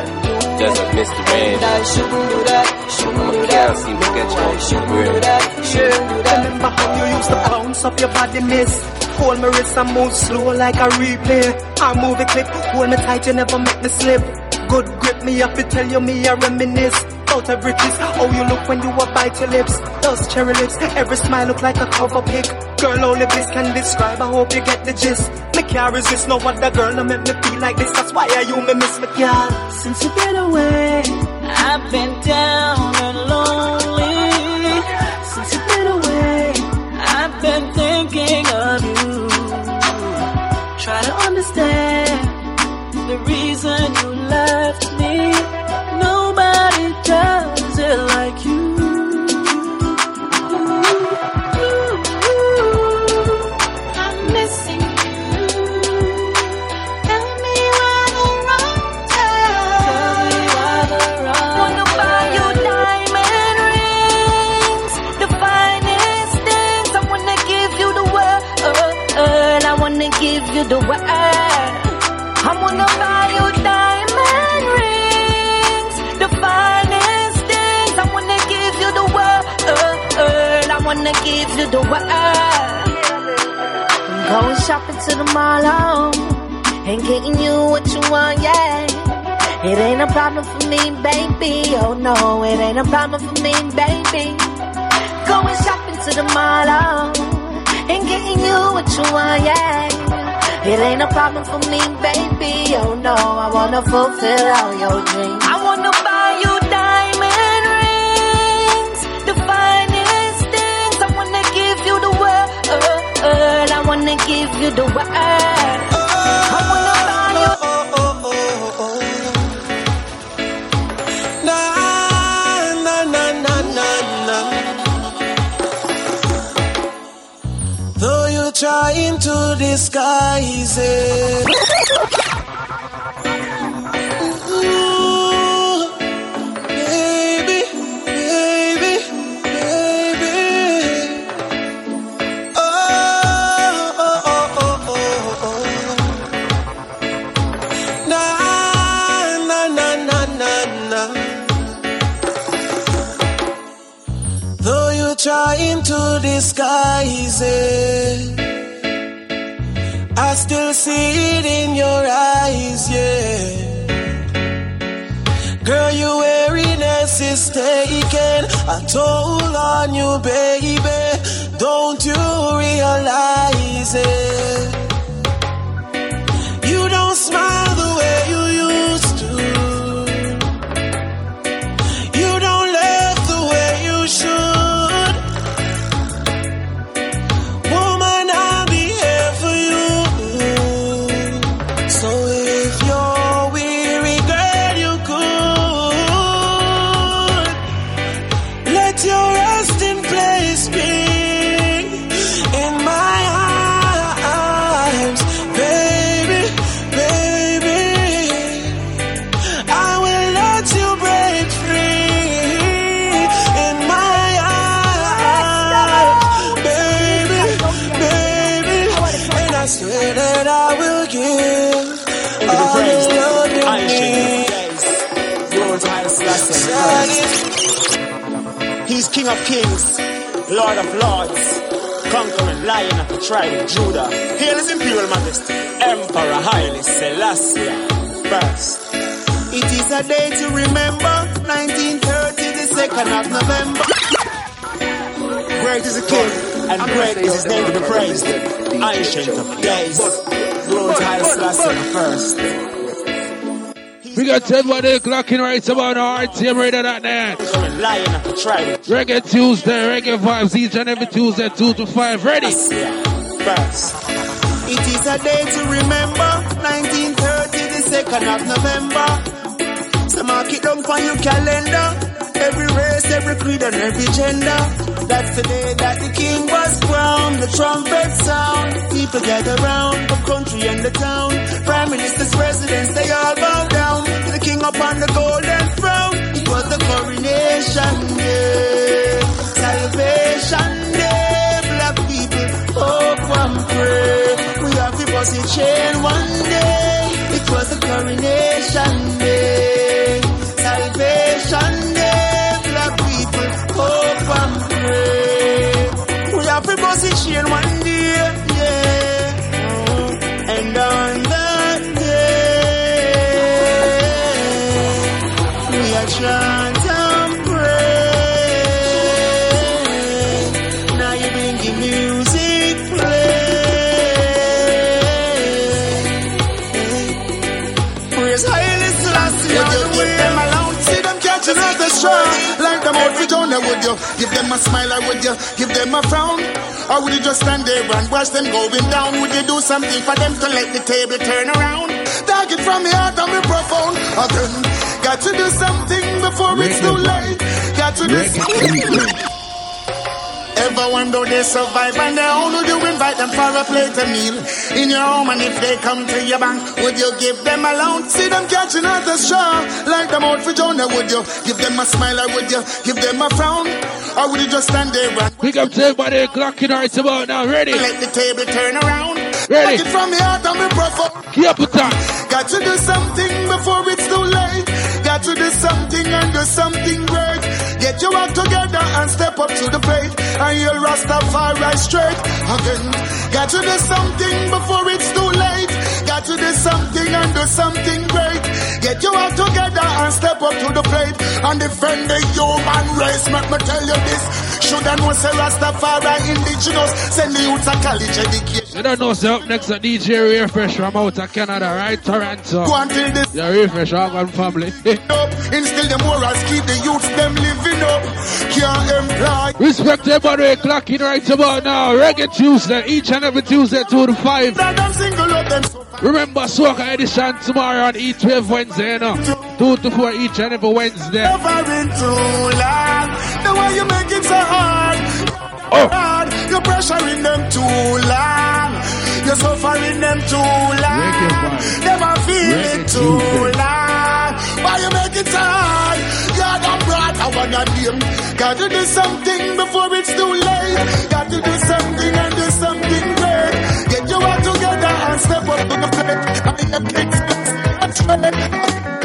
on you. Just like Mr. And I Range. shouldn't do that, shouldn't do Can't that. seem to get No, I you shouldn't do that, shouldn't do that. Remember how you used to bounce up your body, miss? Hold my wrist and move slow like a replay. I move a clip, hold me tight, you never make me slip. Good grip me up, it tell you me I reminisce. Out of riches, oh you look when you a bite your lips. Those cherry lips, every smile look like a cover pic. Girl, only bliss can describe, I hope you get the gist. Me can't resist no other girl, no make me feel like this. That's why I you me miss me, girl. Since you been away, I've been down and lonely. since you been away, I've been thinking of you. try to understand. The reason you you the world. I wanna buy you diamond rings, the finest things. I wanna give you the world. I wanna give you the world. Going shopping to the mall, oh, and getting you what you want, yeah. It ain't a problem for me, baby. Oh no, it ain't a problem for me, baby. Going shopping to the mall oh, and getting you what you want, yeah. It ain't a problem for me, baby. Oh no, I wanna fulfill all your dreams. I wanna buy you diamond rings, the finest things. I wanna give you the world. I wanna give you the world. Trying to disguise it. Ooh, baby, baby, baby. Oh. Though you're trying to disguise it, still see it in your eyes, yeah. Girl, your weariness is taken. I told on you, baby. Don't you realize it? King of Kings, Lord of Lords, conquering lion of the tribe of Judah. Hail his imperial majesty, Emperor Haile Selassie first. It is a day to remember 1930, the 2nd of November. Great is the King, and great is his name to be praised. Ancient of days, Lord Haile Selassie first. We got 10 by the clock in right about now. RTM radio that there. Lion of the tribe. Reggae Tuesday, reggae vibes each and every Tuesday, 2 to 5. Ready? It is a day to remember 1930, the 2nd of November. So mark it down on your calendar. Every race, every creed, and every gender. That's the day that the king was crowned. The trumpet sound. People gather round from country and the town. Prime ministers, presidents, they all bow down to the king upon the golden throne. It was the coronation day, salvation day. Black people, hope and pray. We have to bust a chain one day. It was the coronation day, out for Jonah, would you? Give them a smile I would you? Give them a frown? Or would you just stand there and watch them going down? Would you do something for them to let the table turn around? Take it from me heart and me profound. Again, got to do something before it's too late. Got to do something. Ever wonder they survive and they would you invite them for a plate of meal in your home and if they come to your bank would you give them a loan see them catching at the straw like them out for Jonah would you give them a smile or would you give them a frown or would you just stand there and Pick up 10 by the clock in right about now. Ready? let the table turn around Ready. Take it from the heart and me profound Keep up that. Got to do something before it's too late. Got to do something and do something great. Get your act together and step up to the plate. And you'll Rastafari straight again. Got to do something before it's too late. Got to do something and do something great. Get your act together and step up to the plate and defend the human race. Make me tell you this. Shoulda know say Rastafari indigenous. Send the youth a college education. You don't know, so up next to DJ Refresh from out of Canada, right? Toronto. Go until this Yeah, Refresh, Organ family. [LAUGHS] up. Instill the morals, keep the youth them living up. Can't employ. Respect everybody clocking right about now. Reggae Tuesday, each and every Tuesday, 2 to 5. Them single up them. Remember, Soca Edition tomorrow on E12 Wednesday, you know. 2 to 4 each and every Wednesday. Suffering too long. The way you make it so hard. Oh. Hard. You're pressuring them too long. You're suffering them too long. Never feel it too long. Why you make it so hard? You're the brought I wanna name. Gotta do something before it's too late. Gotta do something and do something great. Get your act together and step up to the plate. I mean,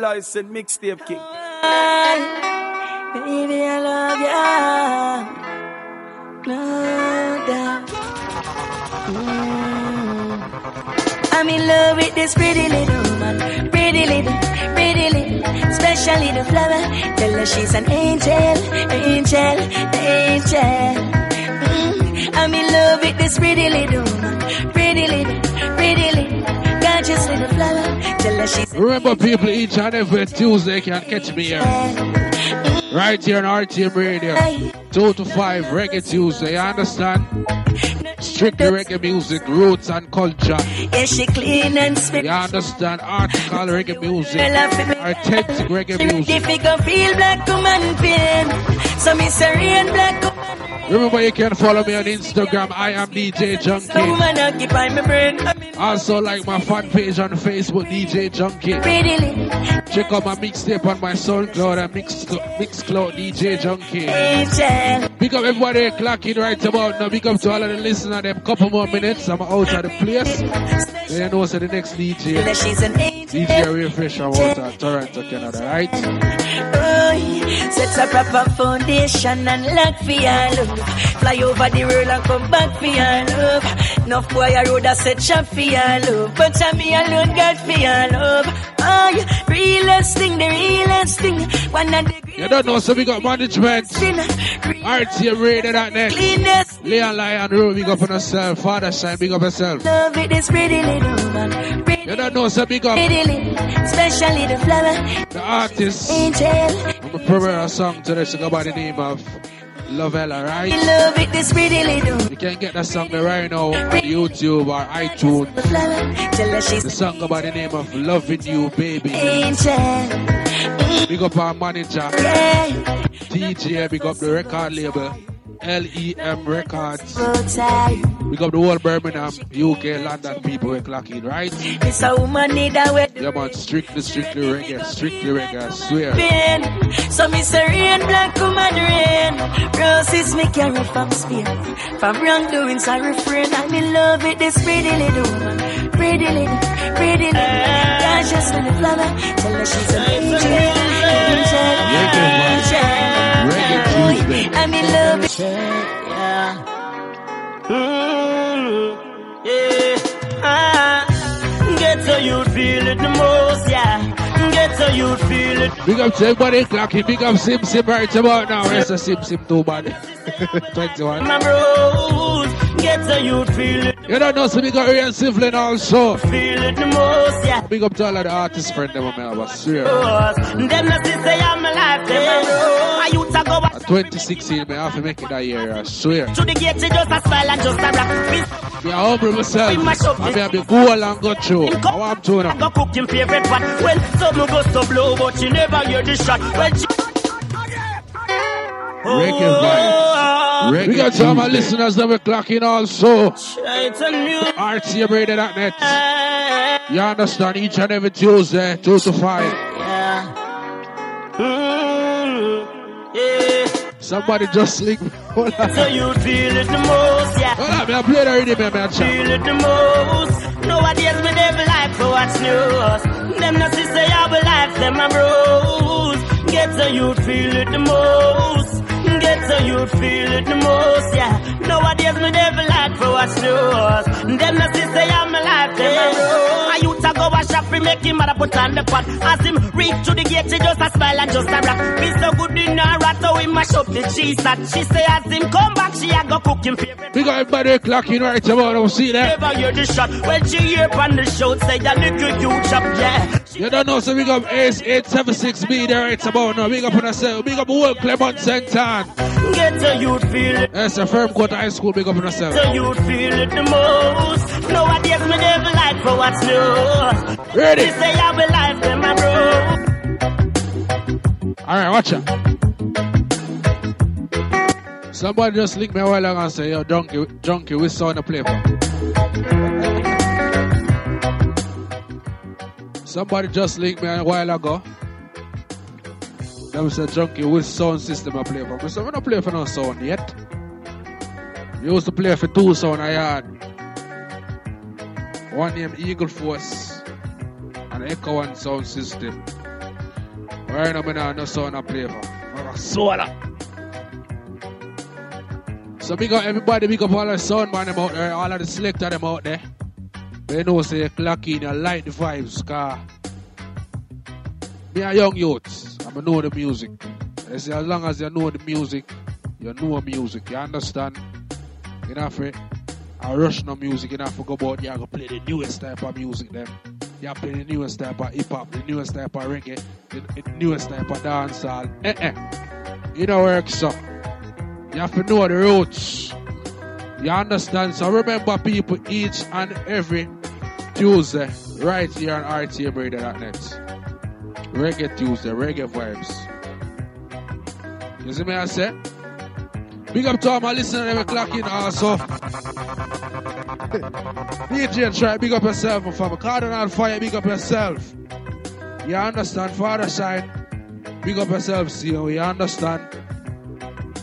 the mixtape king. Baby, I love you. No doubt. Mm. I'm in love with this pretty little woman, pretty little, pretty little, special little flower. Tell her she's an angel, angel, angel. Mm. I'm in love with this pretty little woman, pretty little, pretty little, gorgeous little flower. Tell her she's Remember, people, each and every Tuesday can catch me here. Right here on RTM Radio. 2 to 5, Reggae Tuesday. You understand? Strictly reggae music, roots and culture. Yeah, she clean and spit. You understand? Article reggae music, I authentic reggae music. If you can feel black woman pain, so me rain black woman, Remember, you can follow me on Instagram. I am DJ Junky. woman occupy my brain. Also, like my fan page on Facebook, DJ Junky. Check out my mixtape on my SoundCloud and Mix Mixcloud DJ Junky. Big up everybody clocking right about now. Big up to all of the listeners. Them couple more minutes. I'm out of the place. Then you know, so the next Tell DJ. her she's an angel. DJ Refresh out of Toronto, Canada, right? Oh, set a proper foundation and lock for your love. Fly over the world and come back for your love. Enough boy a road a set shop for your love. But I me alone got for your love. Oh, realest thing, the realest thing. One of the You don't know, so we got management. RTM Radio that next. Leon Lion Room, big up on yourself. Father Shine, big up yourself. love with this pretty little woman. You don't know, so big up special little flower. the artist. Angel, I'm a premiere a song today, so go by the name of Lovella, right? love with this pretty little You can get that song there right now on YouTube or iTunes. flower. Tell her she's The song go by the name of Loving You, Baby. angel. Big up our manager, Yeah. DJ, big up the record label. LEM Records. We got the whole Birmingham, UK, London people we're clocking, right? It's a woman need a wet Yeah, man, strictly, strictly reggae, strictly reggae, I swear. pain. So me say rain, black woman rain. Roses me carry from Spain. From wrongdoings I refrain. I'm in love with this pretty little woman. Pretty little, pretty little. Yeah, just when the flower. Tell her she's an angel. Angel. Angel. I'm in love with Mm, yeah. Ah, get so you feel it the most, yeah. Get so you feel it. Big up to everybody clocking, big up Sim Sim right about now. Rest of Sim Sim too bad. [LAUGHS] 21. My bros, get so you feel it. You don't know, so big up Ian Siflin also. Feel it the most, yeah. Big up to all of the artist friend them, man, I swear. Them not say I'm alive, them my bros. I used to go At 2016, man, I have to make it that year, I swear. to the gate, just a smile and just a rock. Me, I humble myself. I mean, I be go along, go through. I want to know. Go cook him favorite pot. Well, some go to blow, but you never hear the shot. Well, she... Reggae vibes. Reggae oh, we got some of listeners that we're clocking also. RTMradio.net. You understand each and every Tuesday, 2 to 5. Mm. Somebody just link me. [LAUGHS] Hold on. So you feel it the most, yeah. Hold on, me, I played already, eh, man, man, chat. Feel it the most. Nowadays me never like for what's news. Them not say I will life, them my bros. Get so you feel it the most. Get so you feel it the most, yeah. Nowadays me never like for what's news. Them not say I'm alive, them my bros. Go a shop, we make him mother put on the pot. As him reach to the gate, she just a smile and just a. Me so good in her rat, oh, so we mash up the cheese that she say as him come back, she a go cook him favorite. We got everybody clocking right about now. See that? Never hear the shot. When she hear on the show, say that little you chop, yeah. You don't know, so we got Ace 876B there right about now. Big up on ourselves. Big up World Clement Centan. Get so you feel it. That's a firm court high school. Big up on ourselves. So you feel it the most. Nowadays me never like for what's new. Ready? She say I will life them my bro. All right, watch out. Somebody just link me a while ago and say, yo, Junky, Junky, we saw to play for. Somebody just linked me a while ago. Them said, Junky, which sound system I play for? I said, we don't play for no sound yet. We used to play for two sound I had. One named Eagle Force and Echo One sound system. Right now, I no sound I play for. I'm a. So big up everybody, big up all the sound man them out there, all of the selector them out there. They know say clock in, you like the vibes, car. Me a young youth, I know the music. Say as long as you know the music, you know music, you understand? You know for I rush no music, you know for go about you go play the newest type of music them. You play the newest type of hip hop, the newest type of reggae, the, the newest type of dancehall. Eh eh. You know work so. You have to know the roots. You understand? So remember people each and every Tuesday right here on RTMradio.net. Reggae Tuesday, reggae vibes. You see me I say? Big up to all my listeners every clock in also. [LAUGHS] DJ try big up yourself, my family. Cardinal Fire, big up yourself. You understand? Father Shine, big up yourself, see you. You understand?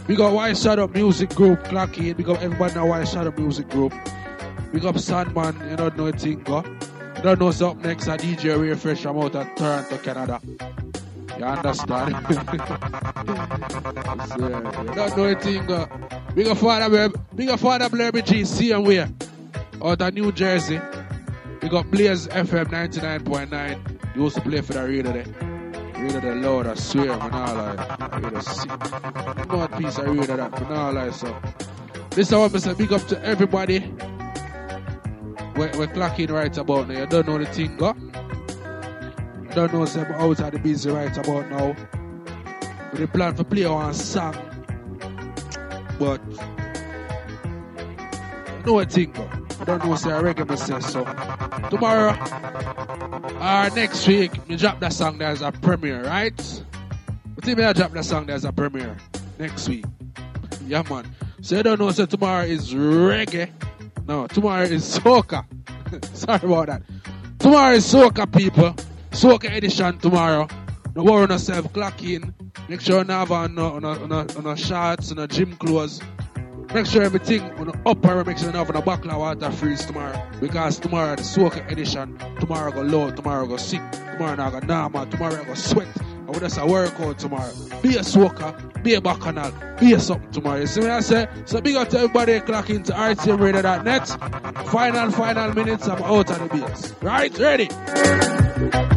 Big up White Shadow Music Group, in. Big up everybody in the White Shadow Music Group. Big up Sandman, you don't know a thing, go. You don't know up next, a DJ Refresh, I'm out of Toronto, Canada. You understand? [LAUGHS] You don't know a thing, go. Big up Father Blair, big up Father see him where? Out of New Jersey. Big up Blaze FM 99.9. You to play for the radio there. Radio the Lord, I swear, man, all lie. Radio sick. Not piece of radio that, all lie, so. This is what I say, big up to everybody. We're, we're clocking right about now. You don't know the thing, go? You don't know some out of the busy right about now. We plan for play one song. But you know a thing, go? Don't know say I reggae myself, so tomorrow or next week, me drop that song there as a premiere, right? But me I drop that song there as a premiere next week. Yeah man. So you don't know, so tomorrow is reggae. No, tomorrow is soca. [LAUGHS] Sorry about that. Tomorrow is soca, people. Soca edition tomorrow. No worry on yourself, clock in. Make sure you have on no, on, uh, on, on, on shorts and gym clothes. Make sure everything on the upper, sure you have on a buckle of water freeze tomorrow. Because tomorrow the soca edition, tomorrow go low, tomorrow go sick, tomorrow I go normal, tomorrow I go sweat. I would just a workout tomorrow. Be a soca, be a bacchanal, be a something tomorrow. You see what I say? So big up to everybody clock into rtmradio.net. Final, final minutes, I'm out of the beers. Right? Ready?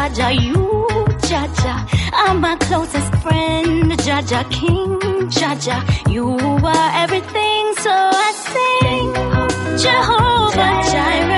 Jaja, you Jaja, are my closest friend, Jaja King, Jaja, you are everything, so I sing, Jehovah Jireh.